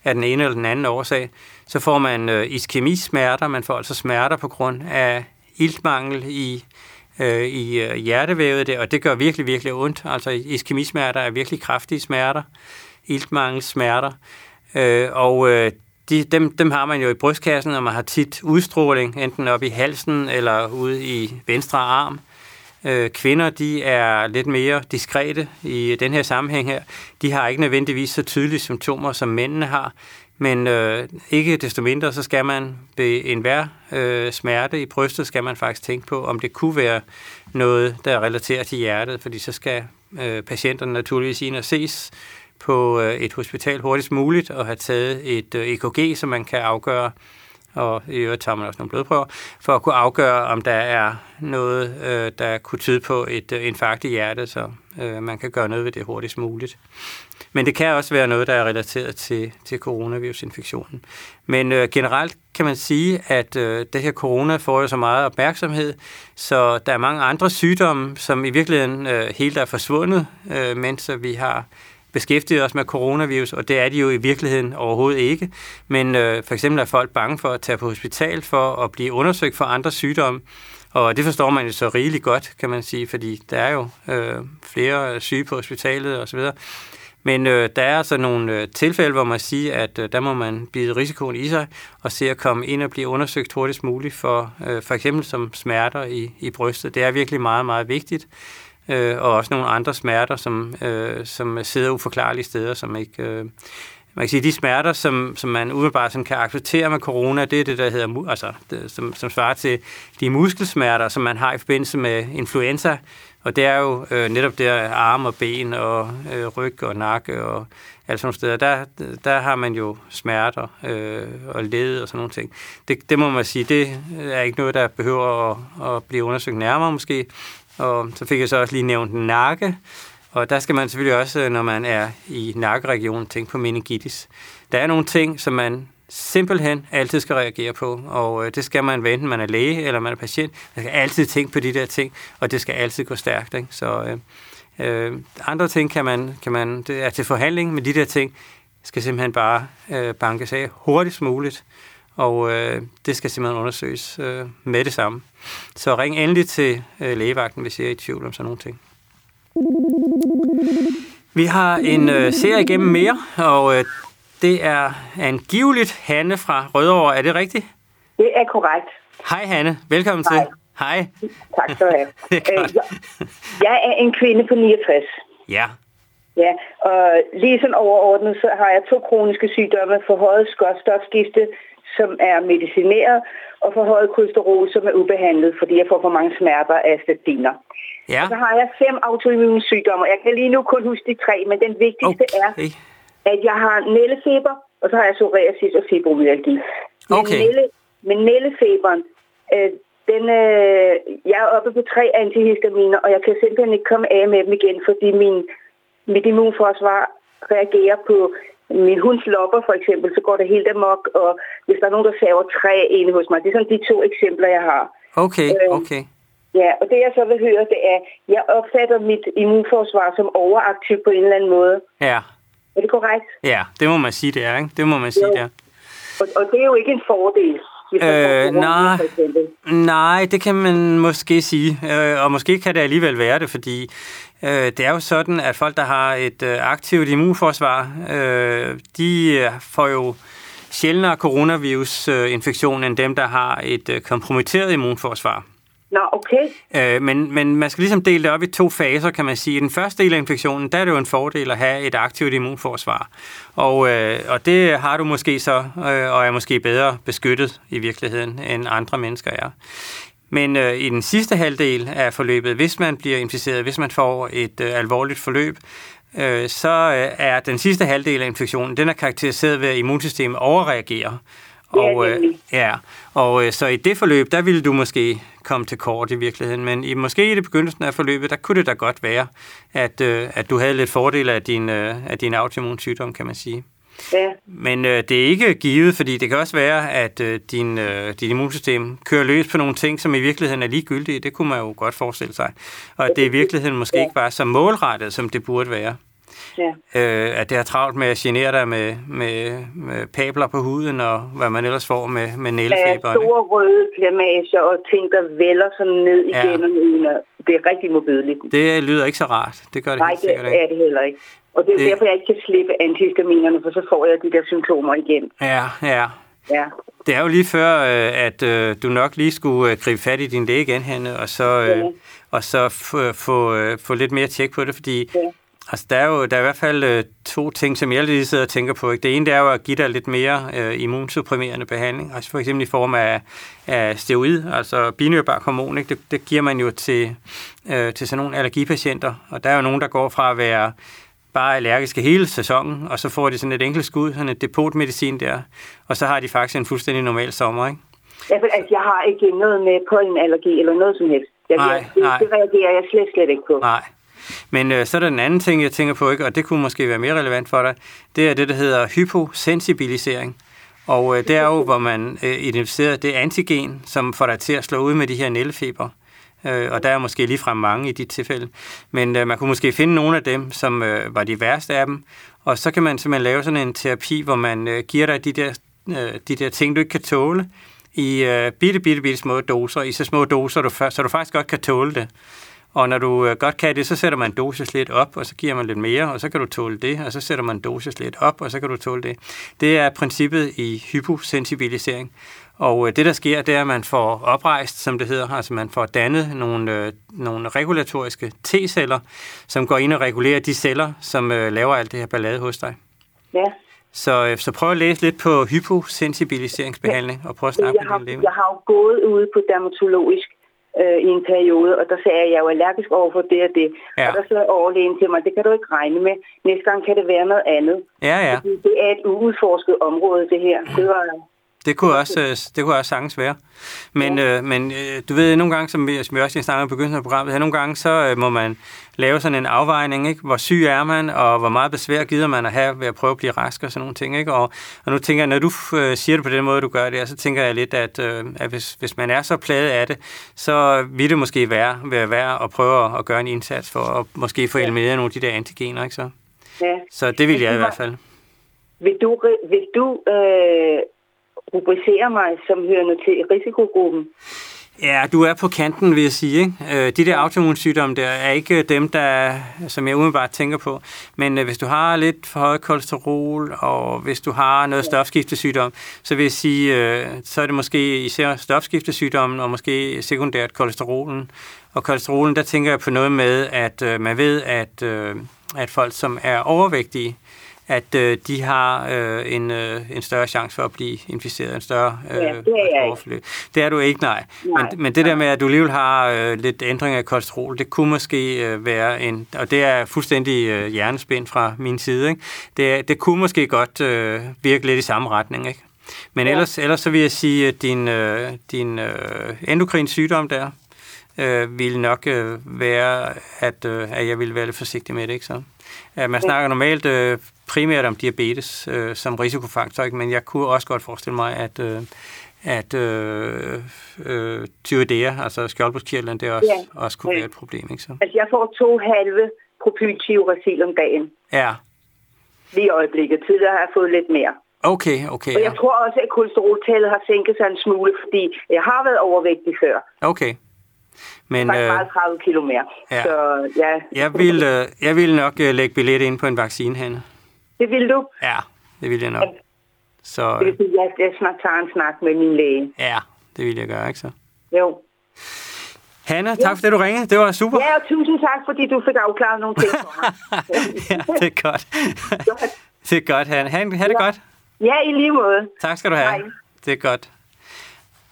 af den ene eller den anden årsag, så får man øh, iskemismerter. Man får altså smerter på grund af iltmangel i, øh, i øh, hjertevævet, der, og det gør virkelig, virkelig ondt. Altså iskemismerter er virkelig kraftige smerter, iltmangelsmerter. Øh, og øh, de, dem, dem har man jo i brystkassen, og man har tit udstråling, enten op i halsen eller ude i venstre arm. Øh, kvinder, de er lidt mere diskrete i den her sammenhæng her. De har ikke nødvendigvis så tydelige symptomer, som mændene har, men øh, ikke desto mindre, så skal man ved enhver øh, smerte i brystet, skal man faktisk tænke på, om det kunne være noget, der er relateret til hjertet, fordi så skal øh, patienterne naturligvis ind og ses på øh, et hospital hurtigst muligt og have taget et øh, EKG, så man kan afgøre, og i øvrigt tager man også nogle blodprøver, for at kunne afgøre, om der er noget, øh, der kunne tyde på et øh, infarkt i hjertet, så øh, man kan gøre noget ved det hurtigst muligt. Men det kan også være noget, der er relateret til, til coronavirusinfektionen. Men øh, generelt kan man sige, at øh, det her corona får jo så meget opmærksomhed, så der er mange andre sygdomme, som i virkeligheden øh, helt er forsvundet, øh, mens vi har beskæftiget os med coronavirus, og det er de jo i virkeligheden overhovedet ikke. Men øh, for eksempel er folk bange for at tage på hospital for at blive undersøgt for andre sygdomme, og det forstår man jo så rigeligt godt, kan man sige, fordi der er jo øh, flere syge på hospitalet osv. Men øh, der er altså nogle øh, tilfælde, hvor man siger, at øh, der må man bide risikoen i sig og se at komme ind og blive undersøgt hurtigst muligt for øh, for eksempel som smerter i, i brystet. Det er virkelig meget, meget vigtigt. Øh, og også nogle andre smerter, som, øh, som sidder uforklarlige steder, som ikke... Øh, man kan sige, de smerter, som, som man umiddelbart sådan kan acceptere med corona, det er det, der hedder, altså, det, som, som svarer til de muskelsmerter, som man har i forbindelse med influenza, og det er jo øh, netop der arm og ben og øh, ryg og nakke og alle sådan nogle steder, der, der har man jo smerter øh, og led og sådan nogle ting. Det, det må man sige, det er ikke noget, der behøver at, at blive undersøgt nærmere måske. Og så fik jeg så også lige nævnt nakke, og der skal man selvfølgelig også, øh, når man er i nakkeregionen, tænke på meningitis. Der er nogle ting, som man simpelthen altid skal reagere på, og øh, det skal man, enten man er læge eller man er patient. Man skal altid tænke på de der ting, og det skal altid gå stærkt. Ikke? Så øh, øh, andre ting kan man, kan man, det er til forhandling, men de der ting skal simpelthen bare øh, bankes af hurtigst muligt, og øh, det skal simpelthen undersøges øh, med det samme. Så ring endelig til øh, lægevagten, hvis I er i tvivl om sådan nogle ting. Vi har en øh, serie igennem mere, og øh, det er angiveligt Hanne fra Rødovre. Er det rigtigt? Det er korrekt. Hej Hanne, velkommen Hej. til. Hej. Tak skal du have. øh, jeg, jeg er en kvinde på 69. Ja. Ja, og lige sådan overordnet, så har jeg to kroniske sygdomme, forhøjet stofskifte, som er medicineret, og forhøjet kolesterol, som er ubehandlet, fordi jeg får for mange smerter af statiner. Ja. Og så har jeg fem autoimmune sygdomme. Jeg kan lige nu kun huske de tre, men den vigtigste okay. er, at jeg har nællefeber, og så har jeg psoriasis og fibromyalgi. Okay. Men, nælle, men nællefeberen, øh, den, øh, jeg er oppe på tre antihistaminer, og jeg kan simpelthen ikke komme af med dem igen, fordi min, mit immunforsvar reagerer på min hunds lopper for eksempel, så går det helt amok, og hvis der er nogen, der saver træ inde hos mig, det er sådan de to eksempler, jeg har. Okay, øh, okay. Ja, og det jeg så vil høre, det er, jeg opfatter mit immunforsvar som overaktiv på en eller anden måde. Ja. Er det korrekt? Ja, det må man sige, det er. Ikke? Det må man sige, jo. det er. Og, og det er jo ikke en fordel. Øh, nej, nej, det kan man måske sige, øh, og måske kan det alligevel være det, fordi øh, det er jo sådan, at folk, der har et øh, aktivt immunforsvar, øh, de øh, får jo sjældnere coronavirus-infektion end dem, der har et øh, kompromitteret immunforsvar. Nå, okay. Øh, men, men man skal ligesom dele det op i to faser, kan man sige. I den første del af infektionen, der er det jo en fordel at have et aktivt immunforsvar. Og, øh, og det har du måske så, øh, og er måske bedre beskyttet i virkeligheden, end andre mennesker er. Men øh, i den sidste halvdel af forløbet, hvis man bliver inficeret, hvis man får et øh, alvorligt forløb, øh, så øh, er den sidste halvdel af infektionen, den er karakteriseret ved, at immunsystemet overreagerer. Og, øh, ja, og øh, så i det forløb, der ville du måske komme til kort i virkeligheden, men i, måske i det begyndelsen af forløbet, der kunne det da godt være, at, øh, at du havde lidt fordel af din, øh, af din autoimmun sygdom, kan man sige. Ja. Men øh, det er ikke givet, fordi det kan også være, at øh, din, øh, dit immunsystem kører løs på nogle ting, som i virkeligheden er ligegyldige. Det kunne man jo godt forestille sig. Og at det i virkeligheden måske ja. ikke var så målrettet, som det burde være. Ja. Øh, at det har travlt med at genere dig med, med, med pabler på huden, og hvad man ellers får med, med nældefeber. Ja, store røde plamager og ting, der vælger sådan ned igennem ja. Det er rigtig modbydeligt. Det lyder ikke så rart. Det gør det Nej, det er det heller ikke. Og det er det... derfor, jeg ikke kan slippe antihistaminerne, for så får jeg de der symptomer igen. Ja, ja. Ja. Det er jo lige før, øh, at øh, du nok lige skulle øh, gribe fat i din læge igen, Hanne, og så, ja. og så få, få lidt mere tjek på det, fordi ja. Altså, der er jo der er i hvert fald to ting, som jeg lige sidder og tænker på. Ikke? Det ene det er jo at give dig lidt mere øh, immunsupprimerende behandling, altså for eksempel i form af, af steroid, altså binyrbark hormon. Ikke? Det, det giver man jo til, øh, til sådan nogle allergipatienter, og der er jo nogen, der går fra at være bare allergiske hele sæsonen, og så får de sådan et enkelt skud, sådan et depotmedicin der, og så har de faktisk en fuldstændig normal sommer, ikke? Ja, for, altså, jeg har ikke noget med pollenallergi eller noget som helst. Jeg, nej, det, nej. det reagerer jeg slet, slet ikke på. Nej, men øh, så er der den anden ting, jeg tænker på, ikke, og det kunne måske være mere relevant for dig, det er det, der hedder hyposensibilisering. Og øh, det er jo, hvor man øh, identificerer det antigen, som får dig til at slå ud med de her nældefeber. Øh, og der er måske ligefrem mange i de tilfælde. Men øh, man kunne måske finde nogle af dem, som øh, var de værste af dem. Og så kan man simpelthen lave sådan en terapi, hvor man øh, giver dig de der, øh, de der ting, du ikke kan tåle, i øh, bitte, bitte, bitte små doser, i så små doser, du, så du faktisk godt kan tåle det. Og når du øh, godt kan det, så sætter man dosis lidt op, og så giver man lidt mere, og så kan du tåle det, og så sætter man dosis lidt op, og så kan du tåle det. Det er princippet i hyposensibilisering. Og øh, det, der sker, det er, at man får oprejst, som det hedder, altså man får dannet nogle, øh, nogle regulatoriske T-celler, som går ind og regulerer de celler, som øh, laver alt det her ballade hos dig. Ja. Så, øh, så prøv at læse lidt på hyposensibiliseringsbehandling, og prøv at snakke jeg med din Jeg har jo gået ude på dermatologisk øh, i en periode, og der sagde jeg, at jeg er allergisk over for det og det. Ja. Og der sagde overlægen til mig, det kan du ikke regne med. Næste gang kan det være noget andet. Ja, ja. Fordi det er et uudforsket område, det her. Det var det kunne også, øh, det kunne også sagtens være. Men, ja. øh, men øh, du ved, nogle gange, som vi, som vi også snakker om i begyndelsen af programmet, her, nogle gange så øh, må man lave sådan en afvejning, ikke? hvor syg er man, og hvor meget besvær gider man at have ved at prøve at blive rask og sådan nogle ting. Ikke? Og, og nu tænker jeg, når du øh, siger det på den måde, du gør det, så tænker jeg lidt, at, øh, at hvis, hvis man er så plaget af det, så vil det måske være, være værd at prøve at gøre en indsats for at måske få elimineret ja. nogle af de der antigener. Ikke så? Ja. Så det vil jeg i hvert fald. Vil du, vil du øh rubricere mig som hørende til risikogruppen. Ja, du er på kanten, vil jeg sige. Ikke? Øh, de der autoimmunsygdomme der er ikke øh, dem, der, som jeg umiddelbart tænker på. Men øh, hvis du har lidt for højt kolesterol, og hvis du har noget stofskiftesygdom, så vil jeg sige, så er det måske især stofskiftesygdommen, og måske sekundært kolesterolen. Og kolesterolen, der tænker jeg på noget med, at man ved, at, at folk, som er overvægtige, at øh, de har øh, en, øh, en større chance for at blive inficeret, en større øh, ja, det er. Det er du ikke, nej. nej men, men det der med, at du alligevel har øh, lidt ændring af kolesterol, det kunne måske øh, være en, og det er fuldstændig øh, hjernespind fra min side, ikke? Det, det kunne måske godt øh, virke lidt i samme retning, ikke? Men ja. ellers, ellers så vil jeg sige, at din, øh, din øh, endokrin sygdom der, øh, ville nok øh, være, at, øh, at jeg ville være lidt forsigtig med det, ikke så? Ja, man snakker normalt øh, primært om diabetes øh, som risikofaktor, ikke? men jeg kunne også godt forestille mig, at, øh, at øh, øh, tyredea, altså skjoldbruskkirtlen, det også, ja. også kunne ja. være et problem. Ikke så? Altså jeg får to halve propyltiuracil om dagen. Ja. lige i øjeblikket. Tidligere har jeg fået lidt mere. Okay, okay. Og jeg ja. tror også, at kolesteroltallet har sænket sig en smule, fordi jeg har været overvægtig før. Okay. Men, jeg øh, 30 kilo mere. Ja. Så, ja. jeg, vil, øh, jeg vil nok øh, lægge billet ind på en vaccine, Hanne. Det vil du? Ja, det vil jeg nok. Så, det vil at jeg snart tager en snak med min læge. Ja, det vil jeg gøre, ikke så? Jo. Hanna, tak ja. for det, du ringede. Det var super. Ja, og tusind tak, fordi du fik afklaret nogle ting for mig. ja, det er godt. det er godt, Hanna. Ha, ha det ja. godt. Ja, i lige måde. Tak skal du have. Hej. Det er godt.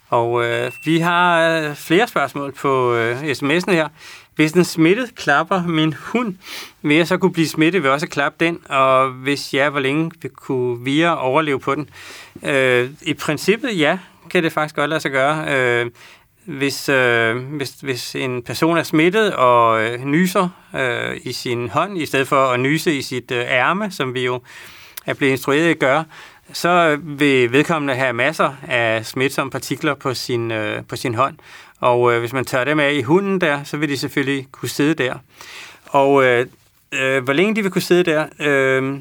Og øh, vi har øh, flere spørgsmål på øh, sms'en her. Hvis den smittet klapper min hund, vil jeg så kunne blive smittet ved også at klappe den? Og hvis ja, hvor længe vil kunne via overleve på den? Øh, I princippet ja, kan det faktisk godt lade sig gøre. Øh, hvis, øh, hvis, hvis en person er smittet og øh, nyser øh, i sin hånd, i stedet for at nyse i sit øh, ærme, som vi jo er blevet instrueret at gøre, så vil vedkommende have masser af smitsomme partikler på sin, øh, på sin hånd. Og øh, hvis man tør dem af i hunden der, så vil de selvfølgelig kunne sidde der. Og øh, øh, hvor længe de vil kunne sidde der, øh,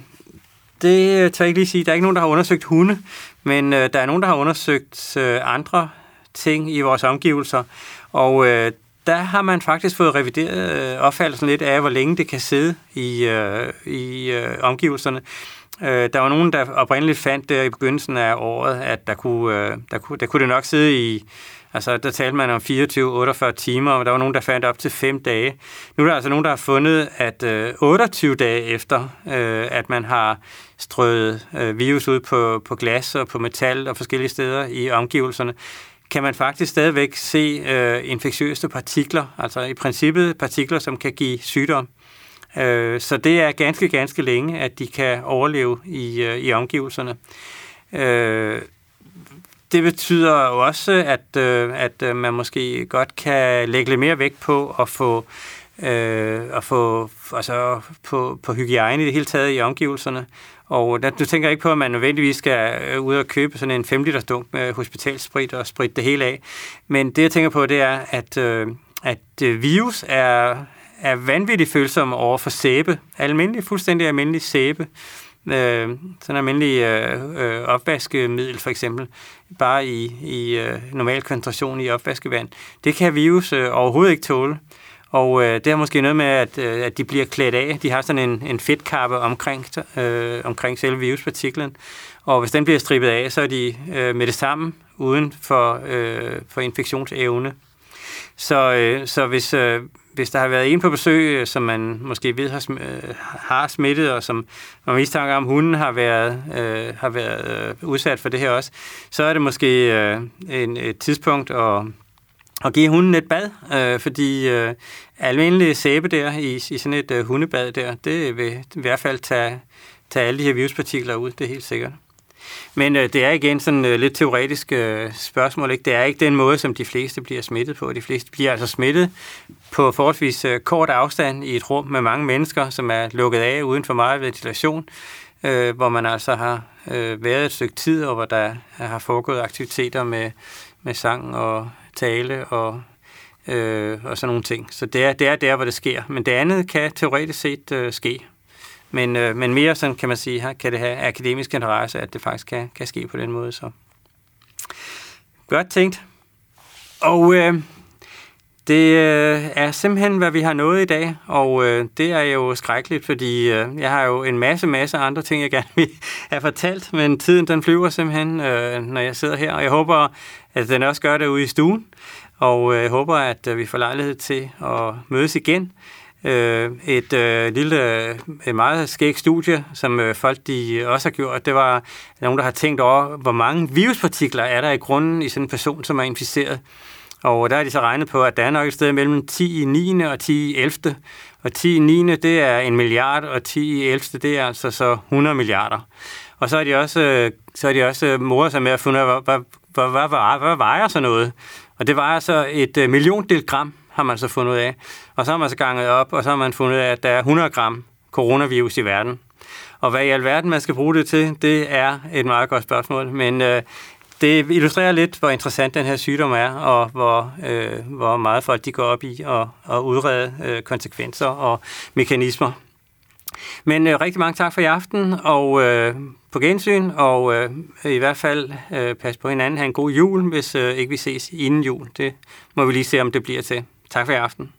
det tør jeg ikke lige sige. Der er ikke nogen, der har undersøgt hunde, men øh, der er nogen, der har undersøgt øh, andre ting i vores omgivelser. Og øh, der har man faktisk fået revideret øh, opfattelsen lidt af, hvor længe det kan sidde i, øh, i øh, omgivelserne. Øh, der var nogen, der oprindeligt fandt der i begyndelsen af året, at der kunne, øh, der kunne, der kunne det nok sidde i, altså der talte man om 24-48 timer, og der var nogen, der fandt op til 5 dage. Nu er der altså nogen, der har fundet, at øh, 28 dage efter, øh, at man har strøget øh, virus ud på, på glas og på metal og forskellige steder i omgivelserne, kan man faktisk stadigvæk se øh, infektiøse partikler, altså i princippet partikler, som kan give sygdom. Øh, så det er ganske, ganske længe, at de kan overleve i, øh, i omgivelserne. Øh, det betyder jo også, at, øh, at øh, man måske godt kan lægge lidt mere vægt på at få øh, at få altså på, på hygiejne i det hele taget i omgivelserne. Og der, du tænker ikke på, at man nødvendigvis skal øh, ud og købe sådan en 5 liter dunk med hospitalsprit og spritte det hele af. Men det, jeg tænker på, det er, at, øh, at øh, virus er, er vanvittigt følsomme over for sæbe. Almindelig, fuldstændig almindelig sæbe. Øh, sådan en almindelig øh, øh, opvaskemiddel for eksempel, bare i, i øh, normal koncentration i opvaskevand. Det kan virus øh, overhovedet ikke tåle. Og øh, det har måske noget med, at, øh, at de bliver klædt af. De har sådan en, en fedtkappe omkring, øh, omkring selve viruspartiklen. Og hvis den bliver strippet af, så er de øh, med det samme uden for, øh, for infektionsevne. Så, øh, så hvis, øh, hvis der har været en på besøg, øh, som man måske ved har, sm- øh, har smittet, og som man mistanker om, hunden har været, øh, har været øh, udsat for det her også, så er det måske øh, en, et tidspunkt at, at give hunden et bad, øh, fordi øh, almindelig sæbe der i, i sådan et øh, hundebad der, det vil i hvert fald tage, tage alle de her viruspartikler ud, det er helt sikkert. Men øh, det er igen sådan øh, lidt teoretisk øh, spørgsmål. Ikke? Det er ikke den måde, som de fleste bliver smittet på. De fleste bliver altså smittet på forholdsvis øh, kort afstand i et rum med mange mennesker, som er lukket af uden for meget ventilation, øh, hvor man altså har øh, været et stykke tid, og hvor der har foregået aktiviteter med, med sang og tale og øh, og sådan nogle ting. Så det er, det er der, hvor det sker. Men det andet kan teoretisk set øh, ske. Men, øh, men mere sådan kan man sige, her kan det have akademisk interesse, at det faktisk kan, kan ske på den måde. Så. Godt tænkt. Og øh, det øh, er simpelthen, hvad vi har nået i dag, og øh, det er jo skrækkeligt, fordi øh, jeg har jo en masse, masse andre ting, jeg gerne vil have fortalt, men tiden den flyver simpelthen, øh, når jeg sidder her, og jeg håber, at den også gør det ude i stuen, og øh, jeg håber, at øh, vi får lejlighed til at mødes igen øh, et øh, lille, øh, et meget skægt studie, som øh, folk de også har gjort. Det var nogen, der har tænkt over, hvor mange viruspartikler er der i grunden i sådan en person, som er inficeret. Og der har de så regnet på, at der er nok et sted mellem 10 i 9. og 10 i 11. Og 10 i 9. det er en milliard, og 10 i 11. det er altså så 100 milliarder. Og så er de også, øh, så er de også øh, morer sig med at finde ud af, hvad, hvad, hvad, hvad, hvad vejer så noget? Og det vejer så et milliondel gram har man så fundet ud af. Og så har man så ganget op, og så har man fundet ud af, at der er 100 gram coronavirus i verden. Og hvad i alverden man skal bruge det til, det er et meget godt spørgsmål. Men øh, det illustrerer lidt, hvor interessant den her sygdom er, og hvor, øh, hvor meget folk de går op i at, at udrede øh, konsekvenser og mekanismer. Men øh, rigtig mange tak for i aften, og øh, på gensyn, og øh, i hvert fald øh, pas på hinanden. Ha' en god jul, hvis øh, ikke vi ses inden jul. Det må vi lige se, om det bliver til. Tak for i aften.